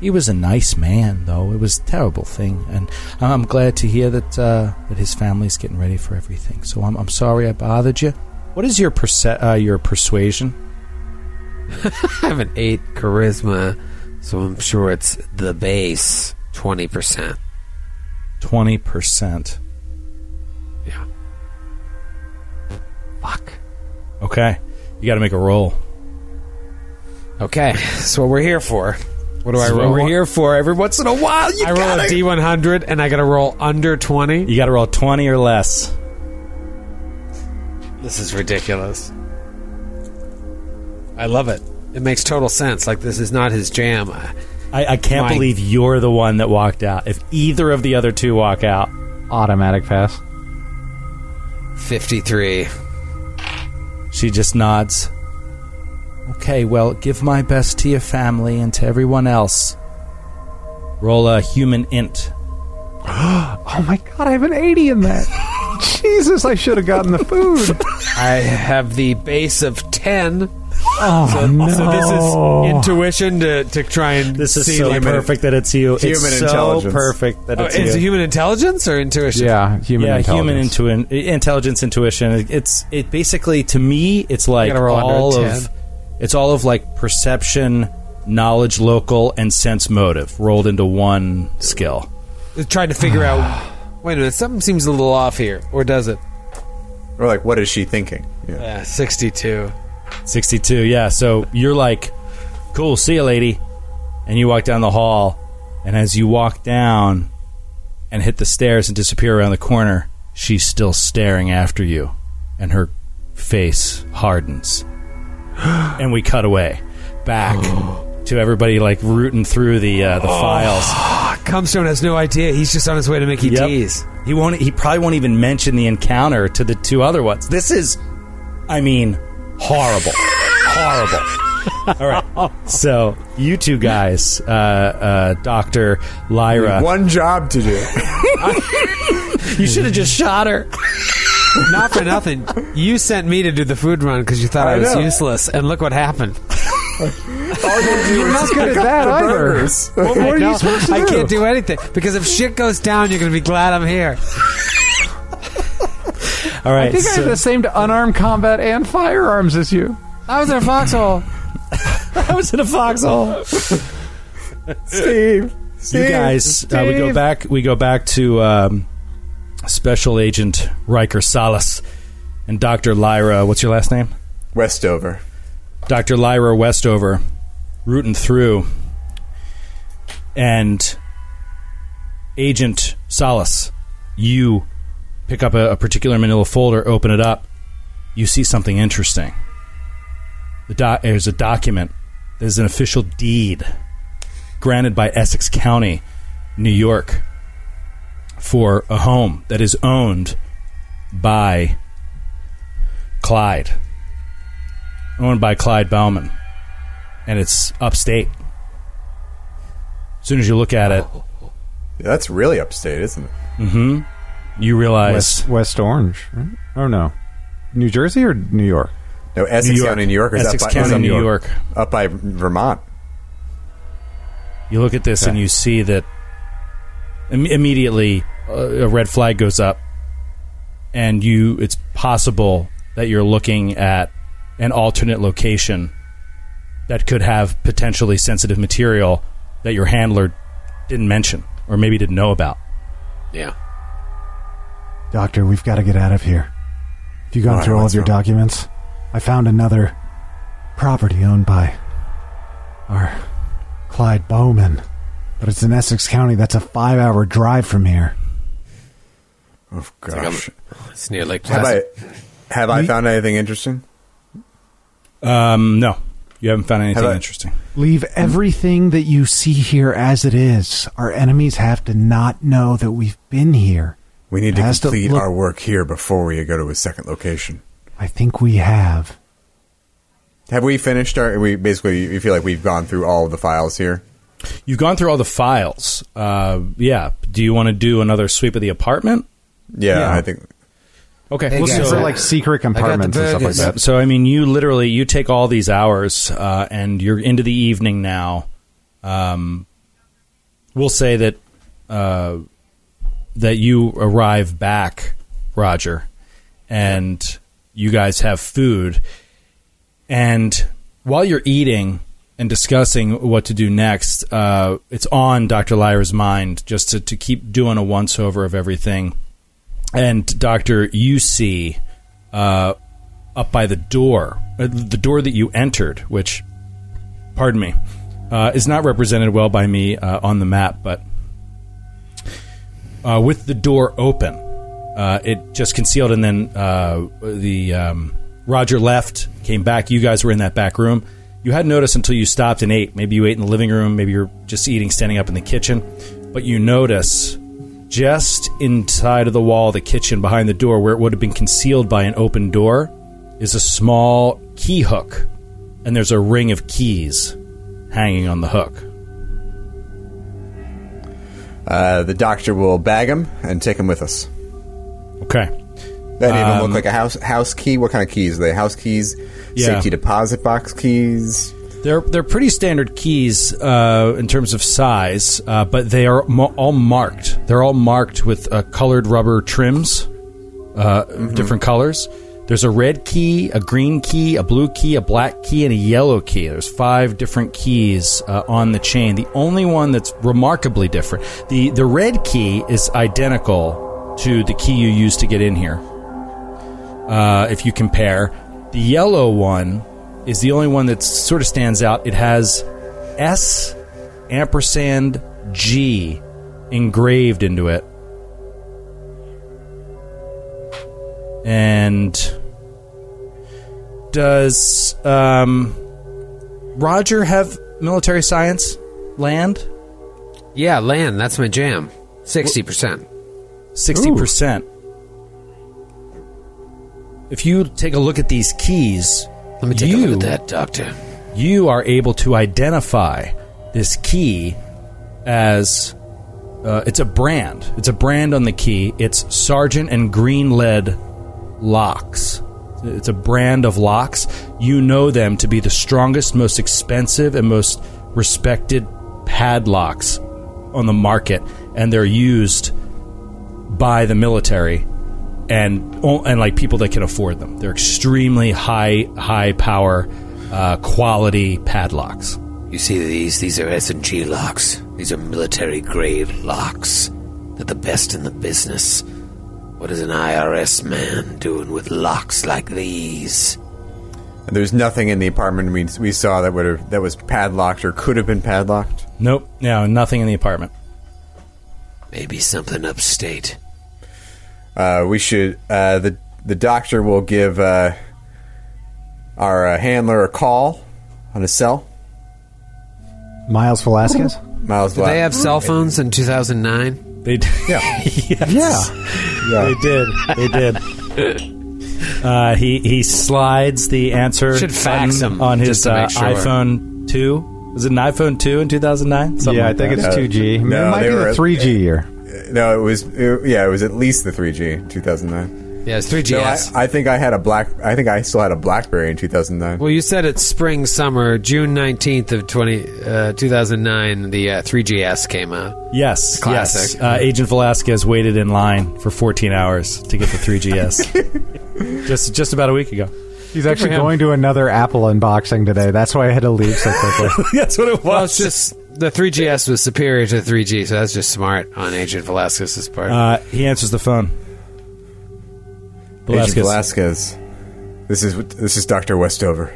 he was a nice man. Though it was a terrible thing, and I'm glad to hear that uh, that his family's getting ready for everything. So I'm, I'm sorry I bothered you. What is your perce- uh, your persuasion? I have an eight charisma, so I'm sure it's the base twenty percent. Twenty percent. Yeah. Fuck. Okay, you got to make a roll. Okay, that's what we're here for. What do I roll? We're here for every once in a while. You I roll gotta, a D one hundred, and I got to roll under twenty. You got to roll twenty or less. This is ridiculous. I love it. It makes total sense. Like this is not his jam. I- I, I can't My- believe you're the one that walked out. If either of the other two walk out, Automatic pass. Fifty-three. she just nods. Okay, well, give my best to your family and to everyone else. Roll a human int. Oh my god, I have an 80 in that. Jesus, I should have gotten the food. I have the base of ten. Oh, no. So this is intuition to, to try and This is see so like, perfect that it's you. Human it's so intelligence. perfect that Oh, it's is you. it human intelligence or intuition? Yeah, human yeah, intelligence. human intuin- intelligence, intuition. It's it basically to me, it's like gotta roll under all of 10. It's all of like perception, knowledge, local, and sense motive rolled into one skill. Trying to figure out. Wait a minute, something seems a little off here, or does it? Or like, what is she thinking? Yeah. Yeah, sixty-two. Sixty-two. Yeah. So you're like, cool. See you, lady. And you walk down the hall, and as you walk down and hit the stairs and disappear around the corner, she's still staring after you, and her face hardens. And we cut away back to everybody like rooting through the uh, the files. Cumstone has no idea. He's just on his way to Mickey Yep. D's. He won't. He probably won't even mention the encounter to the two other ones. This is, I mean, horrible, horrible. All right. So you two guys, uh, uh, Doctor Lyra, One job to do. you should have just shot her. Not for nothing. You sent me to do the food run because you thought I, I was know. useless, and look what happened. You're not good at that either. burgers. What, what are No, you supposed to I do? can't do anything because if shit goes down, you're going to be glad I'm here. All right. I think I so- have the same to unarmed combat and firearms as you. I was in a foxhole. I was in a foxhole. Steve. You guys, uh, we go Steve. back. We go back to um, Special Agent Riker Salas and Doctor Lyra. What's your last name? Westover. Dr. Lyra Westover rooting through, and Agent Solis, you pick up a, a particular manila folder, open it up, you see something interesting. The doc- there's a document. There's an official deed granted by Essex County, New York, for a home that is owned by Clyde, owned by Clyde Baughman, and it's upstate. As soon as you look at it, That's really upstate, isn't it? Mm-hmm. you realize West, West Orange. Right? Oh no, New Jersey or New York? No, Essex New York. County, New York, or is Essex that by, County, is New York. up by Vermont? You look at this and you see that Im- immediately Uh, a red flag goes up, and you it's possible that you're looking at an alternate location that could have potentially sensitive material that your handler didn't mention or maybe didn't know about. Yeah. Doctor, we've got to get out of here. Have you gone Why? through all of your wrong? documents? I found another property owned by our Clyde Baughman, but it's in Essex County. That's a five-hour drive from here. Oh Like I'm- gosh, It's near Lake have I have I found anything interesting? Um, no, you haven't found anything Have interesting. Leave everything that you see here as it is. Our enemies have to not know that we've been here. We need It to has to complete look- our work here before we go to a second location. I think we have. Have we finished our? We basically, you feel like we've gone through all of the files here. You've gone through all the files. Uh, yeah. Do you want to do another sweep of the apartment? Yeah, Yeah. I think. Okay. Hey, well, guys, so- For like secret compartments and stuff like that. So I mean, you literally you take all these hours, uh, and you're into the evening now. Um, we'll say that uh, that you arrive back, Roger, and you guys have food, and while you're eating and discussing what to do next, uh, it's on Doctor Lyra's mind just to, to keep doing a once over of everything. And Doctor, you see uh, up by the door, uh, the door that you entered, which, pardon me, uh, is not represented well by me uh, on the map, but uh, with the door open, uh, it just concealed, and then the um, Roger left, came back. You guys were in that back room. You hadn't noticed until you stopped and ate. Maybe you ate in the living room. Maybe you're just eating standing up in the kitchen. But you notice just inside of the wall of the kitchen behind the door where it would have been concealed by an open door is a small key hook and there's a ring of keys hanging on the hook Uh, the doctor will bag him and take him with us. okay That even Um, look like a house house key. What kind of keys? Are they house keys, Yeah. safety deposit box keys. They're they're pretty standard keys uh, in terms of size uh, but they are mo- all marked. They're all marked with uh, colored rubber trims uh, different colors. There's a red key a green key a blue key a black key and a yellow key. There's five different keys uh, on the chain. The only one that's remarkably different the the red key is identical to the key you used to get in here uh, if you compare. The yellow one is the only one that sort of stands out. It has S ampersand G engraved into it. And does um, Roger have military science land? Yeah, land. That's my jam. Sixty percent. 60%. If you take a look at these keys, Let me take you, a look at that, Doctor. you are able to identify this key as uh, it's a brand. It's a brand on the key. It's Sargent and Greenleaf locks. It's a brand of locks. You know them to be the strongest, most expensive, and most respected padlocks on the market, and they're used by the military and and like people that can afford them. They're extremely high high power uh, quality padlocks. You see these? These are S&G locks. These are military grade locks. They're the best in the business. What is an IRS man doing with locks like these? And there's nothing in the apartment we, we saw that would have that was padlocked or could have been padlocked. Nope, no, nothing in the apartment. Maybe something upstate. Uh, we should uh, the the doctor will give uh, our uh, handler a call on his cell. Miles Velasquez? Miles Velasquez. Did Black. they have cell phones in 2009? They did. Yeah. yes. Yeah. They did. They did. Uh, he he slides the answer Should fax him, on his just to uh, make sure. iPhone two. Was it an iPhone two in two thousand nine? yeah, I think it's 2G. No, it might they be the were- 3G year. No, it was it- yeah, it was at least the 3G 2009. Yeah, it's No, 3GS. I, I think I had a black. I think I still had a BlackBerry in 2009. well, you said it's spring, summer, June 19th of 20, uh, 2009, the uh, 3GS came out. Yes, Classic. yes. Uh, Agent Velasquez waited in line for 14 hours to get the 3GS. just just about a week ago. He's actually going to another Apple unboxing today. That's why I had to leave so quickly. That's what it was. Well, it's just the 3GS was superior to 3G, so that's just smart on Agent Velasquez's part. uh, he answers the phone. Agent Velasquez. Velasquez. This is this is Doctor Westover.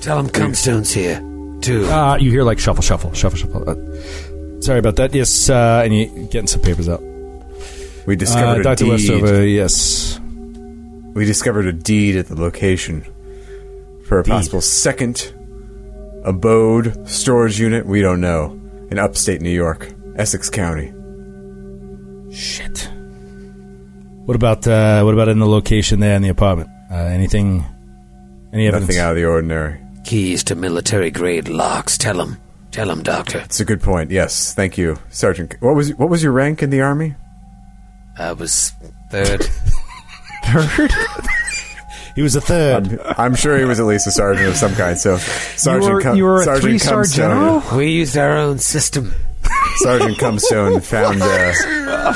Tell him Cumstone's here, too. Uh, you hear like shuffle, shuffle, shuffle, shuffle. Uh, sorry about that. Yes, uh, and you getting some papers out. We Uh, discovered a Dr. Westover, yes. We discovered a deed at the location for a possible second abode storage unit. We don't know in upstate New York, Essex County. Shit. What about uh, what about in the location there in the apartment? Uh, anything? Any evidence? Nothing out of the ordinary. Keys to military grade locks. Tell him. Tell him, Doctor. It's a good point. Yes, thank you, Sergeant. What was what was your rank in the army? I was third. Third? He was a third. I'm, I'm sure he was at least a sergeant of some kind. So, Sergeant, were- Cum- you were a Sergeant three-star Cumstone- general? we used our own system. Sergeant Cumstone found. Uh,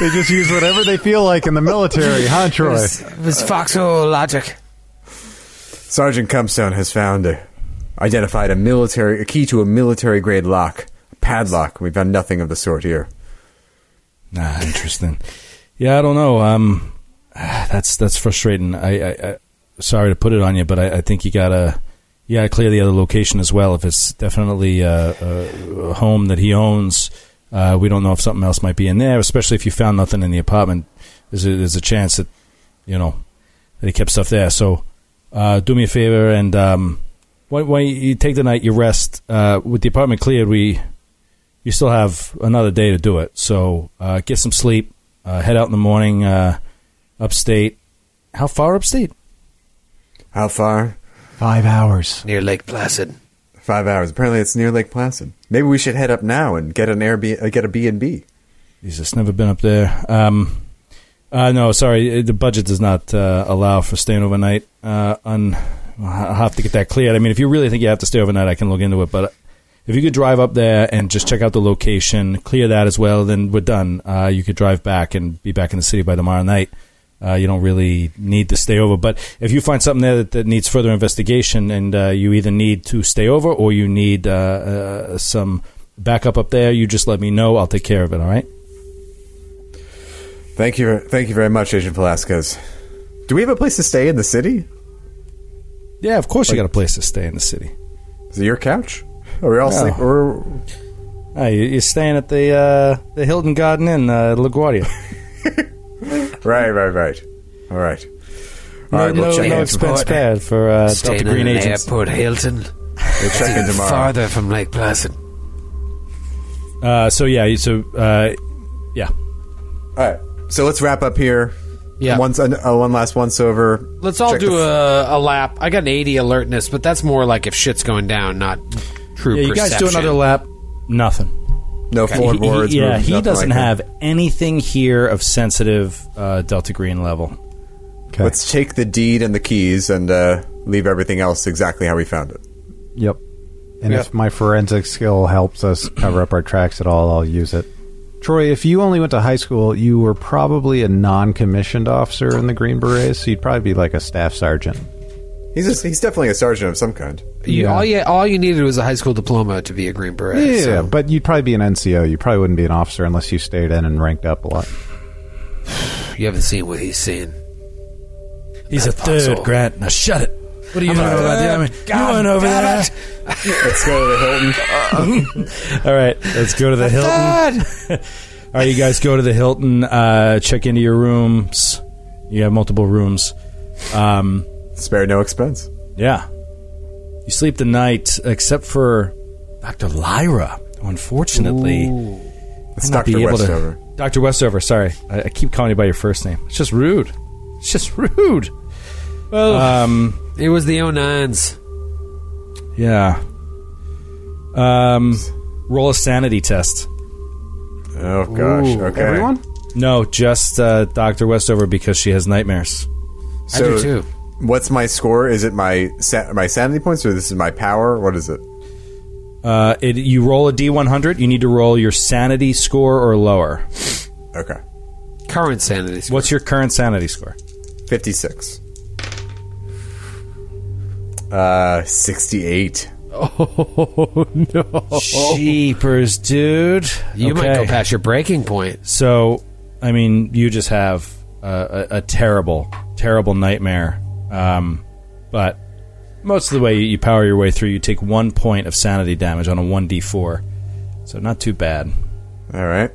they just use whatever they feel like in the military, huh, It Troy? was, it was foxhole logic. Sergeant Cumstone has found a, identified a military a key to a military grade lock, a padlock. We found nothing of the sort here. Nah, interesting. Yeah, I don't know. Um, that's that's frustrating. I, I, I sorry to put it on you, but I, I think you gotta you gotta clear the other location as well. If it's definitely a, a, a home that he owns, uh, we don't know if something else might be in there. Especially if you found nothing in the apartment, there's a, there's a chance that you know that he kept stuff there. So uh, do me a favor and um, why, why you take the night, you rest. Uh, with the apartment cleared, we you still have another day to do it. So uh, get some sleep. Uh, head out in the morning uh, upstate. How far upstate? How far? Five hours. Near Lake Placid. Five hours. Apparently, it's near Lake Placid. Maybe we should head up now and get an Airbnb, uh, get a B and B. Jesus, never been up there. Um, uh, no, sorry, the budget does not uh, allow for staying overnight. Uh, on, I'll have to get that cleared. I mean, if you really think you have to stay overnight, I can look into it. But if you could drive up there and just check out the location, clear that as well, then we're done. Uh, you could drive back and be back in the city by tomorrow night. Uh, you don't really need to stay over. But if you find something there that, that needs further investigation, and uh, you either need to stay over or you need uh, uh, some backup up there, you just let me know. I'll take care of it. All right. Thank you. Thank you very much, Agent Velasquez. Do we have a place to stay in the city? Yeah, of course you got a place to stay in the city. Is it your couch? Are we all No. sleep? Or you- you're staying at the uh, the Hilton Garden Inn, uh, LaGuardia. right, right, right. All right. All No, right, we'll no, check no expense Airport. paid for uh, Staying Delta in Green an agents. airport Hilton. We'll check in tomorrow. Farther from Lake Placid. Uh, so yeah, so uh, yeah, All right. So let's wrap up here. Yeah. Once, uh, one last once over. Let's all Check do the- a, a lap. I got an 80 alertness, but that's more like if shit's going down, not true yeah. You guys do another lap. Nothing. No He- floorboards. he, yeah, he doesn't like that. have anything here of sensitive uh, Delta Green level. Okay. Let's take the deed and the keys and uh, leave everything else exactly how we found it. Yep. And Yeah. if my forensic skill helps us cover up our tracks at all, I'll use it. Troy, if you only went to high school, you were probably a non-commissioned officer in the Green Berets, so you'd probably be like a staff sergeant. He's a, he's definitely a sergeant of some kind. You, Yeah. all, you, all you needed was a high school diploma to be a Green Beret. Yeah, so- but you'd probably be an NCO. You probably wouldn't be an officer unless you stayed in and ranked up a lot. You haven't seen what he's seen. He's a That foxhole. third, Grant. Now shut it. What are you doing a over there? I mean, you went over there. Let's go to the Hilton. All right, let's go to the Hilton. All right, you guys go to the Hilton. Uh, check into your rooms. You have multiple rooms. Um, Spare no expense. Yeah. You sleep the night, except for Dr. Lyra, unfortunately, It's might not Dr. be able to- Westover. Dr. Westover, sorry. I, I keep calling you by your first name. It's just rude. It's just rude. Um, It was the 09s. yeah. Um, roll a sanity test. Oh, gosh. Ooh, okay. Everyone? No, just uh, Dr. Westover because she has nightmares. I do too. What's my score? Is it my sa- my sanity points or this is my power? What is it? Uh, it, you roll a d100. You need to roll your sanity score or lower. Okay. Current sanity score. What's your current sanity score? 56. Uh, 68. Oh no! Jeepers, dude. You might Okay. go past your breaking point. So, I mean, you just have a, a, a terrible, terrible nightmare. Um, but most of the way you power your way through, you take one point of sanity damage on a 1d4. So, not too bad. All right.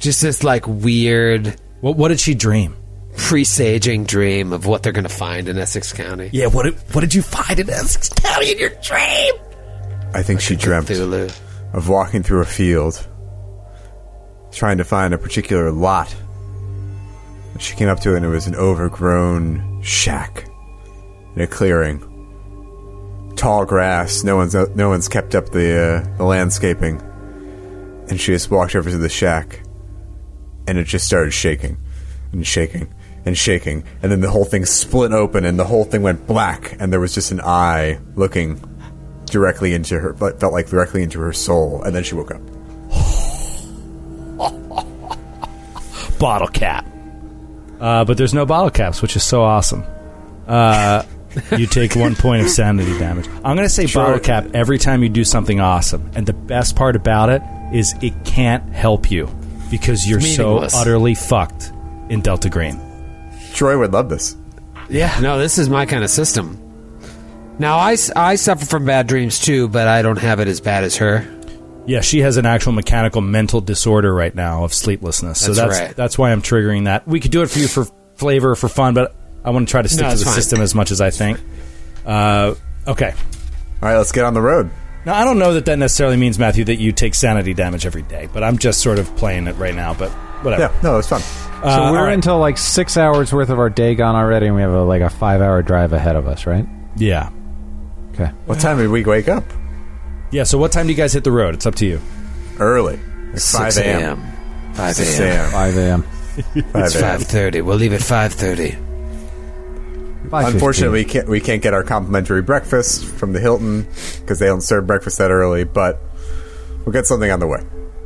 Just this like weird What, what did she dream? presaging dream of what they're going to find in Essex County. Yeah, what did, what did you find in Essex County in your dream? I think she dreamt Cthulhu. of walking through a field, trying to find a particular lot. She came up to it and it was an overgrown shack in a clearing. Tall grass. No one's no one's kept up the uh, the landscaping. And she just walked over to the shack, and it just started shaking, and shaking, and shaking, and then the whole thing split open, and the whole thing went black, and there was just an eye looking directly into her, but felt like directly into her soul, and then she woke up. Bottle cap. Uh, but there's no bottle caps, which is so awesome. Uh, you take one point of sanity damage. I'm going to say bottle cap every time you do something awesome. And the best part about it is it can't help you because you're so meaningless. utterly fucked in Delta Green. Troy would love this. Yeah, no, this is my kind of system. Now, I, s- I suffer from bad dreams too, but I don't have it as bad as her. Yeah, she has an actual mechanical mental disorder right now of sleeplessness. So That's that's right. that's why I'm triggering that. We could do it for you for flavor, for fun, but I want to try to stick No, to it's the fine. system as much as I think. Uh, okay. All right, let's get on the road. Now, I don't know that that necessarily means, Matthew, that you take sanity damage every day, but I'm just sort of playing it right now, but whatever. Yeah, no, it's fun. So Uh, we're all right. into like six hours worth of our day gone already, and we have a, like a five hour drive ahead of us, right? Yeah. Okay. What time did we wake up? Yeah, so what time do you guys hit the road? It's up to you. Early. Like 5 6 a.m. a.m. 5 6 a.m. a.m. 5 a.m. 5 It's a.m. 5.30. We'll leave at 5.30. 5:15. Unfortunately, we can't, we can't get our complimentary breakfast from the Hilton because they don't serve breakfast that early, but we'll get something on the way.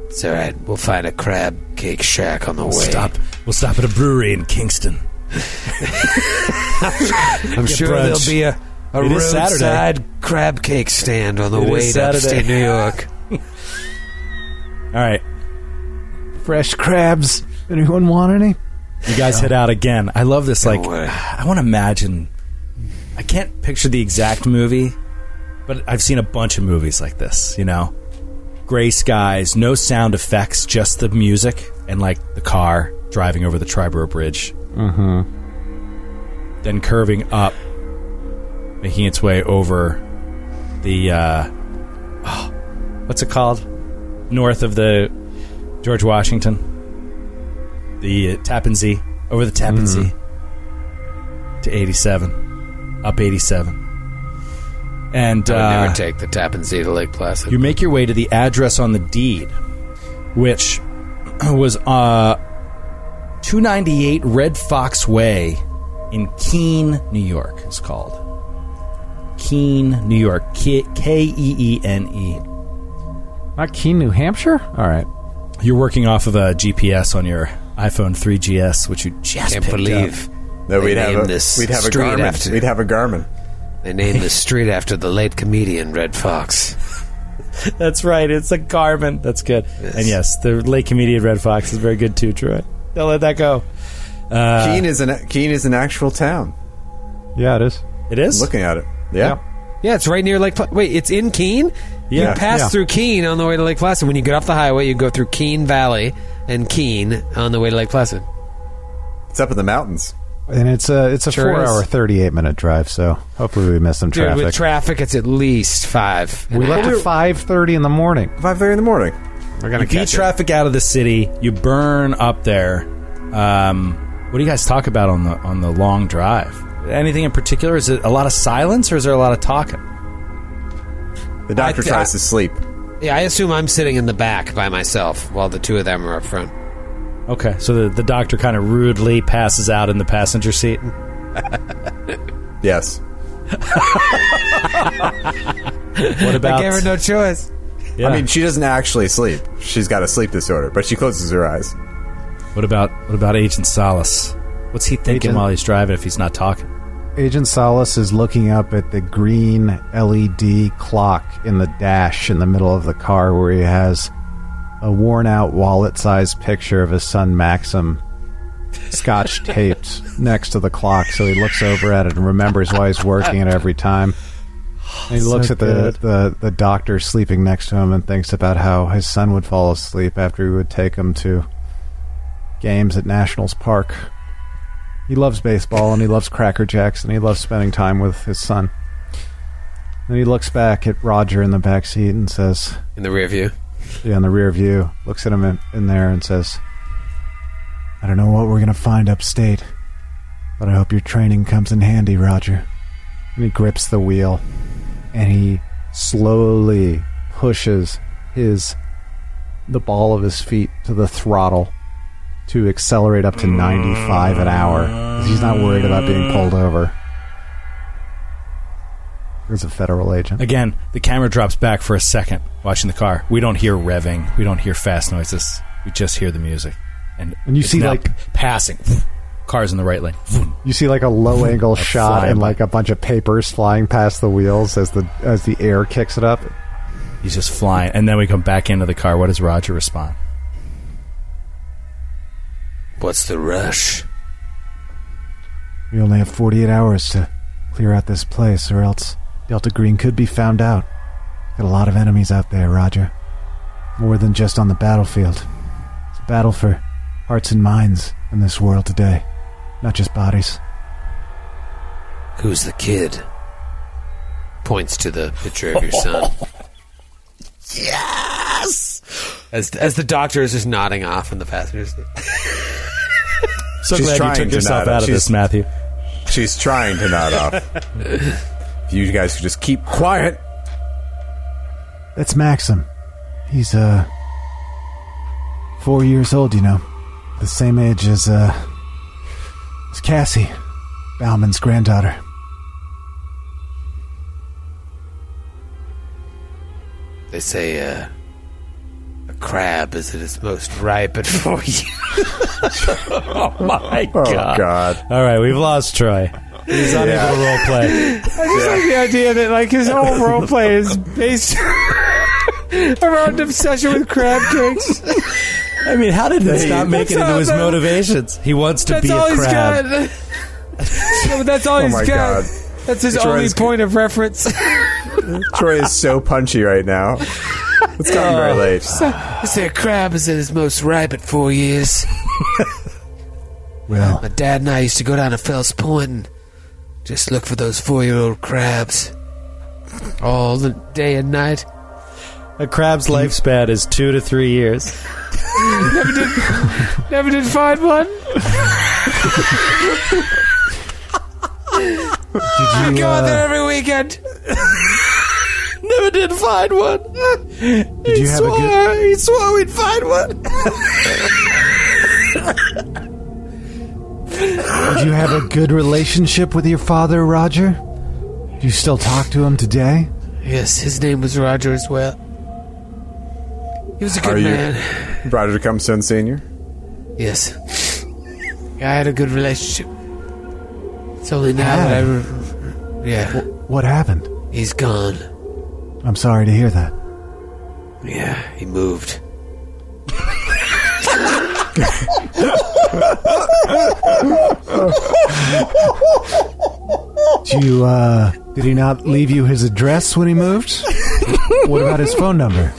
It's all right. We'll find a crab cake shack on the way. Stop. We'll stop at a brewery in Kingston. I'm Get sure brunch. there'll be a, a It is roadside Saturday. crab cake stand on the It is way to upstate New York. All right. fresh crabs. Anyone want any? You guys head out again. I love this. Like. I want to imagine. I can't picture the exact movie, but I've seen a bunch of movies like this. You know, gray skies, no sound effects, just the music and like the car driving over the Triborough Bridge. Mm-hmm. Then curving up, making its way over the uh, oh, what's it called? North of the George Washington the uh, Tappan Zee over the Tappan Zee to 87, up 87, and I would uh, never take the Tappan Zee to Lake Placid. you make your way to the address on the deed, which was uh, 298 Red Fox Way in Keene, New York. It's called Keene, New York. K E E N E. Not Keene, New Hampshire? All right. You're working off of a GPS on your iPhone 3GS, which you just Can't picked believe up. No, They we'd have named a this we'd have a street Garmin. after- We'd have a Garmin. they named the street after the late comedian Redd Foxx. That's right. It's a Garmin. That's good. And yes, the late comedian Redd Foxx is very good too, Troy. Don't let that go. Uh, Keene is an Keene is an actual town. Yeah, it is. it is? Looking at it, yeah. Yep. Yeah, it's right near Lake. Pla- Wait, it's in Keene. Yeah. you pass Yeah. through Keene on the way to Lake Placid. When you get off the highway, you go through Keene Valley and Keene on the way to Lake Placid. It's up in the mountains. And it's a it's a Sure four is. hour, thirty eight minute drive. So hopefully we miss some Dude, traffic. with traffic, it's at least five. we left at five thirty in the morning. Five thirty in the morning. We're gonna you beat catch it. traffic out of the city. You burn up there. Um, what do you guys talk about on the on the long drive? Anything in particular? Is it a lot of silence or is there a lot of talking? The doctor I th- tries to sleep. Yeah, I assume I'm sitting in the back by myself while the two of them are up front. Okay, so the, the doctor kind of rudely passes out in the passenger seat. Yes. What about? I gave her no choice. Yeah. I mean, she doesn't actually sleep. She's got a sleep disorder, but she closes her eyes. what about what about Agent Solis? What's he thinking Agent- while he's driving if he's not talking? Agent Solis is looking up at the green LED clock in the dash in the middle of the car where he has a worn out wallet sized picture of his son Maxim scotch taped next to the clock. So he looks over at it and remembers why he's working it every time. And he looks at the, the, the doctor sleeping next to him and thinks about how his son would fall asleep after he would take him to games at Nationals Park. He loves baseball and he loves Cracker Jacks and he loves spending time with his son. And he looks back at Roger in the back seat and says, In the rear view. yeah, in the rear view, looks at him in, in there and says, I don't know what we're going to find upstate, but I hope your training comes in handy, Roger. And he grips the wheel and he slowly pushes his the ball of his feet to the throttle to accelerate up to 95 an hour. he's not worried about being pulled over. He's a federal agent. Again, the camera drops back for a second, watching the car. We don't hear revving. We don't hear fast noises. We just hear the music, and And you see, like- passing cars in the right lane. You see like a low angle shot and like a bunch of papers flying past the wheels as the as the air kicks it up. He's just flying, and then we come back into the car. What does Roger respond? What's the rush? We only have 48 hours to clear out this place, or else Delta Green could be found out. Got a lot of enemies out there, Roger. More than just on the battlefield. It's a battle for hearts and minds in this world today, not just bodies. Who's the kid? Points to the picture of your son. yes! As, as the doctor is just nodding off in the passenger seat. So She's glad you trying took to yourself nod. out of She's- this, Matthew. She's trying to nod off. if you guys could just keep quiet. That's Maxim. He's, uh. four years old, you know. The same age as, uh. as Cassie, Baughman's granddaughter. They say uh, a crab is at its most ripe at four years. oh my Oh, God. All right, we've lost Troy. He's unable Yeah. to role play. I just like the idea that like his whole role play is based around obsession with crab cakes. I mean, how did this not make it into his that- motivations? He wants to be a crab. No, that's all Oh he's got. God. That's his Troy's only point of reference. Troy is so punchy right now. It's gotten very late. They say a crab is at its most ripe at four years. Well, My dad and I used to go down to Fells Point and just look for those four-year-old crabs all the day and night. A crab's lifespan is two to three years. Never did find one. did you, Go out there uh, every weekend. Never did find one. did you have a good, he swore we'd find one. did you have a good relationship with your father, Roger? Do you still talk to him today? Yes, his name was Roger as well. He was a good Are you- man. Roger Cumstone Sr.? Yes. I had a good relationship. It's only now that I. Re- yeah, What happened? he's gone. I'm sorry to hear that. Yeah, he moved. Did you, uh, did he not leave you his address when he moved? what about his phone number?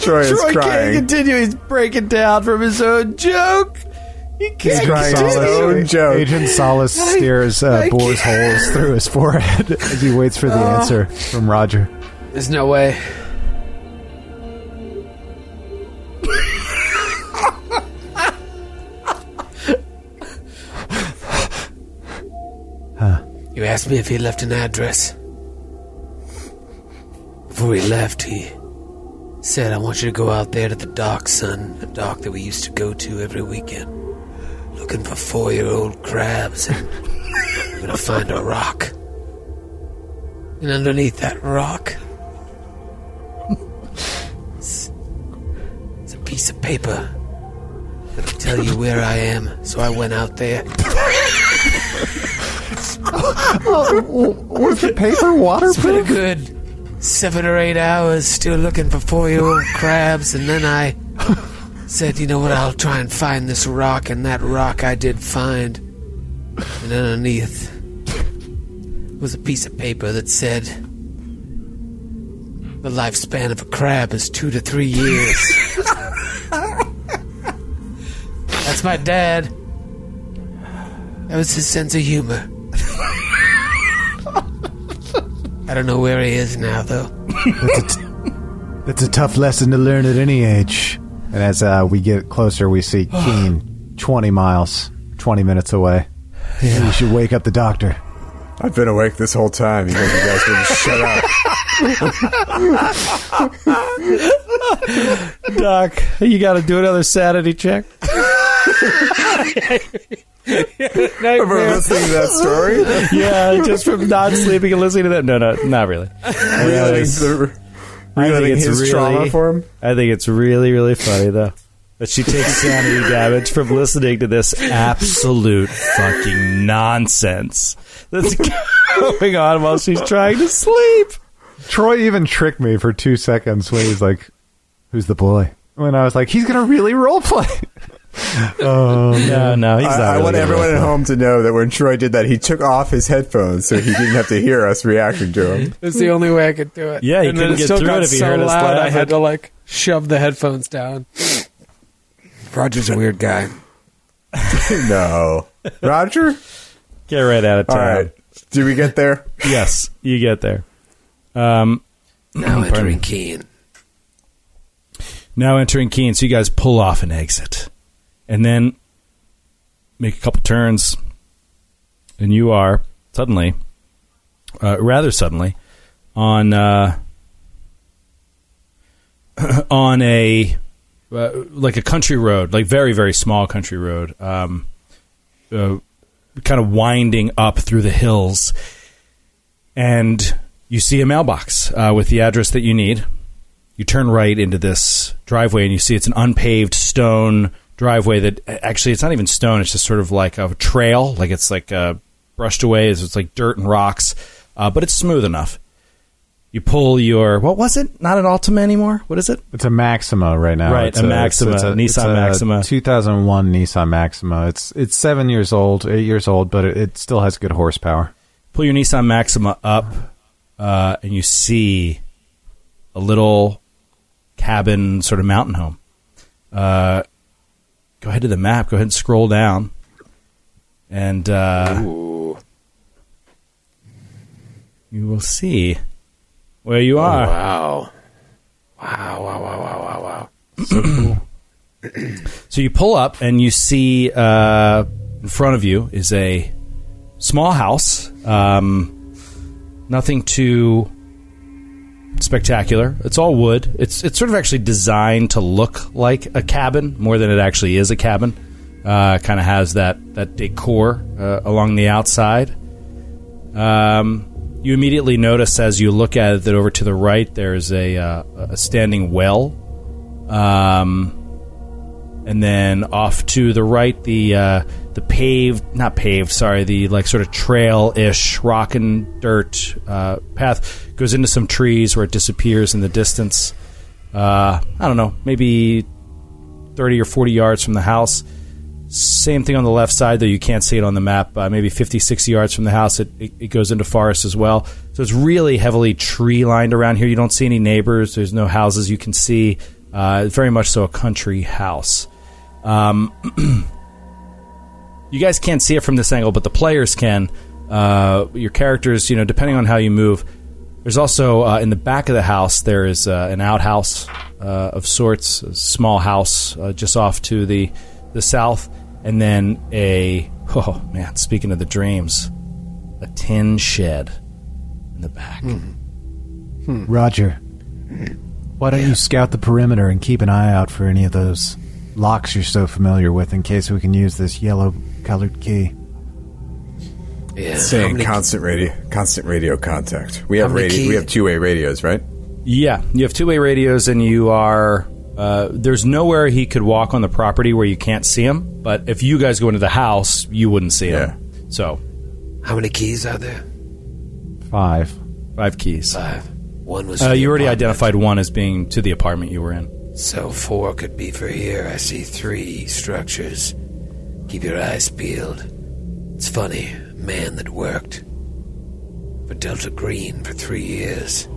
Troy is crying. continue. He's breaking down from his own joke. He He's crying his own joke. Agent Solis stares uh, bores holes through his forehead as he waits for the answer from Roger. There's no way. You asked me if he left an address. Before he left, he said, I want you to go out there to the dock, son. The dock that we used to go to every weekend. Looking for four year old crabs, and you're gonna find a rock. And underneath that rock, it's, it's a piece of paper that'll tell you where I am. So I went out there. Oh, oh, was the paper It's been a good seven or eight hours still looking for four year old crabs, and then I said, you know what, I'll try and find this rock, and that rock I did find. And underneath was a piece of paper that said, the lifespan of a crab is two to three years. That's my dad. That was his sense of humor. I don't know where he is now, though. That's a tough lesson to learn at any age. And as uh, we get closer, we see Keene 20 miles, 20 minutes away. We should wake up the doctor. I've been awake this whole time. You guys, you guys need to shut up. Doc, you got to do another sanity check. Remember listening to that story? yeah, just from not sleeping and listening to that. No, no, not really. Reliving, the, I think it's his really- trauma for him? I think it's really, really funny though that she takes sanity damage from listening to this absolute fucking nonsense that's going on while she's trying to sleep. Troy even tricked me for two seconds when he's like, Who's the boy? When I was like, He's going to really roleplay. oh, No, no, he's not. I, I really want everyone at home to know that when Troy did that, he took off his headphones so he didn't have to hear us reacting to him. It's the only way I could do it. Yeah, you and couldn't it get through it if you so heard us loud. I had to like shove the headphones down. Roger's a weird guy. no. Roger? Get right out of All town. right. Did we get there? Yes, you get there. Um, Now entering me. Keene. Now entering Keene, so you guys pull off and exit, and then make a couple turns, and you are suddenly, uh, rather suddenly, on uh, on a uh, like a country road, like very very small country road, um, uh, kind of winding up through the hills, and you see a mailbox uh, with the address that you need. You turn right into this driveway and you see it's an unpaved stone driveway that actually it's not even stone. It's just sort of like a trail. Like it's like uh, brushed away it's it's like dirt and rocks. Uh, but it's smooth enough. You pull your what was it? Not an altima anymore? What is it? It's a Maxima right now. Right, It's a Maxima, Nissan Maxima. 2001 Nissan Maxima. It's it's seven years old, eight years old, but it, it still has good horsepower. pull your nissan maxima up uh, and you see a little cabin sort of mountain home. Uh, go ahead to the map go ahead and scroll down and uh, you will see where you are Wow. Wow, wow, wow, wow, wow, wow. So you pull up and you see uh, in front of you is a small house. Um, nothing too spectacular. It's all wood. It's it's sort of actually designed to look like a cabin more than it actually is a cabin. Uh, kind of has that that decor uh, along the outside. Um, you immediately notice as you look at it that over to the right there's a uh, a standing well. Um, and then off to the right the uh, the paved not paved sorry the like sort of trail ish rock and dirt uh, path goes into some trees where it disappears in the distance. Uh, I don't know maybe 30 or 40 yards from the house. Same thing on the left side though you can't see it on the map uh, maybe 50 60 yards from the house it, it, it goes into forest as well. So it's really heavily tree lined around here. You don't see any neighbors there's no houses you can see. Uh, very much so a country house. Um, you guys can't see it from this angle, but the players can. Uh, your characters, you know, depending on how you move, There's also uh, in the back of the house there is uh, an outhouse uh, of sorts, a small house uh, just off to the the south, and then a oh man, speaking of the dreams, a tin shed in the back. Roger, why don't you scout the perimeter and keep an eye out for any of those locks you're so familiar with in case we can use this yellow colored key? Yeah. how Saying many- constant radio, constant radio contact. We have How many radio. key- We have two way radios, right? Yeah, you have two way radios, and you are. Uh, there's nowhere he could walk on the property where you can't see him. But if you guys go into the house, you wouldn't see him. So How many keys are there? Five. five keys. Five. One was. Uh, for the you already apartment. identified one as being to the apartment you were in. So four could be for here. I see three structures. Keep your eyes peeled. It's funny, man that worked for Delta Green for three years.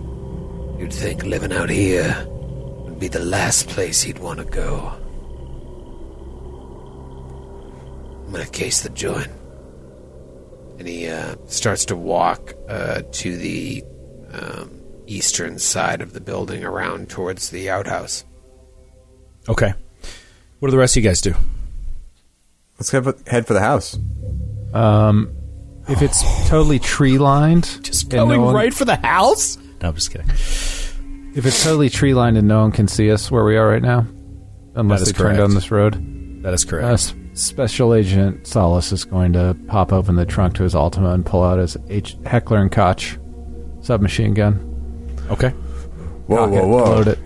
You'd think living out here would be the last place he'd want to go. I'm gonna case the joint. And he uh, starts to walk uh, to the um, eastern side of the building around towards the outhouse. Okay. What do the rest of you guys do? Let's head for, head for the house. Um, if it's totally tree lined, Just going no one- right for the house? No, I'm just kidding. If it's totally tree lined and no one can see us where we are right now, unless That they is turn down this road, That is correct. uh, S- Special Agent Solis is going to pop open the trunk to his Altima and pull out his H- Heckler and Koch submachine gun. okay. Whoa, Cock whoa, it, whoa! Load it.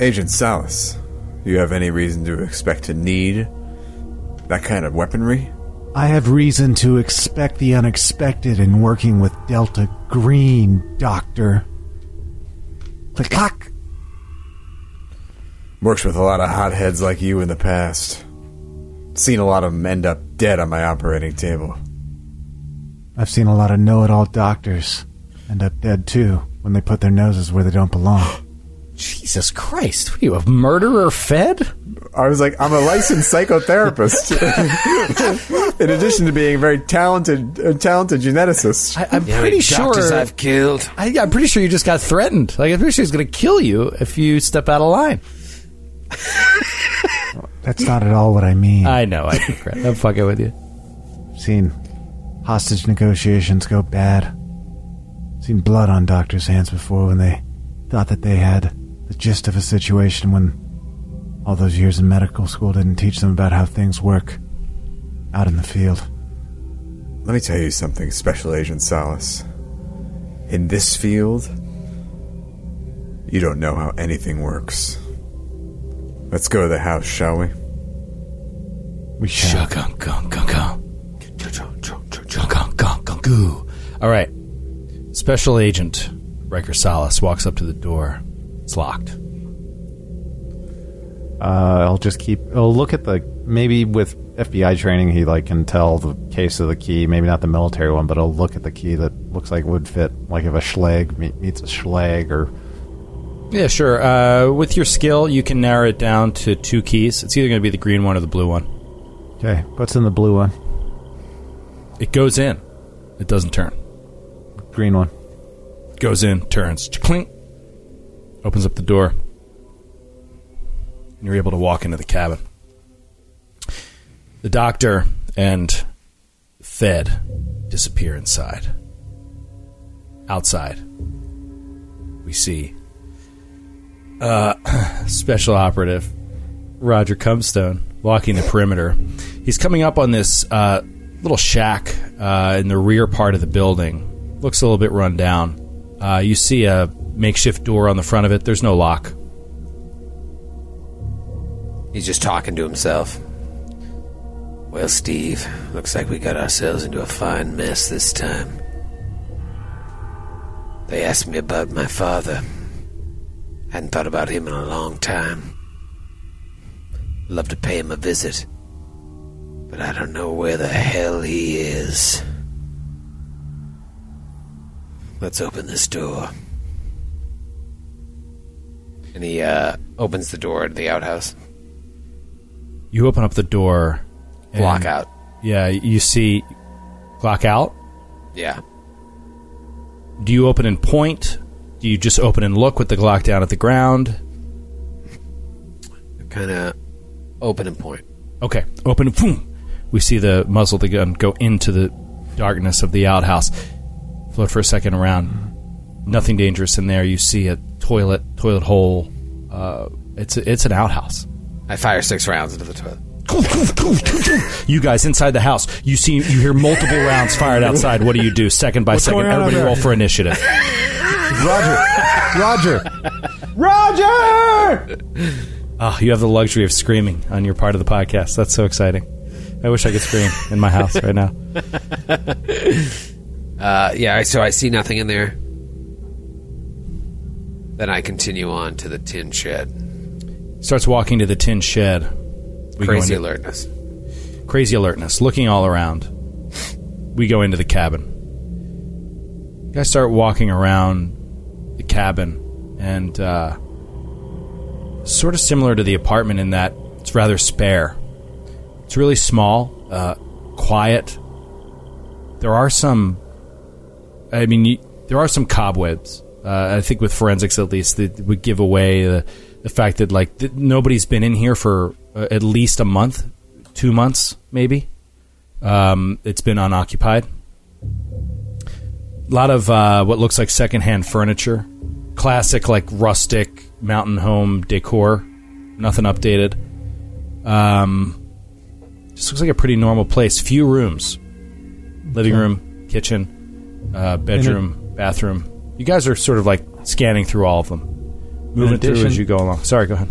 Agent Solis, you have any reason to expect to need that kind of weaponry? I have reason to expect the unexpected in working with Delta Green, Doctor. Click clack. Works with a lot of hotheads like you in the past. Seen a lot of them end up dead on my operating table. I've seen a lot of know-it-all doctors end up dead too when they put their noses where they don't belong. Jesus Christ. What are you, a murderer fed? I was like, I'm a licensed psychotherapist. in addition to being a very talented, uh, talented geneticist. I, I'm You know how pretty sure. I've killed. I, I'm pretty sure you just got threatened. Like I'm pretty sure he's going to kill you if you step out of line. That's not at all what I mean. I know. I think right. I'm fucking with you. seen hostage negotiations go bad. Seen blood on doctors' hands before when they thought that they had the gist of a situation when all those years in medical school didn't teach them about how things work out in the field. Let me tell you something, Special Agent Solis. In this field, you don't know how anything works. Let's go to the house, shall we? We shall. All right. Special Agent Riker Solis walks up to the door. It's locked. Uh, I'll just keep. I'll look at the maybe with FBI training, he like can tell the case of the key. Maybe not the military one, but I'll look at the key that looks like would fit. Like if a Schlage me- meets a Schlage, or Yeah, sure. Uh, with your skill, you can narrow it down to two keys. It's either going to be the green one or the blue one. okay, what's in the blue one? It goes in. It doesn't turn. Green one. Goes in, turns, clink, opens up the door, and you're able to walk into the cabin. The doctor and Fed disappear inside. Outside, we see uh, special operative Roger Cumstone walking the perimeter. He's coming up on this uh, little shack uh, in the rear part of the building. Looks a little bit run down. Uh, you see a makeshift door on the front of it. There's no lock. He's just talking to himself. Well, Steve, looks like we got ourselves into a fine mess this time. They asked me about my father. Hadn't thought about him in a long time. Love to pay him a visit. But I don't know where the hell he is. Let's open this door. And he uh, opens the door to the outhouse. You open up the door. and- Block out. Yeah, you see. Clock out. Yeah. Do you open in point, Do you just open and look with the Glock down at the ground? Kind of open and point. Okay, open. Boom. We see the muzzle of the gun go into the darkness of the outhouse. Float for a second around. Nothing dangerous in there. You see a toilet, toilet hole. Uh, it's a, it's an outhouse. I fire six rounds into the toilet. You guys inside the house. You see, you hear multiple rounds fired outside. What do you do? Second by second. Everybody roll for initiative. Roger, Roger, Roger. Oh, you have the luxury of screaming on your part of the podcast. That's so exciting. I wish I could scream in my house right now. Uh, yeah, so I see nothing in there. Then I continue on to the tin shed. Starts walking to the tin shed. We Crazy into- alertness. crazy alertness, looking all around. We go into the cabin. You guys start walking around the cabin, and uh, sort of similar to the apartment in that it's rather spare. It's really small, uh, quiet. There are some. I mean, you, there are some cobwebs. Uh, I think with forensics, at least, that would give away the, the fact that like th- nobody's been in here for uh, at least a month, two months, maybe. Um, it's been unoccupied. A lot of uh, what looks like secondhand furniture, classic like rustic mountain home decor. Nothing updated. Um, just looks like a pretty normal place. Few rooms, living room, kitchen, uh, bedroom, bathroom. You guys are sort of like scanning through all of them, moving through addition- as you go along. Sorry, go ahead.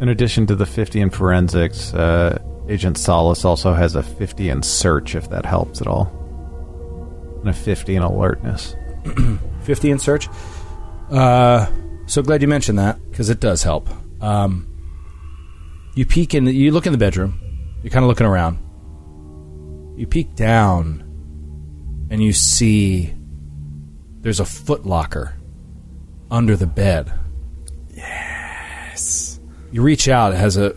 In addition to the 50 in forensics, uh, Agent Solis also has a 50 in search, if that helps at all. And a 50 in alertness. 50 in search. Uh, so glad you mentioned that because it does help. Um, you peek in, the, you look in the bedroom. You're kind of looking around. You peek down, and you see there's a foot locker under the bed. Yes. You reach out. It has a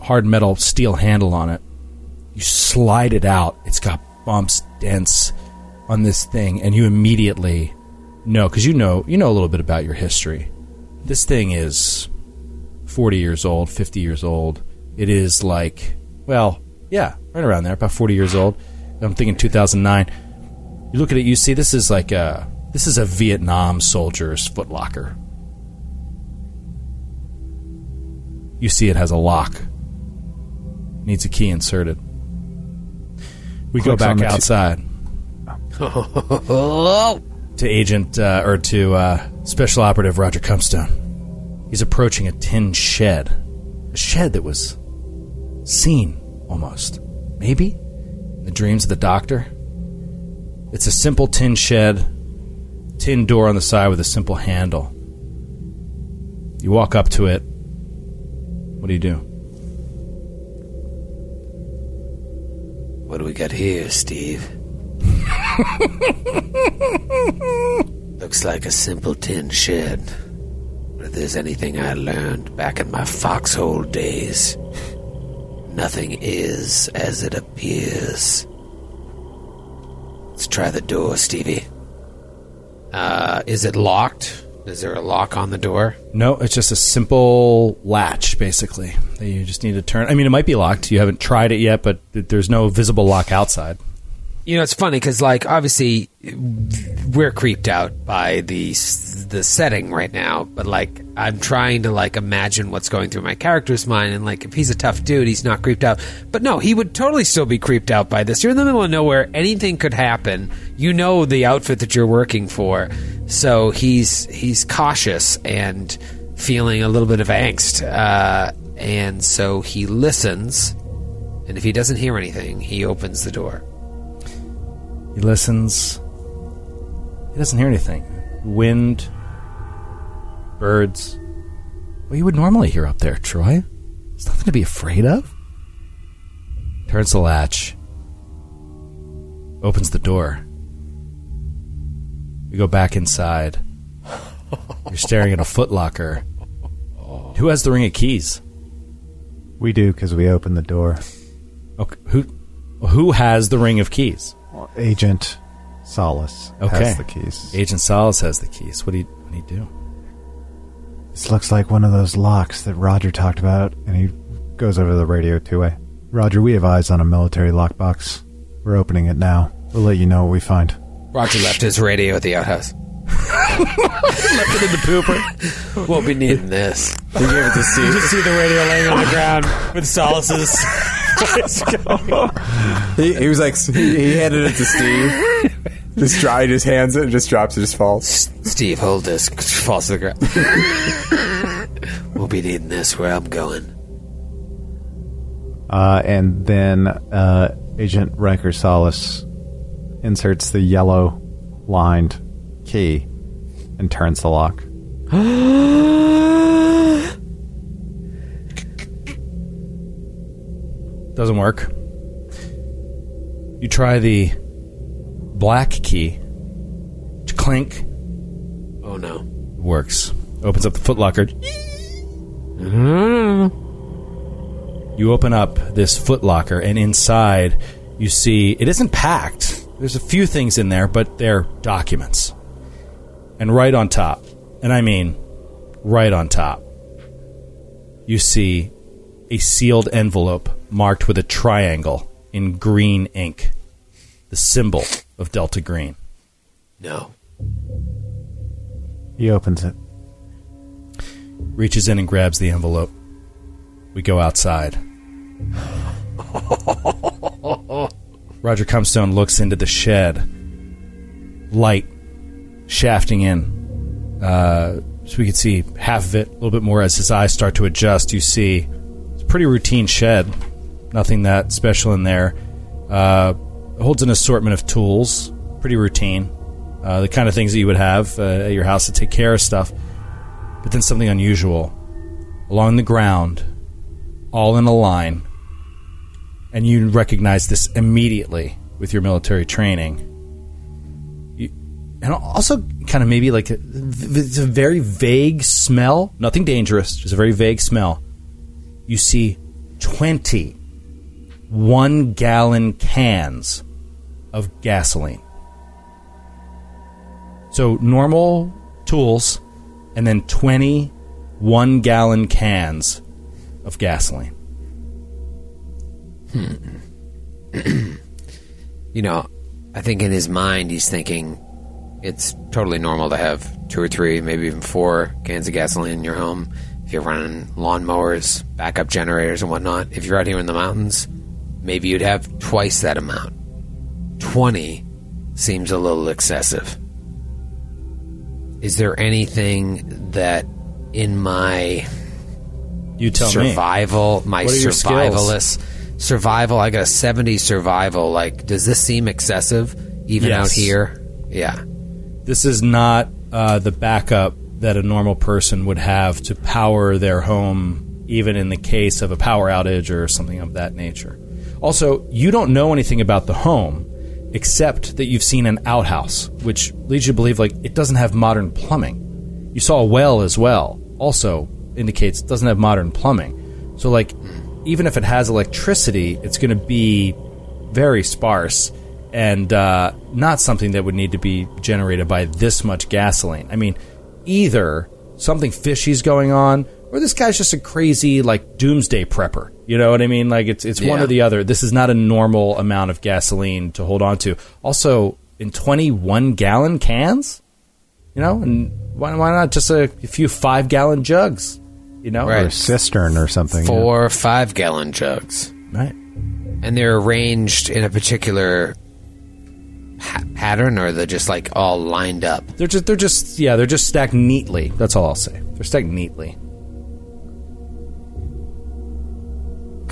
hard metal steel handle on it. You slide it out. It's got bumps, dents on this thing, and you immediately know because you know you know a little bit about your history. This thing is forty years old, fifty years old. It is like, well, yeah, right around there, about forty years old. I'm thinking 2009. You look at it, you see this is like a this is a Vietnam soldier's footlocker. You see it has a lock. Needs a key inserted. We Clicks go back outside to Agent uh, or to uh, Special Operative Roger Cumstone. He's approaching a tin shed, a shed that was seen almost, maybe in the dreams of the Doctor. It's a simple tin shed, tin door on the side with a simple handle. You walk up to it. What do you do? What do we got here, Steve? Looks like a simple tin shed. But if there's anything I learned back in my foxhole days, nothing is as it appears. Let's try the door, Stevie. Uh, is it locked? Is there a lock on the door? No, it's just a simple latch, basically. That you just need to turn. I mean, it might be locked. You haven't tried it yet, but there's no visible lock outside. You know, it's funny because, like, obviously, we're creeped out by the the setting right now. But like, I'm trying to like imagine what's going through my character's mind, and like, if he's a tough dude, he's not creeped out. But no, he would totally still be creeped out by this. You're in the middle of nowhere; anything could happen. You know the outfit that you're working for, so he's he's cautious and feeling a little bit of angst, uh, and so he listens. And if he doesn't hear anything, he opens the door. He listens. He doesn't hear anything. Wind, birds. What you would normally hear up there, Troy. It's nothing to be afraid of. Turns the latch. Opens the door. We go back inside. You're staring at a footlocker. Who has the ring of keys? We do because we opened the door. Okay, who who has the ring of keys? Agent Solis Okay. has the keys. Agent Solis has the keys. What do you, what can he do? This looks like one of those locks that Roger talked about, and he goes over to the radio two way. Roger, we have eyes on a military lockbox. We're opening it now. We'll let you know what we find. Roger left his radio at the outhouse. Left it in the pooper. We'll be needing this. He gave it to Steve. You see the radio laying on the ground with Solis's. He, he was like, he, he handed it to Steve. Just dry, just hands it, and just drops it, just falls. Steve, hold this. Falls to the ground. we'll be needing this where I'm going. Uh, and then uh, Agent Riker Solis inserts the yellow lined key and turns the lock. Doesn't work. You try the black key. Clink. Oh no. Works. Opens up the footlocker. Mm-hmm. You open up this footlocker, and inside you see it isn't packed. There's a few things in there, but they're documents. And right on top, and I mean right on top, you see a sealed envelope marked with a triangle in green ink, the symbol of Delta Green. No. He opens it. reaches in and grabs the envelope. We go outside. Roger Comstone looks into the shed. Light shafting in. Uh, so we can see half of it, a little bit more as his eyes start to adjust. You see it's a pretty routine shed. Nothing that special in there. Uh, holds an assortment of tools. Pretty routine. Uh, the kind of things that you would have uh, at your house to take care of stuff. But then something unusual. Along the ground, all in a line, and you recognize this immediately with your military training. You, and also, kind of maybe like a, it's a very vague smell. Nothing dangerous, just a very vague smell. You see 20 one gallon cans of gasoline. So normal tools, and then 20 one gallon cans of gasoline. Hmm. You know, I think in his mind he's thinking it's totally normal to have two or three, maybe even four cans of gasoline in your home. If you're running lawnmowers, backup generators, and whatnot. If you're out here in the mountains, maybe you'd have twice that amount. 20 seems a little excessive. Is there anything that in my You tell me. survival, my are your survivalist survival, I got a 70 survival. Like, does this seem excessive even Yes. out here? Yeah. This is not uh, the backup that a normal person would have to power their home, even in the case of a power outage or something of that nature. Also, you don't know anything about the home except that you've seen an outhouse, which leads you to believe like it doesn't have modern plumbing. You saw a well as well, also indicates doesn't have modern plumbing. So, like, even if it has electricity, it's going to be very sparse and uh, not something that would need to be generated by this much gasoline. I mean, either something fishy's going on, or this guy's just a crazy like doomsday prepper. You know what I mean? Like it's it's one or the other. This is not a normal amount of gasoline to hold on to. Also, in twenty one gallon cans, you know, and why why not just a, a few five gallon jugs? You know, Right. Or a cistern or something. Four five gallon jugs. right. And they're arranged in a particular pa- pattern, or they're just like all lined up. They're just they're just yeah they're just stacked neatly. That's all I'll say. They're stacked neatly.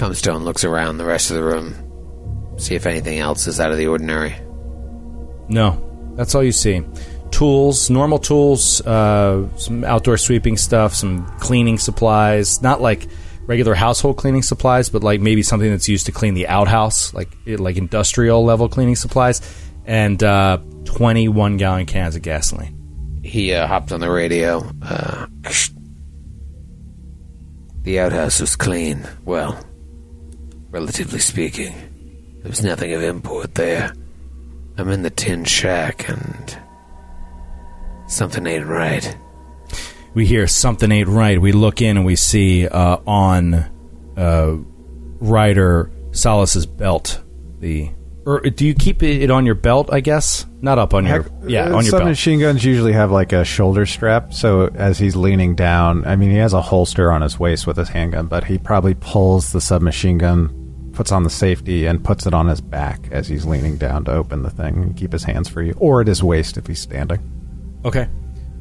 Comstone looks around the rest of the room, see if anything else is out of the ordinary. No, that's all you see. Tools, normal tools, uh, some outdoor sweeping stuff, some cleaning supplies. Not like regular household cleaning supplies, but like maybe something that's used to clean the outhouse, like like industrial level cleaning supplies, and uh, twenty-one gallon cans of gasoline. He uh, hopped on the radio. Uh, the outhouse was clean. Well, relatively speaking, there was nothing of import there. I'm in the tin shack, and something ain't right. we hear something ain't right. We look in and we see uh, on uh, Ryder Solis's belt the. Or do you keep it on your belt? I guess not up on your Heck, yeah uh, on your belt. submachine guns usually have like a shoulder strap, so as he's leaning down, I mean, he has a holster on his waist with his handgun, but he probably pulls the submachine gun, puts on the safety, and puts it on his back as he's leaning down to open the thing and keep his hands free, or at his waist if he's standing. Okay.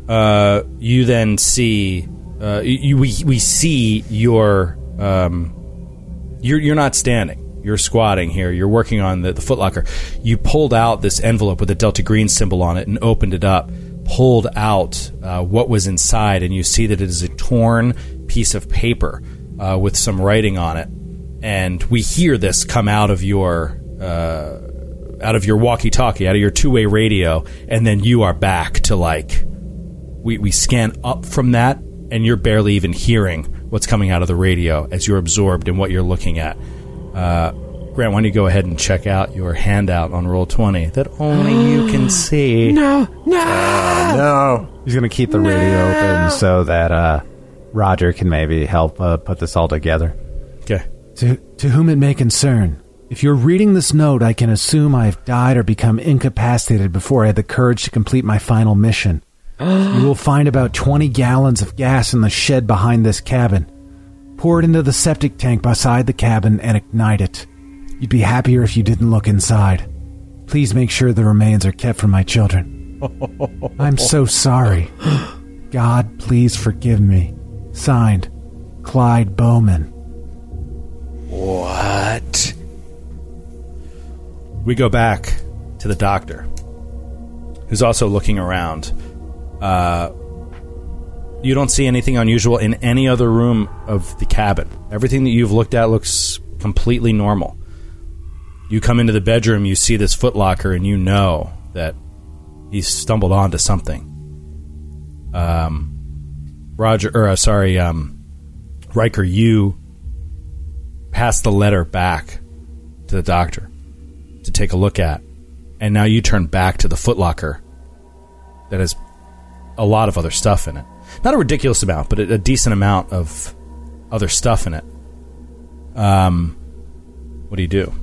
Uh, you then see uh, you, we we see your um, you're you're not standing. You're squatting here. You're working on the, the footlocker. You pulled out this envelope with a Delta Green symbol on it and opened it up. Pulled out uh, what was inside, and you see that it is a torn piece of paper uh, with some writing on it. And we hear this come out of your uh, out of your walkie-talkie, out of your two-way radio, and then you are back to like we, we scan up from that and you're barely even hearing what's coming out of the radio as you're absorbed in what you're looking at uh, grant why don't you go ahead and check out your handout on Roll20 that only you can see No, no. No. He's going to keep the radio open so that uh, Roger can maybe help uh, put this all together. okay To, to whom it may concern, if you're reading this note, I can assume I have died or become incapacitated before I had the courage to complete my final mission. you will find about 20 gallons of gas in the shed behind this cabin. Pour it into the septic tank beside the cabin and ignite it. You'd be happier if you didn't look inside. Please make sure the remains are kept from my children. I'm so sorry. God, please forgive me. Signed, Clyde Baughman. What? we go back to the doctor who's also looking around. Uh, you don't see anything unusual in any other room of the cabin. Everything that you've looked at looks completely normal. You come into the bedroom you see this footlocker and you know that he's stumbled onto something. Um, roger or uh, sorry um, riker you pass the letter back to the doctor to take a look at. And now you turn back to the footlocker that has a lot of other stuff in it. Not a ridiculous amount, but a, decent amount of other stuff in it. Um, what do you do?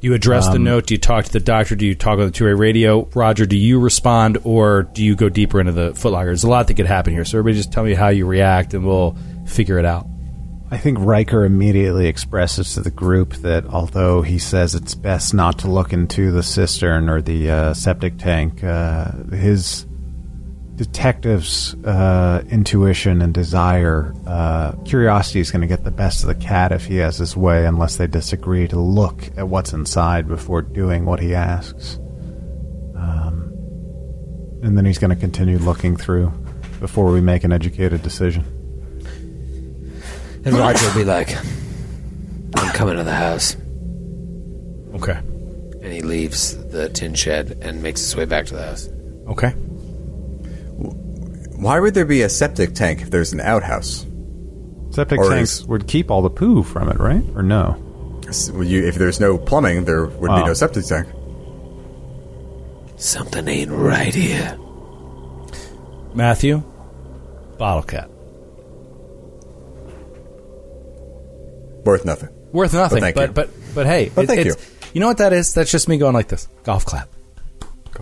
Do you address the note? Do you talk to the doctor? Do you talk on the two-way radio? Roger, do you respond or do you go deeper into the footlocker? There's a lot that could happen here, so everybody just tell me how you react and we'll figure it out. I think Riker immediately expresses to the group that although he says it's best not to look into the cistern or the uh, septic tank, uh, his detective's uh, intuition and desire, uh, curiosity is going to get the best of the cat if he has his way, unless they disagree to look at what's inside before doing what he asks. Um, and then he's going to continue looking through before we make an educated decision. And Roger will be like, I'm coming to the house. Okay. And he leaves the tin shed and makes his way back to the house. Okay. Why would there be a septic tank if there's an outhouse? Septic Or tanks is- would keep all the poo from it, right? Or no? S- well, you- If there's no plumbing, there would be Oh. no septic tank. Something ain't right here. Matthew, bottle cap. Worth nothing. Worth nothing, thank but you. but but hey, But thank it's, you know what that is? That's just me going like this. Golf clap.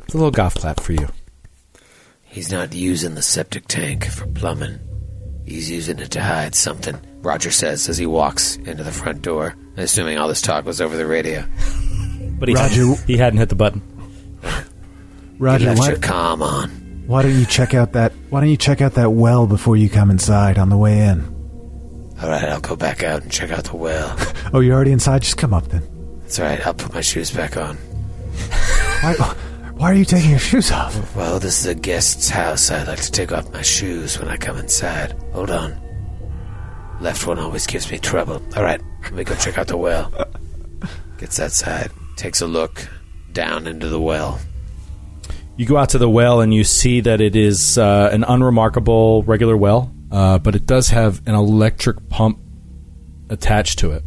It's a little golf clap for you. He's not using the septic tank for plumbing. He's using it to hide something. Roger says as he walks into the front door, assuming all this talk was over the radio. But he Roger. hadn't, he hadn't hit the button. You Roger, left why, your calm on. why don't you check out that? Why don't you check out that well before you come inside on the way in? All right, I'll go back out and check out the well. Oh, you're already inside. Just come up then. That's all right. I'll put my shoes back on. Why? Why are you taking your shoes off? Well, this is a guest's house. I like to take off my shoes when I come inside. Hold on. Left one always gives me trouble. All right, let me go check out the well. Gets outside, takes a look down into the well. You go out to the well and you see that it is uh, an unremarkable regular well, uh, but it does have an electric pump attached to it.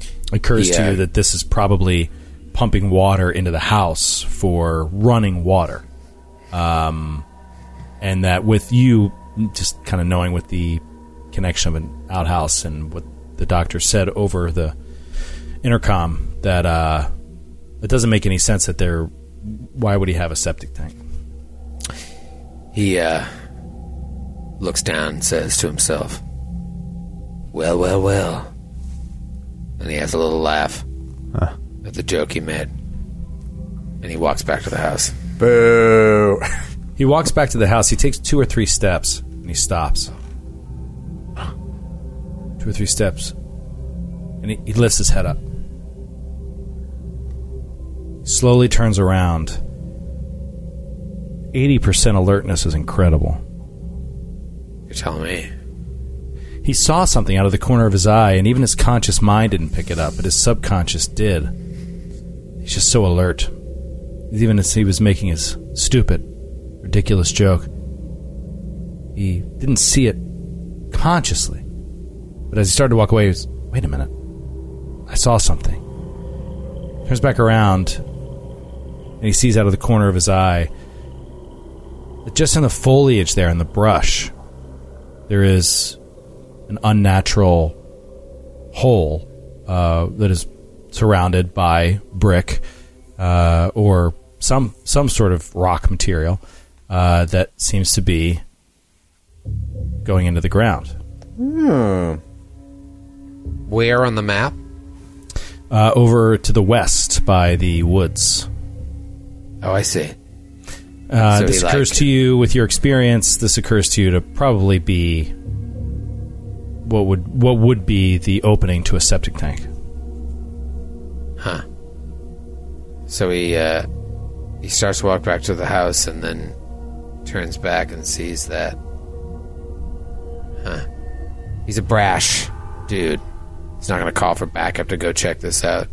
It occurs to you that this is probably pumping water into the house for running water. Um, and that with you just kind of knowing with the connection of an outhouse and what the doctor said over the intercom that uh, it doesn't make any sense that they're. Why would he have a septic tank? He uh, looks down and says to himself, Well, well, well. And he has a little laugh at the joke he made. And he walks back to the house. Boo. He walks back to the house. He takes two or three steps and he stops. Two or three steps. And he, he lifts his head up. Slowly turns around. 80% alertness is incredible. You're telling me? He saw something out of the corner of his eye, and even his conscious mind didn't pick it up, but his subconscious did. He's just so alert. Even as he was making his stupid, ridiculous joke, he didn't see it consciously. But as he started to walk away, he was, wait a minute. I saw something. Turns back around, and he sees out of the corner of his eye that just in the foliage there, in the brush, there is an unnatural hole uh, that is surrounded by brick uh, or some some sort of rock material uh, that seems to be going into the ground. Hmm. Where on the map? Uh, over to the west by the woods. Oh, I see. Uh, So this occurs like- to you with your experience. This occurs to you to probably be what would what would be the opening to a septic tank. Huh. So he uh, he starts to walk back to the house and then turns back and sees that. Huh. He's a brash dude. He's not going to call for backup to go check this out.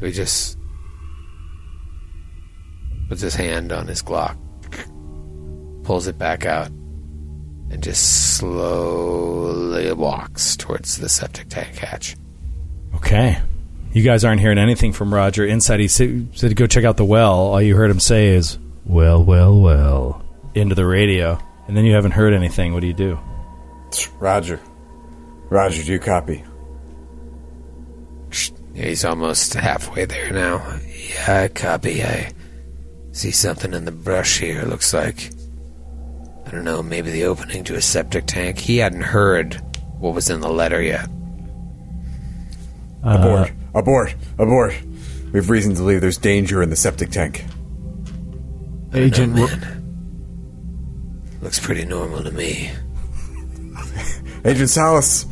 So he just puts his hand on his Glock, pulls it back out, and just slowly walks towards the septic tank hatch. Okay. You guys aren't hearing anything from Roger. Inside, he said, said to go check out the well. All you heard him say is, well, well, well, into the radio. And then you haven't heard anything. What do you do? Roger. Roger, do you copy? He's almost halfway there now. Yeah, I copy. I see something in the brush here. Looks like I don't know, maybe the opening to a septic tank. He hadn't heard what was in the letter yet. Abort. Abort. Abort. We have reason to believe there's danger in the septic tank. Agent, Ro- man. Looks pretty normal to me. Agent Solis.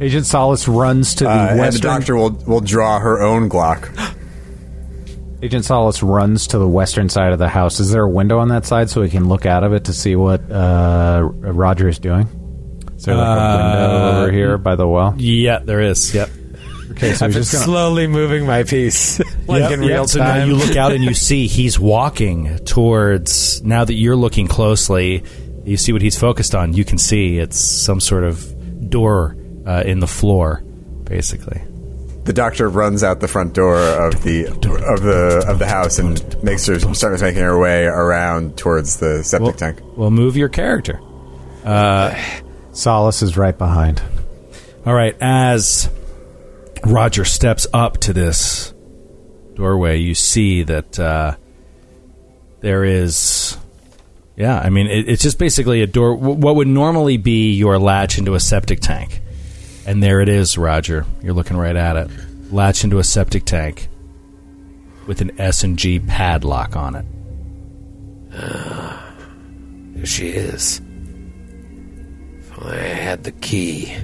Agent Solis runs to the Uh, and the doctor will, will draw her own Glock. Agent Solis runs to the western side of the house. Is there a window on that side so we can look out of it to see what uh, Roger is doing? Is there like a window Uh, over here by the well? Yeah, there is. Yep. Okay, so I'm just just gonna. slowly moving my piece, like Yep, in yep. real So now time. you look out and you see he's walking towards. Now that you're looking closely, you see what he's focused on. You can see it's some sort of door uh, in the floor, basically. The doctor runs out the front door of the of the of the house and makes her starts making her way around towards the septic Well, tank. well, move your character. Solis is right behind. All right, as Roger steps up to this doorway, you see that uh, there is. Yeah, I mean, it, it's just basically a door. wh- What would normally be your latch into a septic tank, and there it is, Roger. You're looking right at it. Latch into a septic tank with an S and G padlock on it. There she is. If I had the key.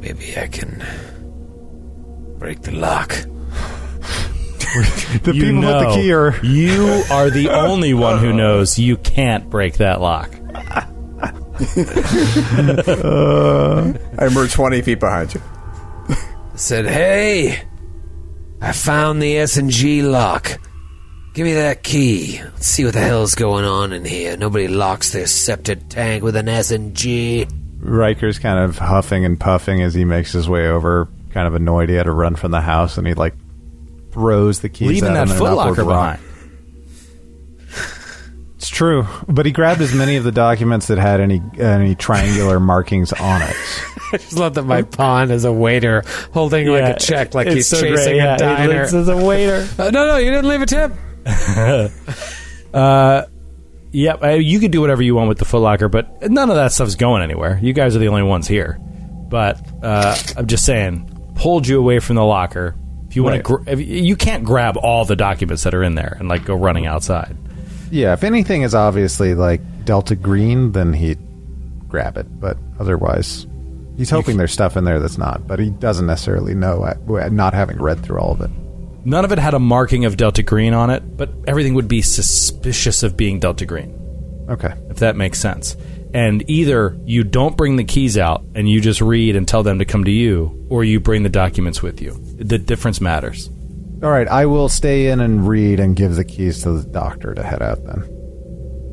Maybe I can break the lock. The You people with the key are. You are the only one who knows you can't break that lock. Uh, and we're twenty feet behind you. said, "Hey, I found the S and G lock. Give me that key. Let's see what the hell's going on in here. Nobody locks their septic tank with an S and G." Riker's kind of huffing and puffing as he makes his way over, kind of annoyed he had to run from the house, and he like throws the keys Leaving at that him in an footlocker rock. behind. It's true, but he grabbed as many of the documents that had any any triangular markings on it. I just love that my pawn is a waiter holding like a check, like he's chasing a diner. As a waiter. Uh, no, no, you didn't leave a tip. Uh, yep, uh, you could do whatever you want with the Foot Locker, but none of that stuff's going anywhere. You guys are the only ones here. But uh, I'm just saying, pulled you away from the locker. If you want Right. to, gr- you can't grab all the documents that are in there and like go running outside. Yeah, if anything is obviously like Delta Green, then he'd grab it. But otherwise, he's hoping there's stuff in there that's not. But he doesn't necessarily know, uh, not having read through all of it. None of it had a marking of Delta Green on it, but everything would be suspicious of being Delta Green, Okay. if that makes sense. And either you don't bring the keys out and you just read and tell them to come to you, or you bring the documents with you. The difference matters. All right, I will stay in and read and give the keys to the doctor to head out then.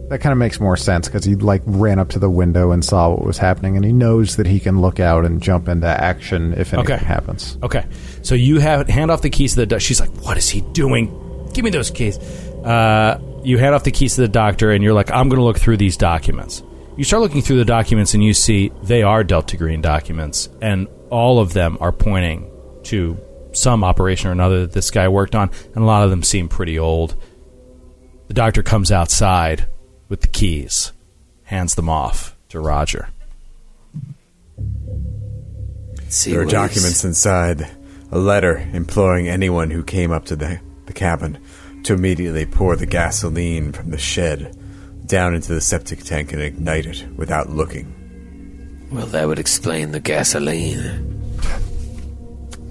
That kind of makes more sense because he like ran up to the window and saw what was happening, and he knows that he can look out and jump into action if anything Okay. happens. Okay, so you have hand off the keys to the. Do- She's like, "What is he doing? Give me those keys." Uh, you hand off the keys to the doctor, and you're like, "I'm going to look through these documents." You start looking through the documents, and you see they are Delta Green documents, and all of them are pointing to some operation or another that this guy worked on, and a lot of them seem pretty old. The doctor comes outside with the keys, hands them off to Roger. See There are what documents inside. A letter imploring anyone who came up to the, the cabin to immediately pour the gasoline from the shed down into the septic tank and ignite it without looking. Well, that would explain the gasoline.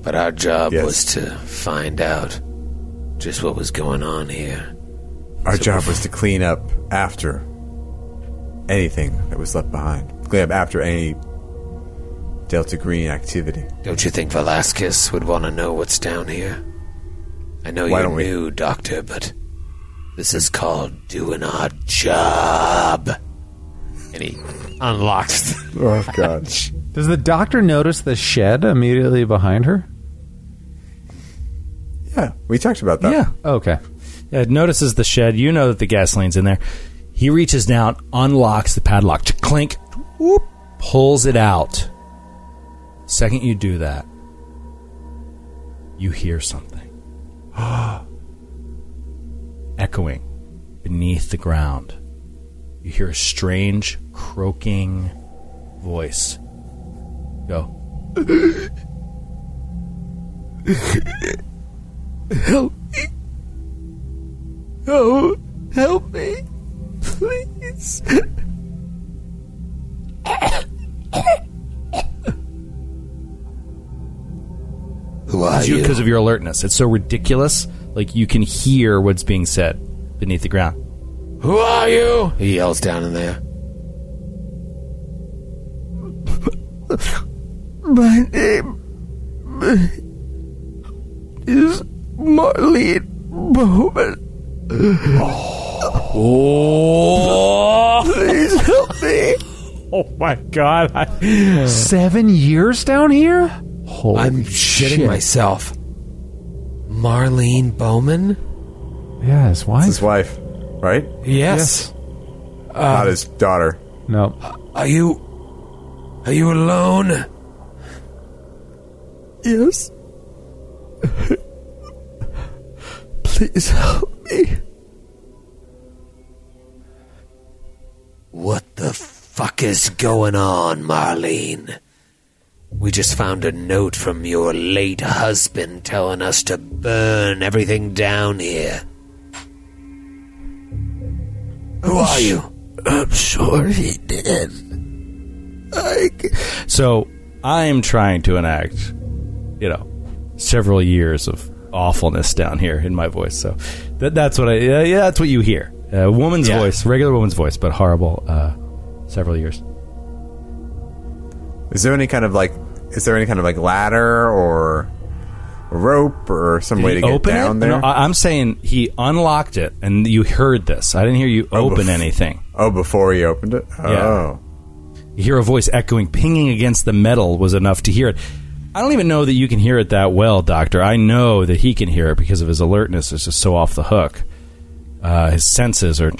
But our job Yes. was to find out just what was going on here. Our So job was to clean up after anything that was left behind. Clean up after any Delta Green activity. Don't you think Velasquez would want to know what's down here? I know Why you're don't we- new, Doctor, but this is called doing our job. And he unlocks. Oh, God. Does the doctor notice the shed immediately behind her? Yeah, we talked about that. Yeah, oh, Okay. Yeah, it notices the shed. You know that the gasoline's in there. He reaches down, unlocks the padlock, clink, whoop, pulls it out. Second you do that, you hear something echoing beneath the ground. You hear a strange croaking voice. Go. Oh, help me, please. Who are you? Because of your alertness. It's so ridiculous. Like you can hear what's being said beneath the ground. Who are you? He yells down in there. My name is Marlene Baughman. Oh. Please help me. Oh my god. Seven years down here? Holy I'm shitting shit. myself. Marlene Baughman? Yeah, his wife? It's his wife, right? Yes. Uh, Not his daughter. No. Are you. Are you alone? Yes. Please help me. What the fuck is going on, Marlene? We just found a note from your late husband telling us to burn everything down here. Who are you? I'm sure he did. I. So I'm trying to enact, you know, several years of awfulness down here in my voice. So that, that's what I. Yeah, yeah, that's what you hear. A woman's Yeah. voice, regular woman's voice, but horrible. Uh, several years. Is there any kind of like, is there any kind of like ladder or rope or some way to get down it? there? No, I'm saying he unlocked it, and you heard this. I didn't hear you Oh, open bef- anything. oh, before he opened it? Oh. Yeah. You hear a voice echoing, pinging against the metal was enough to hear it. I don't even know that you can hear it that well, Doctor. I know that he can hear it because of his alertness is just so off the hook. Uh, his senses are.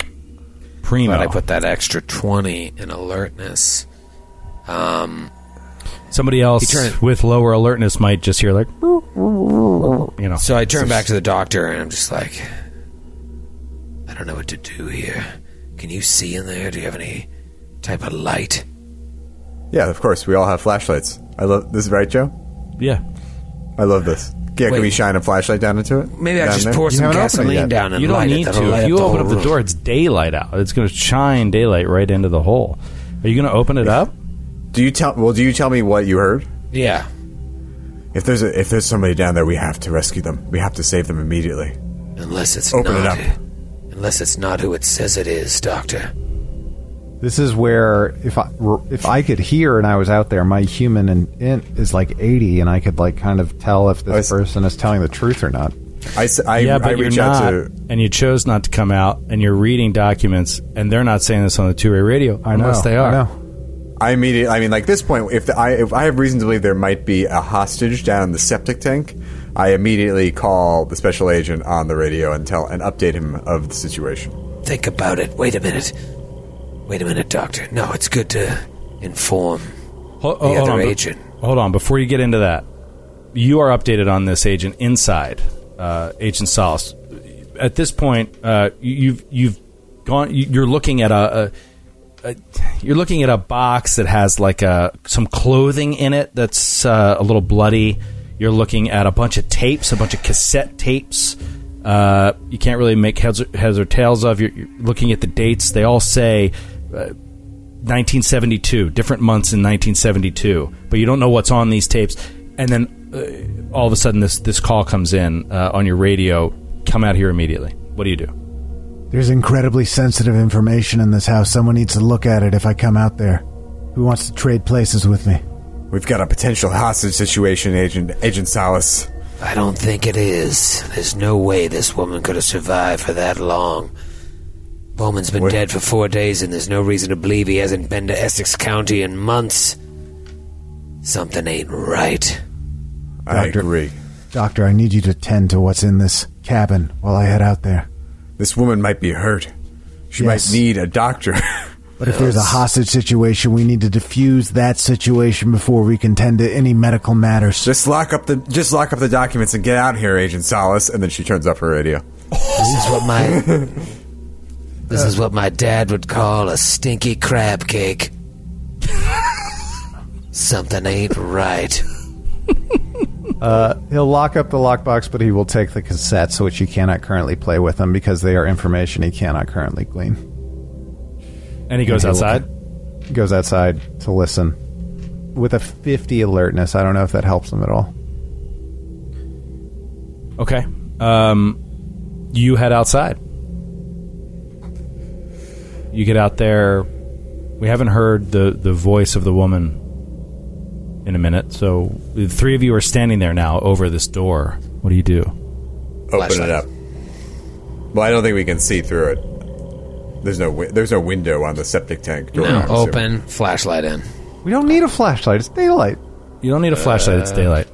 primo. But I put that extra 20 in alertness. Um, Somebody else turned- with lower alertness might just hear like, you know. so I turn back to the doctor and I'm just like, I don't know what to do here. Can you see in there? Do you have any type of light? Yeah, of course. We all have flashlights. I love this, is right, Joe? yeah. I love this. Yeah, can we shine a flashlight down into it? Maybe I Down just there? pour You some haven't opened it gasoline yet. down and You don't light need it. That'll to. light If you the open whole up the room. door, it's daylight out. It's going to shine daylight right into the hole. Are you going to open it up? Do you tell? Well, do you tell me what you heard? Yeah. If there's a, if there's somebody down there, we have to rescue them. We have to save them immediately. Unless it's Open it not. up. Unless it's not who it says it is, Doctor. This is where if I if I could hear and I was out there, my human and int is like eighty, and I could like kind of tell if I this person is telling the truth or not. I, s- I, yeah, I but you're not, out to. and you chose not to come out, and you're reading documents, and they're not saying this on the two-way radio, I know unless they are. I know. I immediately. I mean, like this point, if the, I if I have reason to believe there might be a hostage down in the septic tank, I immediately call the special agent on the radio and tell and update him of the situation. Think about it. Wait a minute. Wait a minute, Doctor. No, it's good to inform Hold, the hold other on, be- agent. hold on, before you get into that, you are updated on this agent inside, uh, Agent Solis. At this point, uh, you- you've you've gone. you- You're looking at a, a, a you're looking at a box that has like a some clothing in it that's uh, a little bloody. You're looking at a bunch of tapes, a bunch of cassette tapes. Uh, you can't really make heads or, heads or tails of. You're, you're looking at the dates. They all say. Uh, 1972, different months in 1972, but you don't know what's on these tapes. And then uh, all of a sudden, this this call comes in uh, on your radio. Come out here immediately. What do you do? There's incredibly sensitive information in this house. Someone needs to look at it if I come out there. Who wants to trade places with me? We've got a potential hostage situation, Agent Agent Solis. I don't think it is. There's no way this woman could have survived for that long. Baughman's been What? dead for four days, and there's no reason to believe he hasn't been to Essex County in months. Something ain't right. I Doctor. agree. Doctor, I need you to tend to what's in this cabin while I head out there. This woman might be hurt. She Yes. might need a doctor. But if there's a hostage situation, we need to defuse that situation before we can tend to any medical matters. just lock up the just lock up the documents and get out here, Agent Solis. And then she turns up her radio. This is what my this is what my dad would call a stinky crab cake. Something ain't right. He'll lock up the lockbox, but he will take the cassettes, which he cannot currently play with them because they are information he cannot currently glean. And he goes he will- outside. He goes outside to listen with a 50 alertness. I don't know if that helps him at all. Okay. Um, you head outside. You get out there. We haven't heard the, the voice of the woman in a minute, so the three of you are standing there now over this door. What do you do? Open Flashlight. it up. Well, I don't think we can see through it. There's no wi- there's no window on the septic tank door. No, I'm assuming. open, flashlight in. We don't need a flashlight. It's daylight. You don't need a flashlight. It's uh, daylight.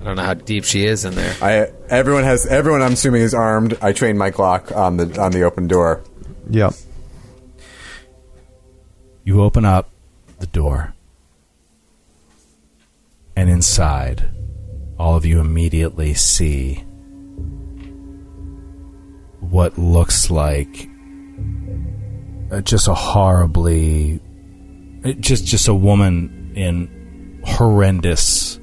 I don't know how deep she is in there. I everyone has everyone. I'm assuming is armed. I trained my Glock on the on the open door. Yep. You open up the door, and inside, all of you immediately see what looks like uh, just a horribly, uh, just just a woman in horrendous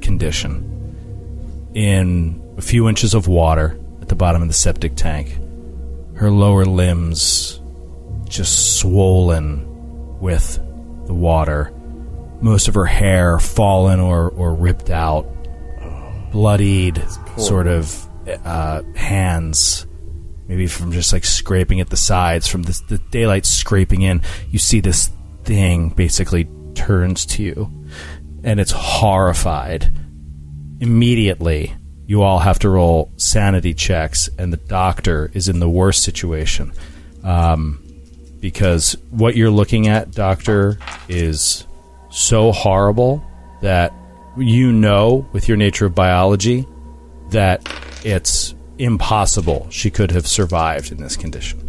condition, in a few inches of water at the bottom of the septic tank. Her lower limbs just swollen with the water. Most of her hair fallen or, or ripped out. Bloodied, sort of uh, hands, maybe from just like scraping at the sides, from this, the daylight scraping in. You see this thing basically turns to you, and it's horrified. Immediately, you all have to roll sanity checks, and the doctor is in the worst situation. Um, because what you're looking at, Doctor, is so horrible that you know, with your nature of biology, that it's impossible she could have survived in this condition.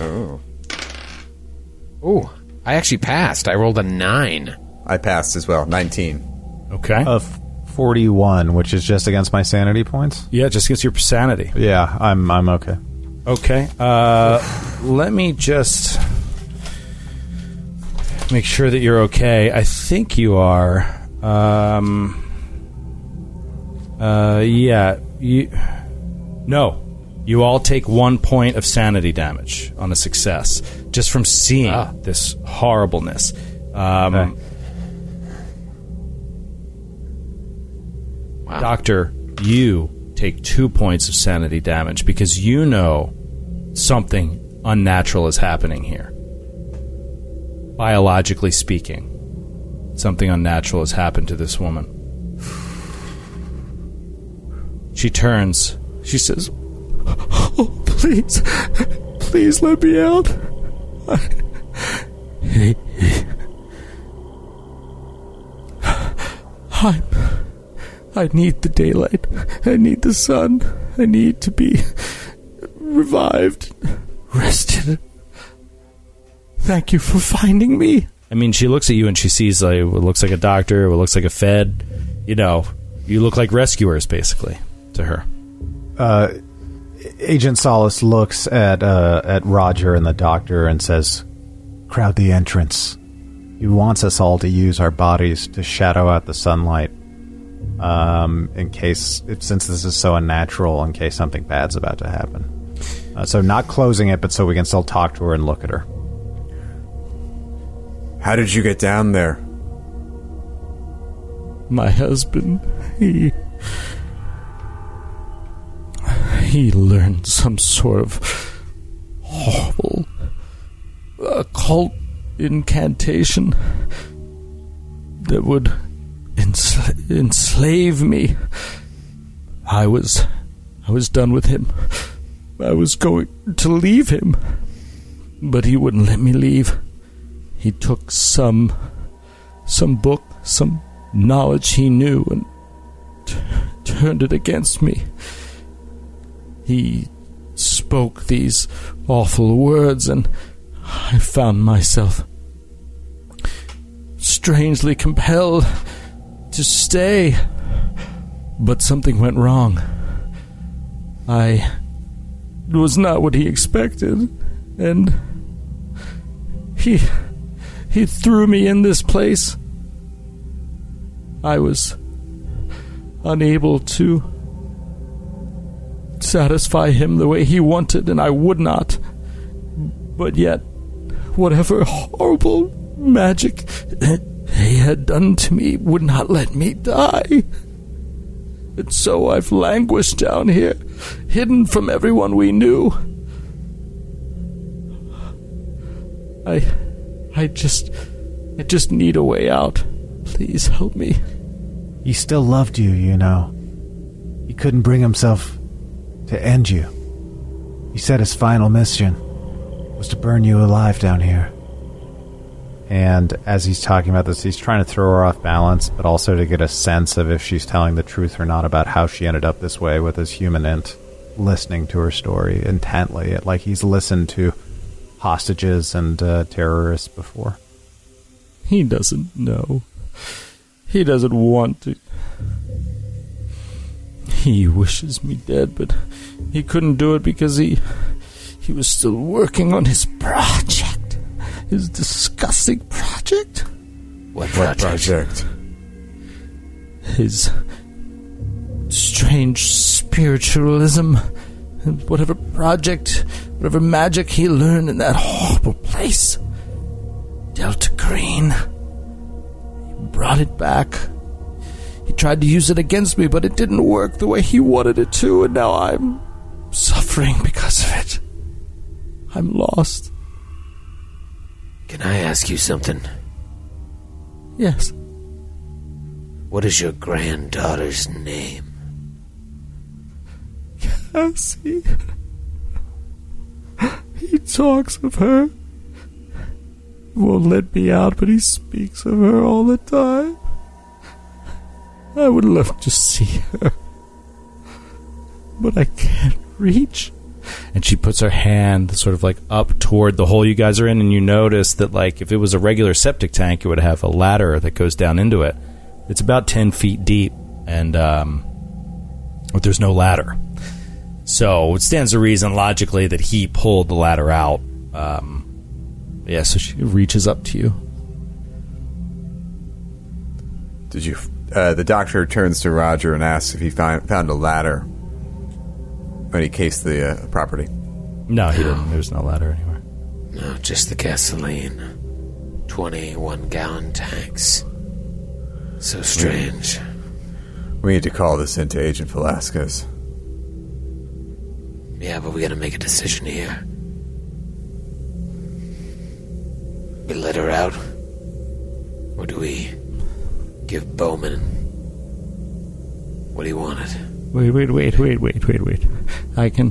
Oh. Oh, I actually passed. I rolled a nine. I passed as well. 19. Okay. Of 41, which is just against my sanity points. yeah, just gets your sanity. Yeah, I'm I'm okay. Okay. Uh, let me just make sure that you're okay. I think you are. Um, uh, yeah. You. No. You all take one point of sanity damage on a success just from seeing Ah. this horribleness. Um, Okay. Wow. Doctor, you take two points of sanity damage because you know something unnatural is happening here. Biologically speaking, something unnatural has happened to this woman. She turns. She says, Oh, please, please let me out. I'm. I need the daylight. I need the sun. I need to be revived, rested. Thank you for finding me. I mean, she looks at you and she sees like what looks like a doctor, what looks like a fed. You know, you look like rescuers, basically, to her. Uh, Agent Solis looks at uh, at Roger and the doctor and says, "Crowd the entrance." He wants us all to use our bodies to shadow out the sunlight, um, in case, if, since this is so unnatural, in case something bad's about to happen. Uh, so, not closing it, but so we can still talk to her and look at her. How did you get down there? My husband, he. He learned some sort of horrible occult incantation that would ensla- enslave me. I was. I was done with him. I was going to leave him. But he wouldn't let me leave. He took some. some book, some knowledge he knew and t- turned it against me. He spoke these awful words, and I found myself strangely compelled to stay. But something went wrong. I was not what he expected, and he he threw me in this place. I was unable to satisfy him the way he wanted, and I would not. But yet, whatever horrible magic he had done to me would not let me die. And so I've languished down here, hidden from everyone we knew. I. I just. I just need a way out. Please help me. He still loved you, you know. He couldn't bring himself to end you. He said his final mission was to burn you alive down here. And as he's talking about this, he's trying to throw her off balance, but also to get a sense of if she's telling the truth or not about how she ended up this way with his human int listening to her story intently, like he's listened to hostages and uh, terrorists before. He doesn't know. He doesn't want to. He wishes me dead, but he couldn't do it because he he was still working on his project. His disgusting project. What What project? project? His strange spiritualism and whatever project, whatever magic he learned in that horrible place. Delta Green. He brought it back. He tried to use it against me, but it didn't work the way he wanted it to, and now I'm suffering because of it. I'm lost. Can I ask you something? Yes. What is your granddaughter's name? Cassie. He talks of her. He won't let me out, but he speaks of her all the time. I would love to see her. But I can't reach. And she puts her hand sort of like up toward the hole you guys are in, and you notice that like if it was a regular septic tank, it would have a ladder that goes down into it. It's about ten feet deep, and um, but there's no ladder. So it stands to reason logically that he pulled the ladder out. Um, yeah, so she reaches up to you. Did you? Uh, the doctor turns to Roger and asks if he found found a ladder when he cased the uh, property. No, he didn't. There's no ladder anywhere. No, just the gasoline. 21 gallon tanks. So strange. We need to call this into Agent Velasquez. Yeah, but we gotta make a decision here. We let her out? Or do we give Baughman what he wanted? Wait, wait, wait, wait, wait, wait, wait. I can.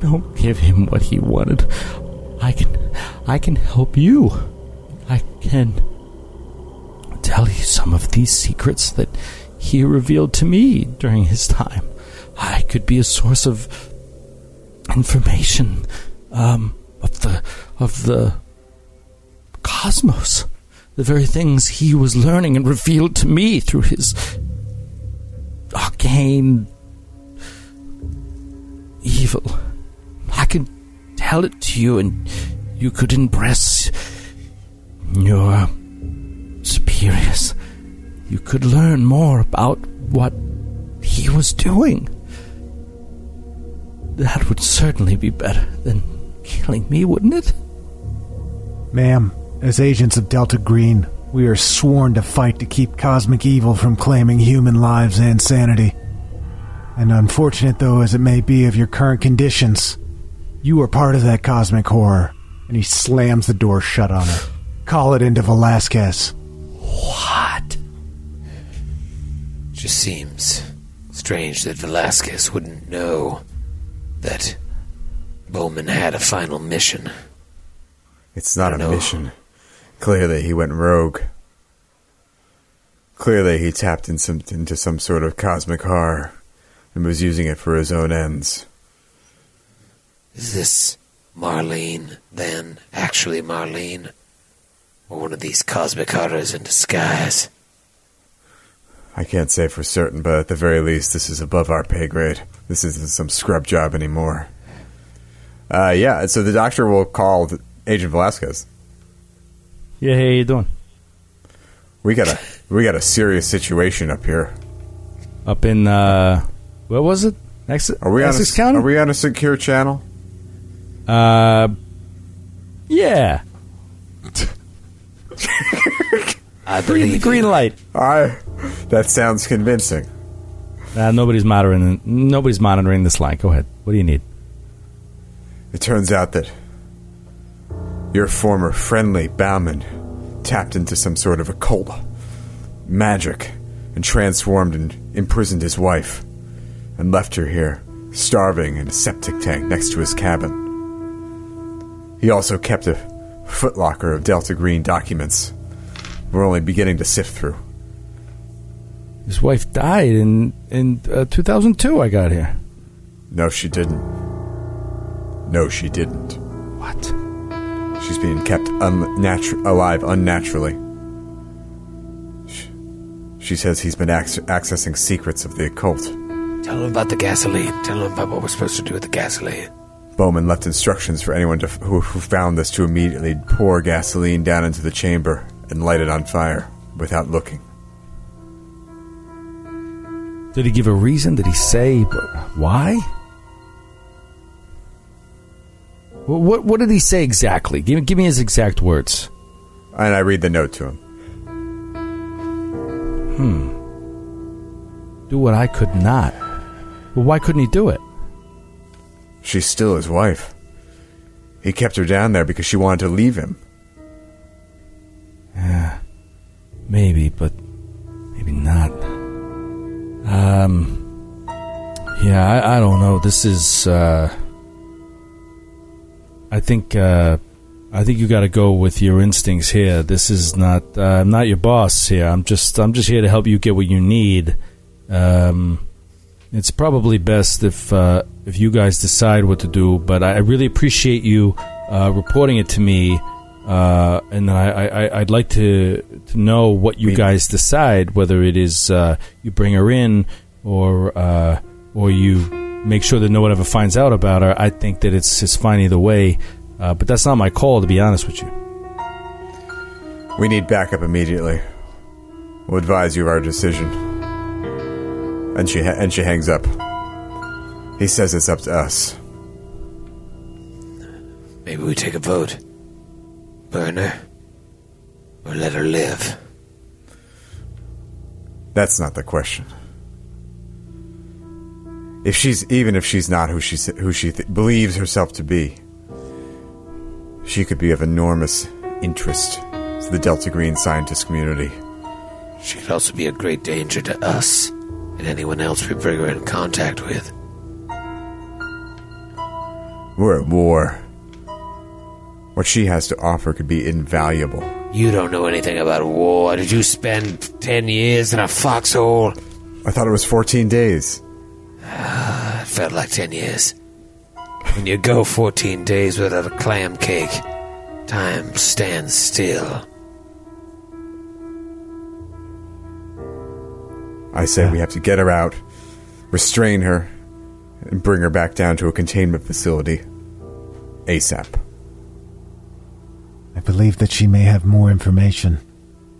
Don't give him what he wanted. I can. I can help you. I can tell you some of these secrets that he revealed to me during his time. I could be a source of information um, of the of the cosmos, the very things he was learning and revealed to me through his arcane evil. I can tell it to you, and you could impress your superiors. You could learn more about what he was doing. That would certainly be better than killing me, wouldn't it? Ma'am, as agents of Delta Green, we are sworn to fight to keep cosmic evil from claiming human lives and sanity. And unfortunate though as it may be of your current conditions, you are part of that cosmic horror. And he slams the door shut on her. Call it into Velasquez. What? Just seems strange that Velasquez wouldn't know that Baughman had a final mission. It's not I a know. mission. Clearly, he went rogue. Clearly, he tapped in some, into some sort of cosmic horror and was using it for his own ends. Is this Marlene, then, actually Marlene? Or one of these cosmic horrors in disguise? I can't say for certain, but at the very least, this is above our pay grade. This isn't some scrub job anymore. Uh, yeah, so the doctor will call Agent Velasquez. Yeah, how you doing? We got a we got a serious situation up here. Up in uh, what was it? Next, Are we on a, County? Are we on a secure channel? Uh, yeah. I Green, the green light. I. That sounds convincing. Uh, nobody's monitoring. Nobody's monitoring this line. Go ahead. What do you need? It turns out that your former friendly Baughman tapped into some sort of occult magic and transformed and imprisoned his wife and left her here, starving in a septic tank next to his cabin. He also kept a footlocker of Delta Green documents we're only beginning to sift through. His wife died in in uh, 2002. I got here. No, she didn't. No, she didn't. What? She's being kept unnatu- alive unnaturally. She, she says he's been ac- accessing secrets of the occult. Tell him about the gasoline. Tell him about what we're supposed to do with the gasoline. Baughman left instructions for anyone to, who, who found this to immediately pour gasoline down into the chamber and light it on fire without looking. Did he give a reason? Did he say why? What what, did he say exactly? Give, give me his exact words. And I read the note to him. Hmm. Do what I could not. Well, why couldn't he do it? She's still his wife. He kept her down there because she wanted to leave him. Yeah, Maybe, but maybe not. Um, yeah, I, I don't know. This is. Uh, I think. Uh, I think you got to go with your instincts here. This is not. Uh, I'm not your boss here. I'm just. I'm just here to help you get what you need. Um, it's probably best if uh, if you guys decide what to do. But I, really appreciate you uh, reporting it to me, uh, and I, I, I'd like to to know what you Me- guys decide. Whether it is uh, you bring her in, or uh, or you make sure that no one ever finds out about her. I think that it's it's fine either way. Uh, but that's not my call, to be honest with you. We need backup immediately. We'll advise you of our decision. And she ha- and she hangs up. He says it's up to us. Maybe we take a vote. Burn her. Or let her live. That's not the question. If she's even if she's not who she who she th- believes herself to be, she could be of enormous interest to the Delta Green scientist community. She could also be a great danger to us and anyone else we bring her in contact with. We're at war. What she has to offer could be invaluable. You don't know anything about war. Did you spend ten years in a foxhole? I thought it was 14 days. Ah, it felt like ten years. When you go fourteen days without a clam cake, time stands still. I say we have to get her out, restrain her, and bring her back down to a containment facility. ASAP. I believe that she may have more information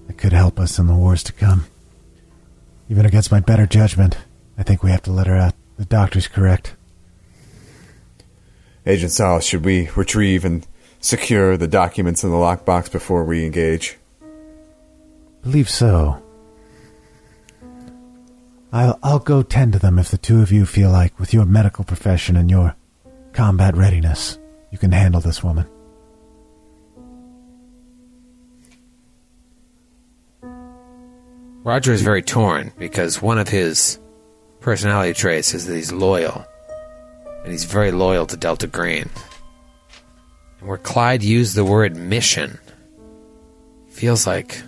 that could help us in the wars to come. Even against my better judgment, I think we have to let her out. The doctor's correct. Agent Solis, should we retrieve and secure the documents in the lockbox before we engage? Believe so. I'll I'll go tend to them if the two of you feel like, with your medical profession and your combat readiness, you can handle this woman. Roger is very torn because one of his personality traits is that he's loyal. And he's very loyal to Delta Green. And where Clyde used the word mission, feels like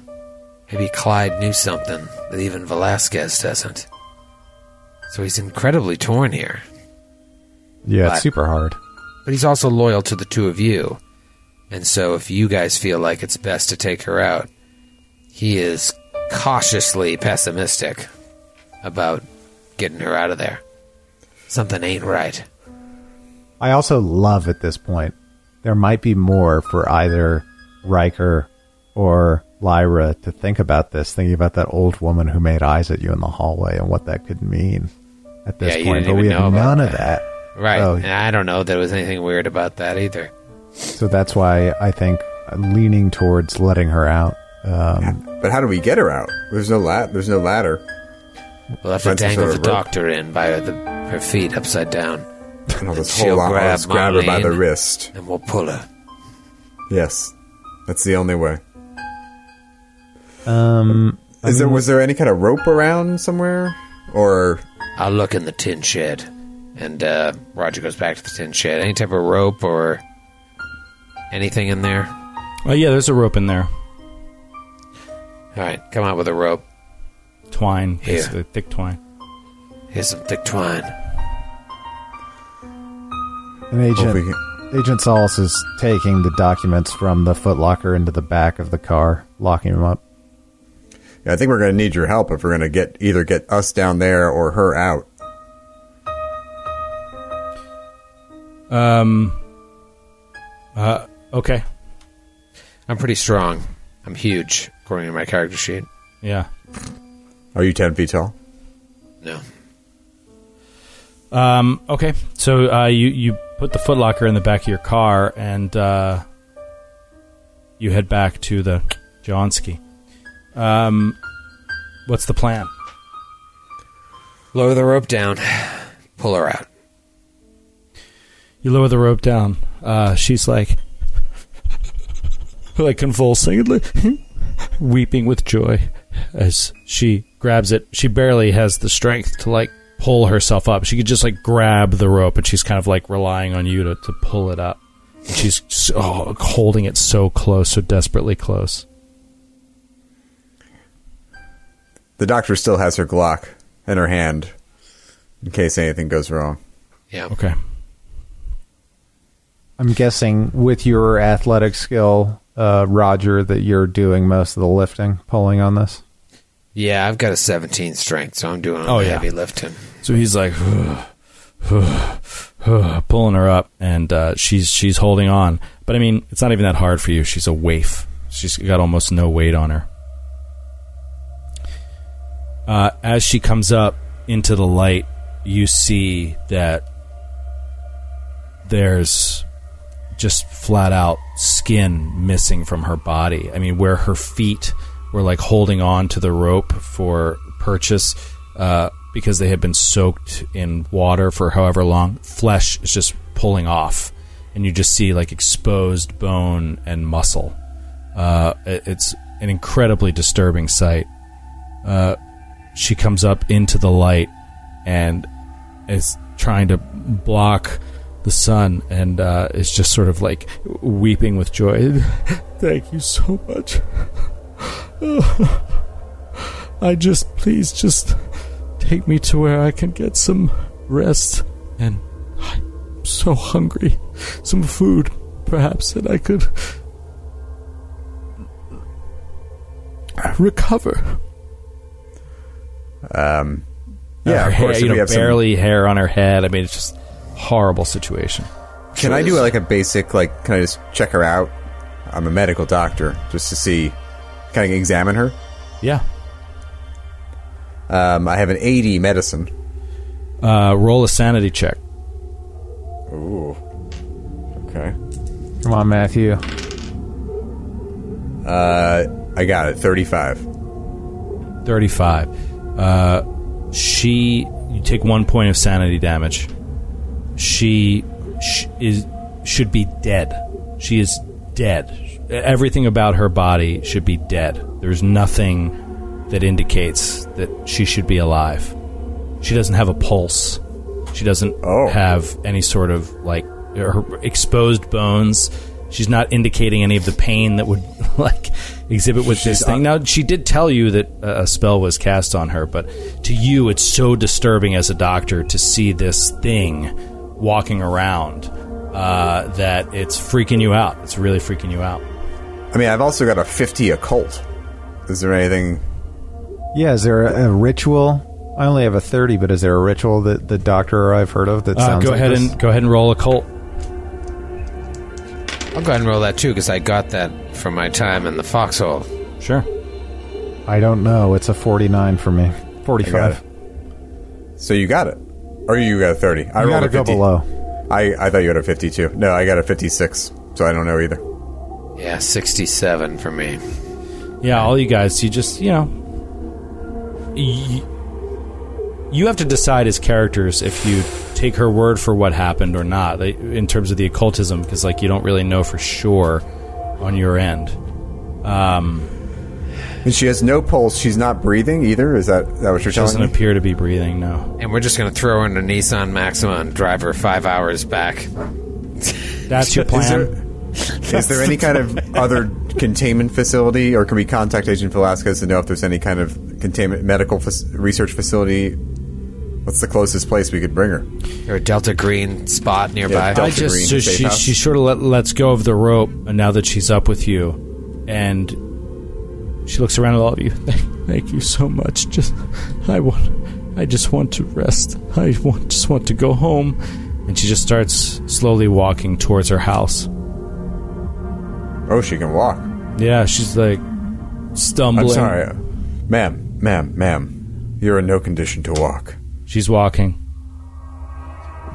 maybe Clyde knew something that even Velasquez doesn't. So he's incredibly torn here. Yeah, But- it's super hard. But he's also loyal to the two of you. And so if you guys feel like it's best to take her out, he is cautiously pessimistic about getting her out of there. Something ain't right. I also love at this point there might be more for either Riker or Lyra to think about this, thinking about that old woman who made eyes at you in the hallway and what that could mean at this Yeah, you point. didn't But we know have about none of that. that. Right. So, and I don't know that there was anything weird about that either. so that's why I think leaning towards letting her out. Um, But how do we get her out? There's no lat. There's no ladder. We'll have to dangle the rope. doctor in by the, her feet upside down, And I'll just she'll hold on. I'll grab just grab her by the wrist. and we'll pull her. Yes, that's the only way. um, Is there was there any kind of rope around somewhere, or I'll look in the tin shed. And uh, Roger goes back to the tin shed. Any type of rope or anything in there? Oh yeah, there's a rope in there, All right, come out with a rope. Twine, Here. basically thick twine. Here's some thick twine. an agent. Hope Agent Solis is taking the documents from the footlocker into the back of the car, locking them up. Yeah, I think we're going to need your help if we're going to get either get us down there or her out. Um. Uh. Okay. I'm pretty strong. I'm huge, according to my character sheet. Yeah. Are you ten feet tall? No. Um, okay, so uh, you you put the footlocker in the back of your car and uh, you head back to the Johnsky. Um, what's the plan? Lower the rope down. Pull her out. You lower the rope down. Uh, she's like, like convulsing, like weeping with joy as she grabs it. She barely has the strength to like pull herself up. She could just like grab the rope, and she's kind of like relying on you to, to pull it up. And she's so, oh, holding it so close, so desperately close. The doctor still has her Glock in her hand, in case anything goes wrong. Yeah. Okay. I'm guessing with your athletic skill, uh, Roger, that you're doing most of the lifting, pulling on this. Yeah, I've got a 17 strength, so I'm doing Oh, yeah. heavy lifting. So he's like pulling her up, and uh, she's she's holding on. But I mean, it's not even that hard for you. She's a waif. She's got almost no weight on her. Uh, as she comes up into the light, you see that there's just flat out skin missing from her body. I mean, where her feet were like holding on to the rope for purchase uh, because they had been soaked in water for however long, flesh is just pulling off. And you just see like exposed bone and muscle. Uh, it's an incredibly disturbing sight. Uh, she comes up into the light and is trying to block the sun and uh, is just sort of like weeping with joy. Thank you so much. I just, please, just take me to where I can get some rest. And I'm so hungry. Some food, perhaps, that I could recover. Um, yeah, hair, you we know, have some- barely hair on her head. I mean, it's just horrible situation. Can I do like a basic like? Can I just check her out? I'm a medical doctor, just to see. Can I examine her? Yeah. Um, I have an 80 medicine. Uh, roll a sanity check. Ooh. Okay. Come on, Matthew. Uh, I got it. 35. 35. Uh, she, you take one point of sanity damage. She sh- is should be dead. She is dead. Everything about her body should be dead. There's nothing that indicates that she should be alive. She doesn't have a pulse. She doesn't Oh. have any sort of like her exposed bones. She's not indicating any of the pain that would like exhibit with this thing. Now she did tell you that a spell was cast on her, but to you it's so disturbing as a doctor to see this thing walking around uh, that it's freaking you out. It's really freaking you out. I mean, I've also got a 50 occult. Is there anything? Yeah, is there a, a ritual? I only have a 30, but is there a ritual that the doctor or I've heard of that Uh, sounds go like ahead this? and go ahead and roll a cult. I'll go ahead and roll that too because I got that from my time in the foxhole. Sure. I don't know. It's a 49 for me. I got 45. it. So you got it, or you got a 30? I You rolled gotta a go 50. below. I I thought you had a 52. No, I got a 56. So I don't know either. Yeah, 67 for me. Yeah, all you guys, you just, you know, you, you have to decide as characters if you take her word for what happened or not in terms of the occultism, because like you don't really know for sure on your end. Um, And she has no pulse. She's not breathing either. Is that, is that what you're she doesn't me? appear to be breathing. No, And we're just going to throw her in a Nissan Maxima and drive her five hours back. that's your Is plan. there- Is there any kind of other containment facility, or can we contact Agent Velasquez to know if there's any kind of containment medical fac- research facility? What's the closest place we could bring her? Or a Delta Green spot nearby. Yeah, Delta I just Green so safe she house? she sort of let, lets go of the rope and now that she's up with you, and she looks around at all of you. Thank, thank you so much. Just I want, I just want to rest. I want just want to go home, and she just starts slowly walking towards her house. Oh, she can walk. Yeah, she's like stumbling. I'm sorry, ma'am, ma'am, ma'am. You're in no condition to walk. She's walking.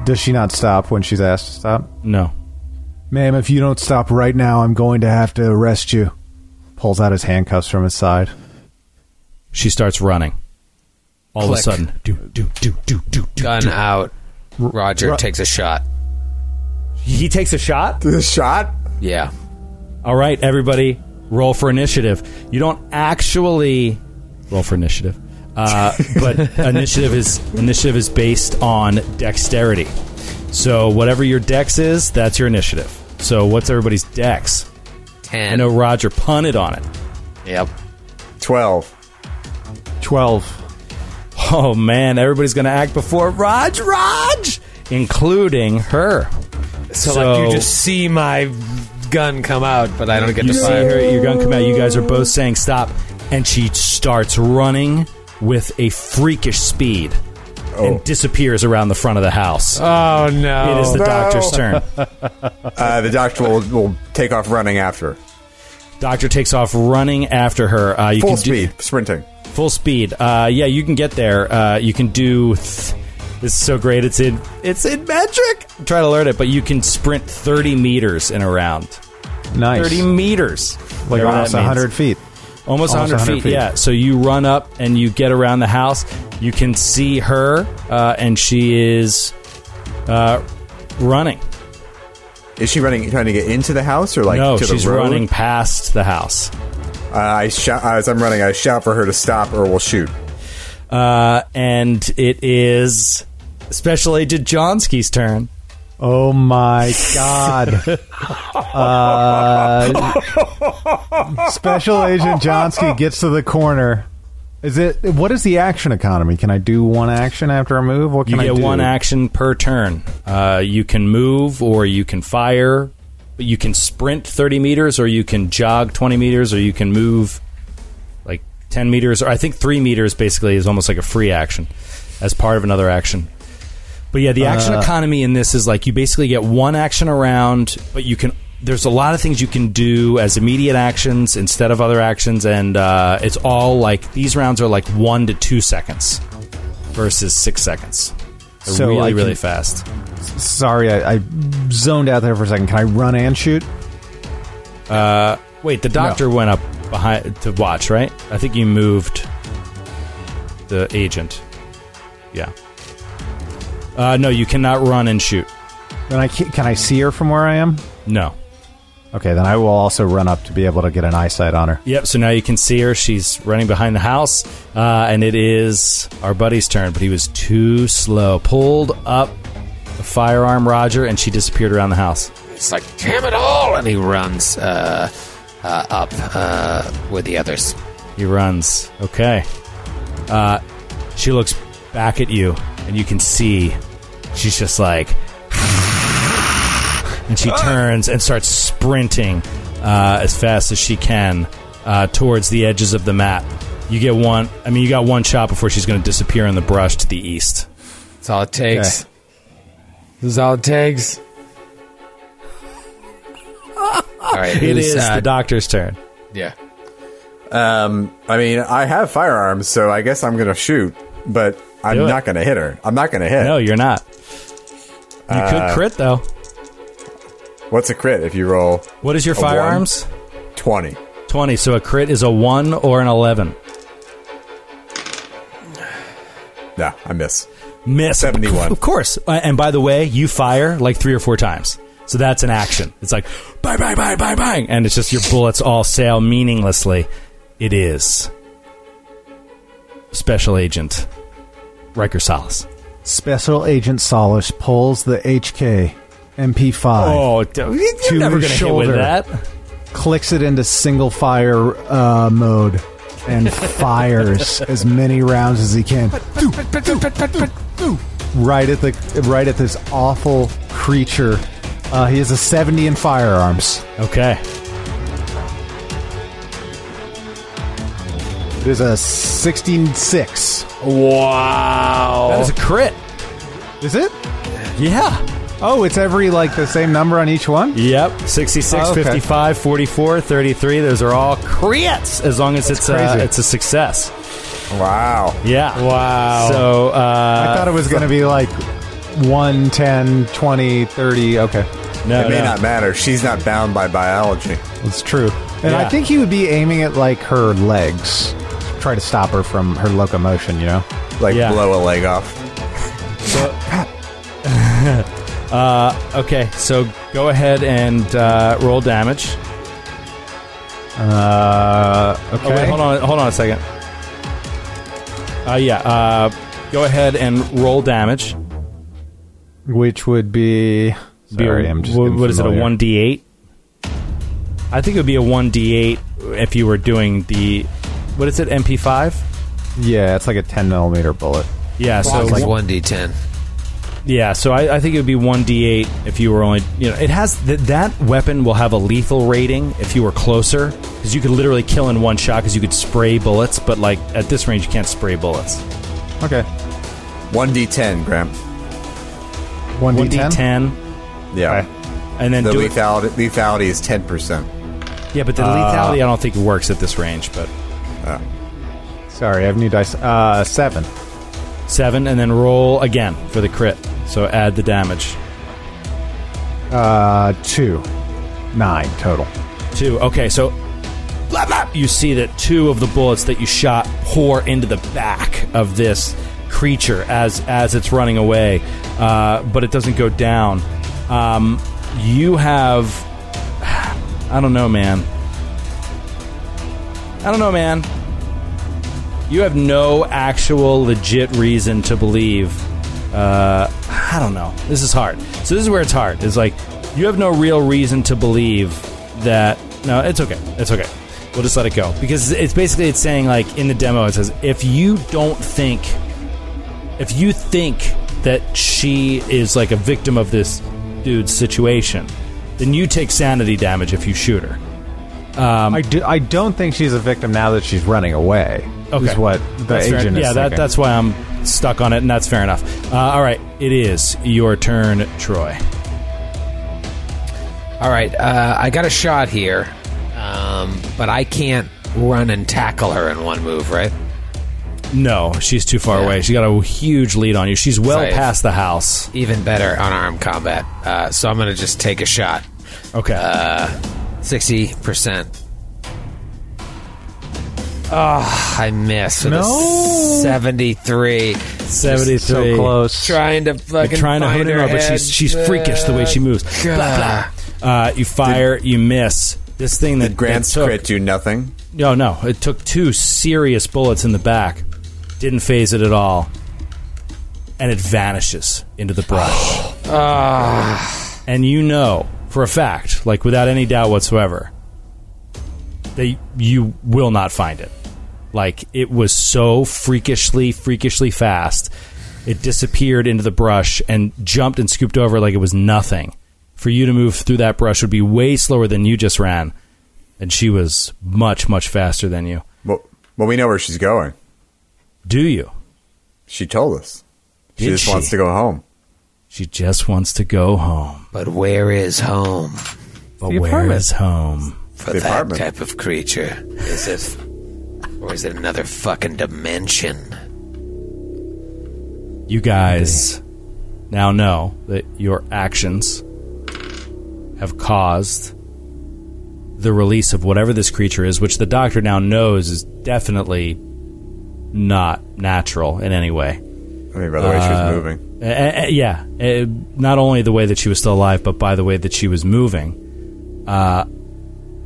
Does she not stop when she's asked to stop? No. Ma'am, if you don't stop right now, I'm going to have to arrest you. Pulls out his handcuffs from his side. She starts running. All Click. of a sudden, do do do do do. do, Gun do. out. Roger Ru- takes a shot. He takes a shot. The shot? Yeah. All right, everybody, roll for initiative. You don't actually roll for initiative, uh, but initiative is initiative is based on dexterity. So whatever your dex is, that's your initiative. So what's everybody's dex? 10. I know Roger punted on it. Yep. Twelve. 12. Oh man, everybody's going to act before Raj Raj, including her. So, like you just see my gun come out, but I don't get to see fire. her, your gun come out. You guys are both saying stop, and she starts running with a freakish speed and disappears around the front of the house. Oh no! it is the No. doctor's turn. Uh, the doctor will, will take off running after. Doctor takes off running after her. Uh, you Full can do- speed, sprinting. full speed. Uh, yeah, you can get there. Uh, you can do. Th- this is so great. It's in it's in metric. Try to learn it, but you can sprint thirty meters in a round. Nice. Thirty meters, like whatever almost that means. 100 feet. Almost, almost 100, 100 feet, feet. Yeah. So you run up and you get around the house. You can see her, uh, and she is uh, running. Is she running, trying to get into the house or like no, to she's the road? running past the house. Uh, I shout as I'm running. I shout for her to stop, or we'll shoot. Uh, and it is Special Agent Johnsky's turn. Oh my god. uh, Special Agent Johnsky gets to the corner. Is it what is the action economy? Can I do one action after a move? What You can I get do? one action per turn. Uh, you can move or you can fire. You can sprint 30 meters or you can jog 20 meters or you can move like 10 meters. Or I think 3 meters basically is almost like a free action as part of another action. But yeah, the action Uh, economy in this is like you basically get one action around, but you can. There's a lot of things you can do as immediate actions instead of other actions, and uh, it's all like these rounds are like one to two seconds versus six seconds. They're So really, I really can- fast. Sorry, I, I zoned out there for a second. Can I run and shoot? Uh, wait, the doctor went up behind to watch, right? I think you moved the agent. Yeah. Uh, no, you cannot run and shoot. Then I ca- can I see her from where I am? No. Okay, then I will also run up to be able to get an eyesight on her. Yep. So now you can see her. She's running behind the house, uh, and it is our buddy's turn. But he was too slow. Pulled up a firearm, Roger, and she disappeared around the house. It's like, damn it all! And he runs uh, uh, up uh, with the others. He runs. Okay. Uh, she looks back at you, and you can see she's just like. And she turns and starts sprinting uh, as fast as she can uh, towards the edges of the map. You get one. I mean, you got one shot before she's going to disappear in the brush to the east. That's all it takes. This is all it takes. All right, It who's, uh, the doctor's turn. Yeah. Um, I mean, I have firearms, so I guess I'm going to shoot, but I'm Do not going to hit her. I'm not going to hit. No, you're not. You Uh, could crit though. What's a crit if you roll What is your a one? firearms? 20? Twenty. So a crit is a one or an eleven. Yeah, I miss. Miss 71. Of course. Uh, And by the way, you fire like three or four times. So that's an action. It's like bang, bang, bang, bang, bang, and it's just your bullets all sail meaninglessly. It is Special Agent Riker Solis. Special Agent Solis pulls the HK MP5, Oh, you're To never his gonna hit with shoulder. that. clicks it into single fire uh, mode, and fires as many rounds as he can. right at the right at this awful creature. Uh, he has a 70 in firearms. Okay. It is a 16-6. That is a crit. Is it? Yeah. Oh, it's every like the same number on each one. Yep. 66, Oh, okay. 55, 44, 33. Those are all crits as long as it's a, it's a success. Wow. Yeah. Wow. So uh, I thought it was going to be like 1, 10, 20, 30. Okay, no, it may no. not matter. She's not bound by biology. it's true. And I think he would be aiming at like her legs, try to stop her from her locomotion. You know. Like Yeah. blow a leg off. Uh, okay, so go ahead and uh, roll damage. Uh, okay. Oh, wait, hold on, hold on a second. Uh, yeah, uh, go ahead and roll damage. Which would be. Be a- Sorry, I'm just. wh- what is it? A familiar. one d eight. I think it would be a one d eight if you were doing the what is it? MP five. Yeah, it's like a 10 millimeter bullet. Yeah, so It's like one d10. Yeah, so I, I think it would be one d8 if you were only you know it has th- that weapon will have a lethal rating if you were closer because you could literally kill in one shot because you could spray bullets, but like at this range you can't spray bullets. Okay. 1d10, Graham. 1d10? One d10, Yeah. and then The do it. lethality, lethality is 10%. Yeah, but the uh, lethality I don't think works at this range. But Sorry, I have new dice. Uh, 7. seven, and then roll again for the crit. So add the damage. Uh, 2. 9 total. Two. Okay, so blah, blah, you see that two of the bullets that you shot pour into the back of this creature as as it's running away, uh, but it doesn't go down. Um, you have, I don't know, man. I don't know, man. You have no actual legit reason to believe. Uh, I don't know. This is hard. So this is where it's hard. It's like you have no real reason to believe that. No, it's okay. It's okay. We'll just let it go because it's basically it's saying like in the demo it says if you don't think if you think that she is like a victim of this dude's situation, then you take sanity damage if you shoot her. I, do, I don't think she's a victim now that she's running away. Okay. Is what the That's fair. agent is Yeah, that, that's why I'm stuck on it, and that's fair enough. Uh, all right, it is your turn, Troy. All right, uh, I got a shot here, um, but I can't run and tackle her in one move, right? No, she's too far Yeah. away. She got a huge lead on you. She's well Save. past the house. Even better on unarmed combat. Uh, so I'm going to just take a shot. Okay. Uh, 60%. Oh, I missed with No. a 73. 73. so close. Trying to You're fucking trying to find hone in her on her, but she's she's freakish the way she moves. Blah, blah. Uh, you fire, you miss. This thing that Did Grant's that took, crit do nothing? No, no. It took two serious bullets in the back. Didn't phase it at all. And it vanishes into the brush. And you know for a fact, like without any doubt whatsoever, that you will not find it. Like it was so freakishly, freakishly fast. It disappeared into the brush and jumped and scooped over like it was nothing. For you to move through that brush would be way slower than you just ran. And she was much, much faster than you. Well, well, we know where she's going. Do you? She told us. She Did just she? wants to go home. She just wants to go home. But where is home But The where apartment. is home? for The that apartment. type of creature? Is it, or is it another fucking dimension? You guys now know that your actions have caused the release of whatever this creature is, which the doctor now knows is definitely not natural in any way. I mean, by the way she was moving. Uh, uh, yeah, uh, not only the way that she was still alive, but by the way that she was moving. Uh,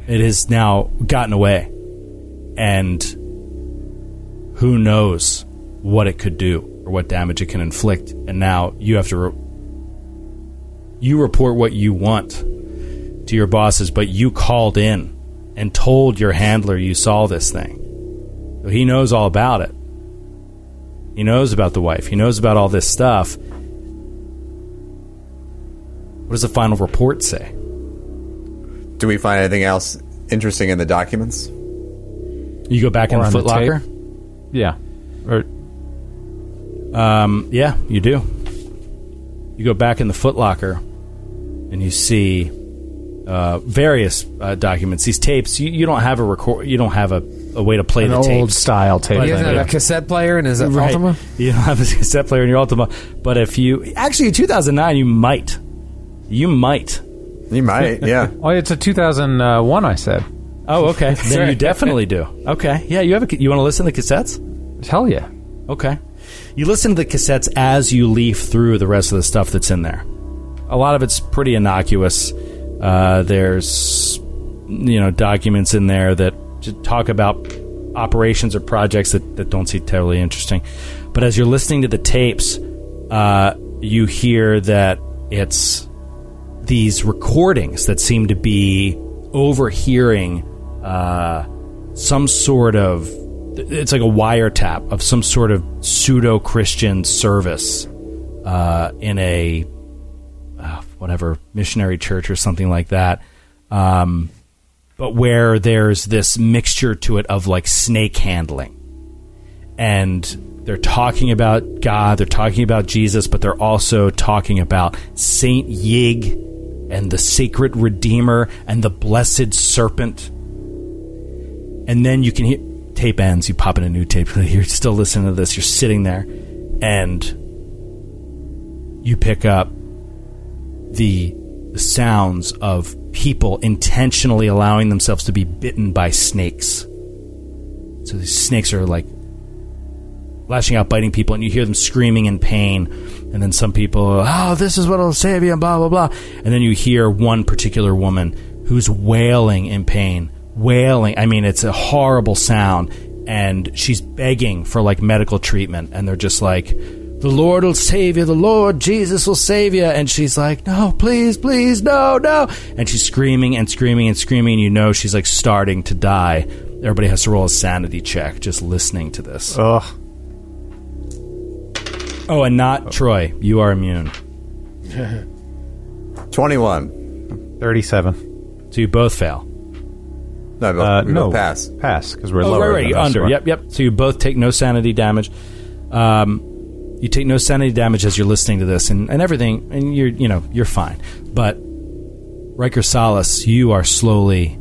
it has now gotten away, and who knows what it could do or what damage it can inflict. And now you have to re- you report what you want to your bosses, but you called in and told your handler you saw this thing. So he knows all about it. He knows about the wife. He knows about all this stuff. What does the final report say? Do we find anything else interesting in the documents? You go back in Or the the footlocker? Yeah. Or Um, yeah, you do. You go back in the footlocker and you see uh, various uh, documents. These tapes, you, you don't have a record. You don't have a, a way to play an the old tapes. style tape. He doesn't have a cassette player in his Right. Altima? You don't have a cassette player in your Altima. But if you actually in 2009, you might, you might. You might, yeah. Oh, it's a 2001, I said. Oh, okay. then you definitely do. Okay, yeah. You have a. You want to listen to the cassettes? Hell yeah. Okay. You listen to the cassettes as you leaf through the rest of the stuff that's in there. A lot of it's pretty innocuous. Uh, there's, you know, documents in there that j- talk about operations or projects that, that don't seem terribly interesting. But as you're listening to the tapes, uh, you hear that it's these recordings that seem to be overhearing uh, some sort of it's like a wiretap of some sort of pseudo Christian service uh, in a uh, whatever missionary church or something like that. Um, but where there's this mixture to it of like snake handling. And they're talking about God, they're talking about Jesus, but they're also talking about Saint Yig and the sacred Redeemer and the blessed serpent. And then you can hear tape ends, you pop in a new tape, you're still listening to this, you're sitting there, and you pick up the, sounds of people intentionally allowing themselves to be bitten by snakes. So these snakes are like lashing out, biting people, and you hear them screaming in pain. And then some people, oh, this is what'll save you, and blah, blah, blah. And then you hear one particular woman who's wailing in pain, wailing. I mean, it's a horrible sound. And she's begging for like medical treatment. And they're just like, the Lord will save you. The Lord Jesus will save you. And she's like, no, please, please, no, no. And she's screaming and screaming and screaming. And you know she's like starting to die. Everybody has to roll a sanity check just listening to this. Ugh. Oh, and not Troy. You are immune. 21. 37. So you both fail. No, no, Uh, we no. both pass. Pass, because we're Oh, lower. right, right. than you us, under. right? Yep, yep. So you both take no sanity damage. Um, you take no sanity damage as you're listening to this, and, and everything, and you're you know you're fine. But Riker Solis, you are slowly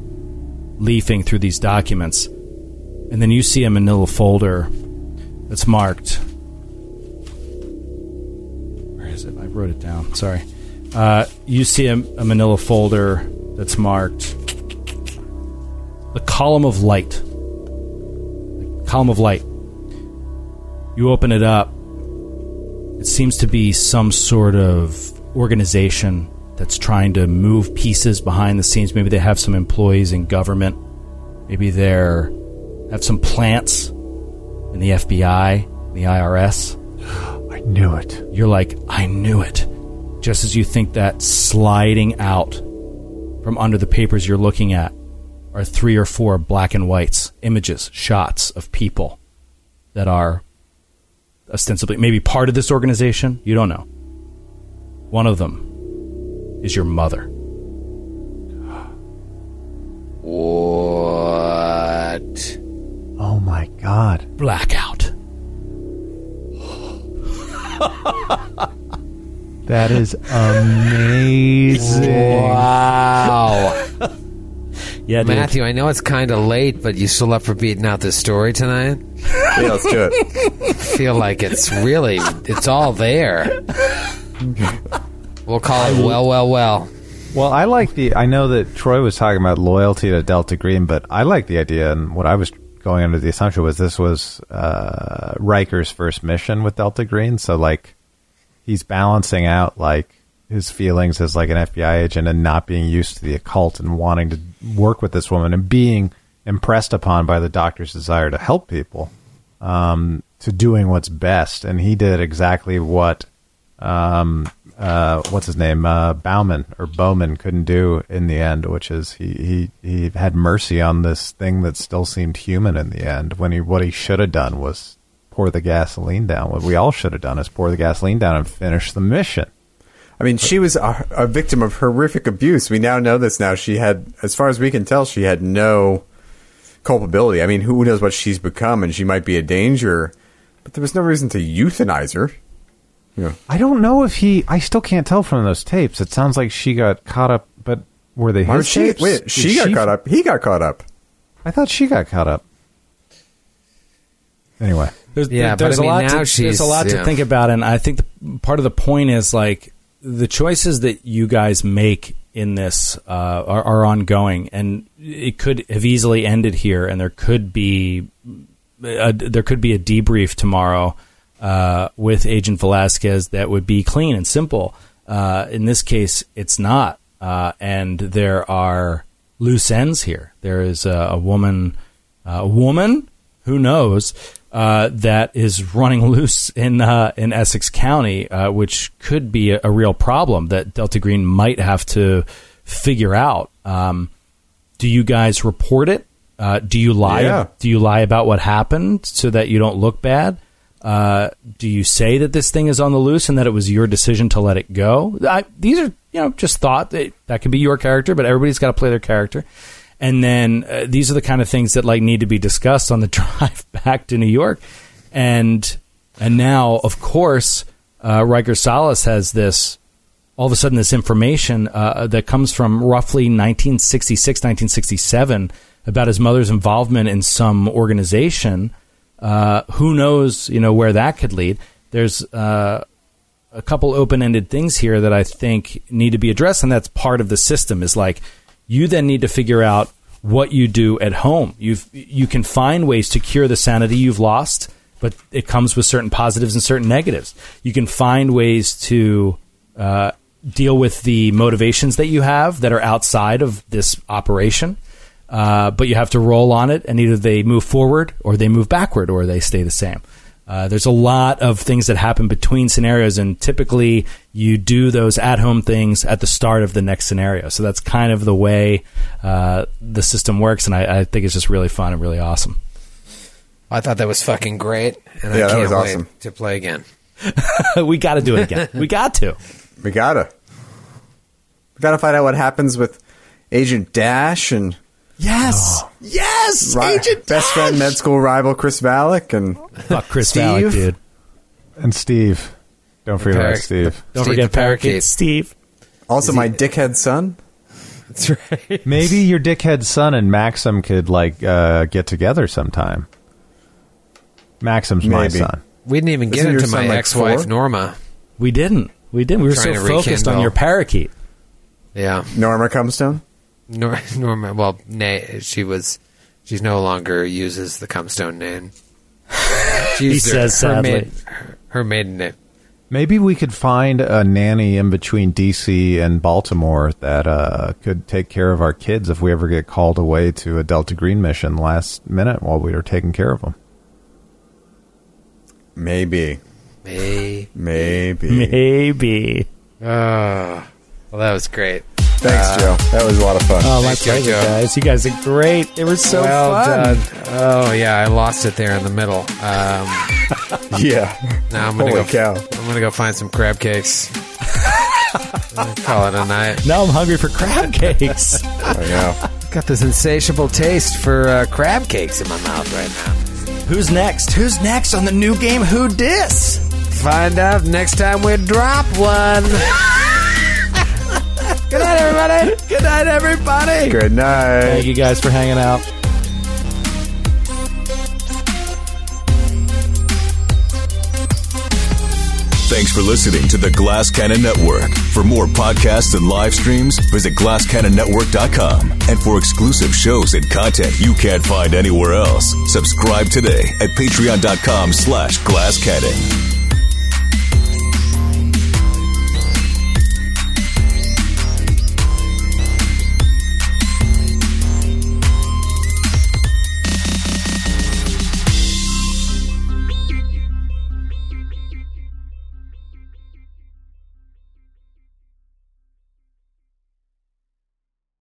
leafing through these documents, and then you see a Manila folder that's marked. Where is it? I wrote it down. Sorry. Uh, you see a, a Manila folder that's marked the column of light. The column of light. You open it up. It seems to be some sort of organization that's trying to move pieces behind the scenes. Maybe they have some employees in government. Maybe they're have some plants in the FBI, the IRS. I knew it. You're like, I knew it. Just as you think that sliding out from under the papers you're looking at are three or four black and whites, images, shots of people that are ostensibly maybe part of this organization. You don't know. One of them is your mother. What? Oh my god. Blackout. That is amazing. Wow. Yeah, dude. Matthew, I know it's kind of late, but you still up for beating out this story tonight? Yeah, let's do it. I feel like it's really, it's all there. We'll call it well, well, well. Well, I like the. I know that Troy was talking about loyalty to Delta Green, but I like the idea, and what I was going under the assumption was this was uh, Riker's first mission with Delta Green. So, like, he's balancing out like his feelings as like an FBI agent and not being used to the occult and wanting to work with this woman and being impressed upon by the doctor's desire to help people um, to doing what's best. And he did exactly what um, uh, what's his name, uh, Bauman or Bowman couldn't do in the end, which is he, he, he had mercy on this thing that still seemed human in the end. When he what he should have done was pour the gasoline down. What we all should have done is pour the gasoline down and finish the mission. I mean, she was a, a victim of horrific abuse. We now know this. Now she had, as far as we can tell, she had no culpability. I mean, who knows what she's become, and she might be a danger. But there was no reason to euthanize her. Yeah. I don't know if he. I still can't tell from those tapes. It sounds like she got caught up, but were they Why his she, tapes? wait, Did she got caught up. He got caught up. I thought she got caught up. Anyway, There's, Yeah, there's but I a mean, lot. to, there's a lot yeah. to think about, and I think the, part of the point is like the choices that you guys make in this uh, are, are ongoing, and it could have easily ended here, and there could be a, there could be a debrief tomorrow uh, with Agent Velasquez that would be clean and simple. Uh, in this case, it's not, uh, and there are loose ends here. There is a, a woman, a woman who knows uh, that is running loose in uh, in Essex County, uh, which could be a, a real problem that Delta Green might have to figure out. Um, do you guys report it Uh, do you lie? Yeah. Do you lie about what happened so that you don't look bad? Uh, do you say that this thing is on the loose and that it was your decision to let it go? I, these are you know just thought that that could be your character, but everybody's got to play their character. And then uh, these are the kind of things that like need to be discussed on the drive back to New York. And and now, of course, uh, Riker Solis has this all of a sudden this information uh, that comes from roughly 1966, 1967 about his mother's involvement in some organization. Uh, who knows, you know, where that could lead? There's uh, a couple open-ended things here that I think need to be addressed, and that's part of the system. Is like you then need to figure out what you do at home. You you can find ways to cure the sanity you've lost, but it comes with certain positives and certain negatives. You can find ways to uh, deal with the motivations that you have that are outside of this operation. Uh, but you have to roll on it, and either they move forward, or they move backward, or they stay the same. Uh, there's a lot of things that happen between scenarios, and typically you do those at-home things at the start of the next scenario. So that's kind of the way uh, the system works, and I, I think it's just really fun and really awesome. I thought that was fucking great, and Yeah, I can't was wait awesome. to play again. we got to do it again. we got to. We gotta. We gotta find out what happens with Agent Dash and Yes, yes, ri- Agent best friend, med school rival Chris Valek, and Fuck Chris Steve? Valek, dude. And Steve. Don't forget about Steve. Don't Steve forget the Parakeet. Parakeet. Steve. also my dickhead son. That's right. Maybe your dickhead son and Maxim could like uh, get together sometime. Maxim's my son. We didn't even get Isn't your into my like, ex-wife four? Norma. We didn't. We didn't. We were Trying so focused on your parakeet. Yeah, Norma Comestone. Nor- Norma. Well, nay, she was. She's no longer uses the Cumstone name. She He used her- says her, sadly. maid- her, her maiden name. Maybe we could find a nanny in between DC and Baltimore that uh, could take care of our kids if we ever get called away to a Delta Green mission last minute while we are taking care of them. Maybe, Maybe. maybe. Maybe. Oh, well, that was great. Thanks, Joe. That was a lot of fun. Oh, my Thank you, pleasure, Joe. guys. You guys are great. It was so well fun. done. Oh yeah, I lost it there in the middle. Um, yeah. now I'm gonna Holy go. cow. I'm gonna go find some crab cakes. Call it a night. Now I'm hungry for crab cakes. I know. Got this insatiable taste for uh, crab cakes in my mouth right now. Who's next? Who's next on the new game? Who dis? Find out next time we drop one. Good night, everybody. Good night, everybody. Good night. Thank you guys for hanging out. Thanks for listening to the Glass Cannon Network. For more podcasts and live streams, visit glasscannonnetwork.com. And for exclusive shows and content you can't find anywhere else, subscribe today at patreon.com slash glasscannon.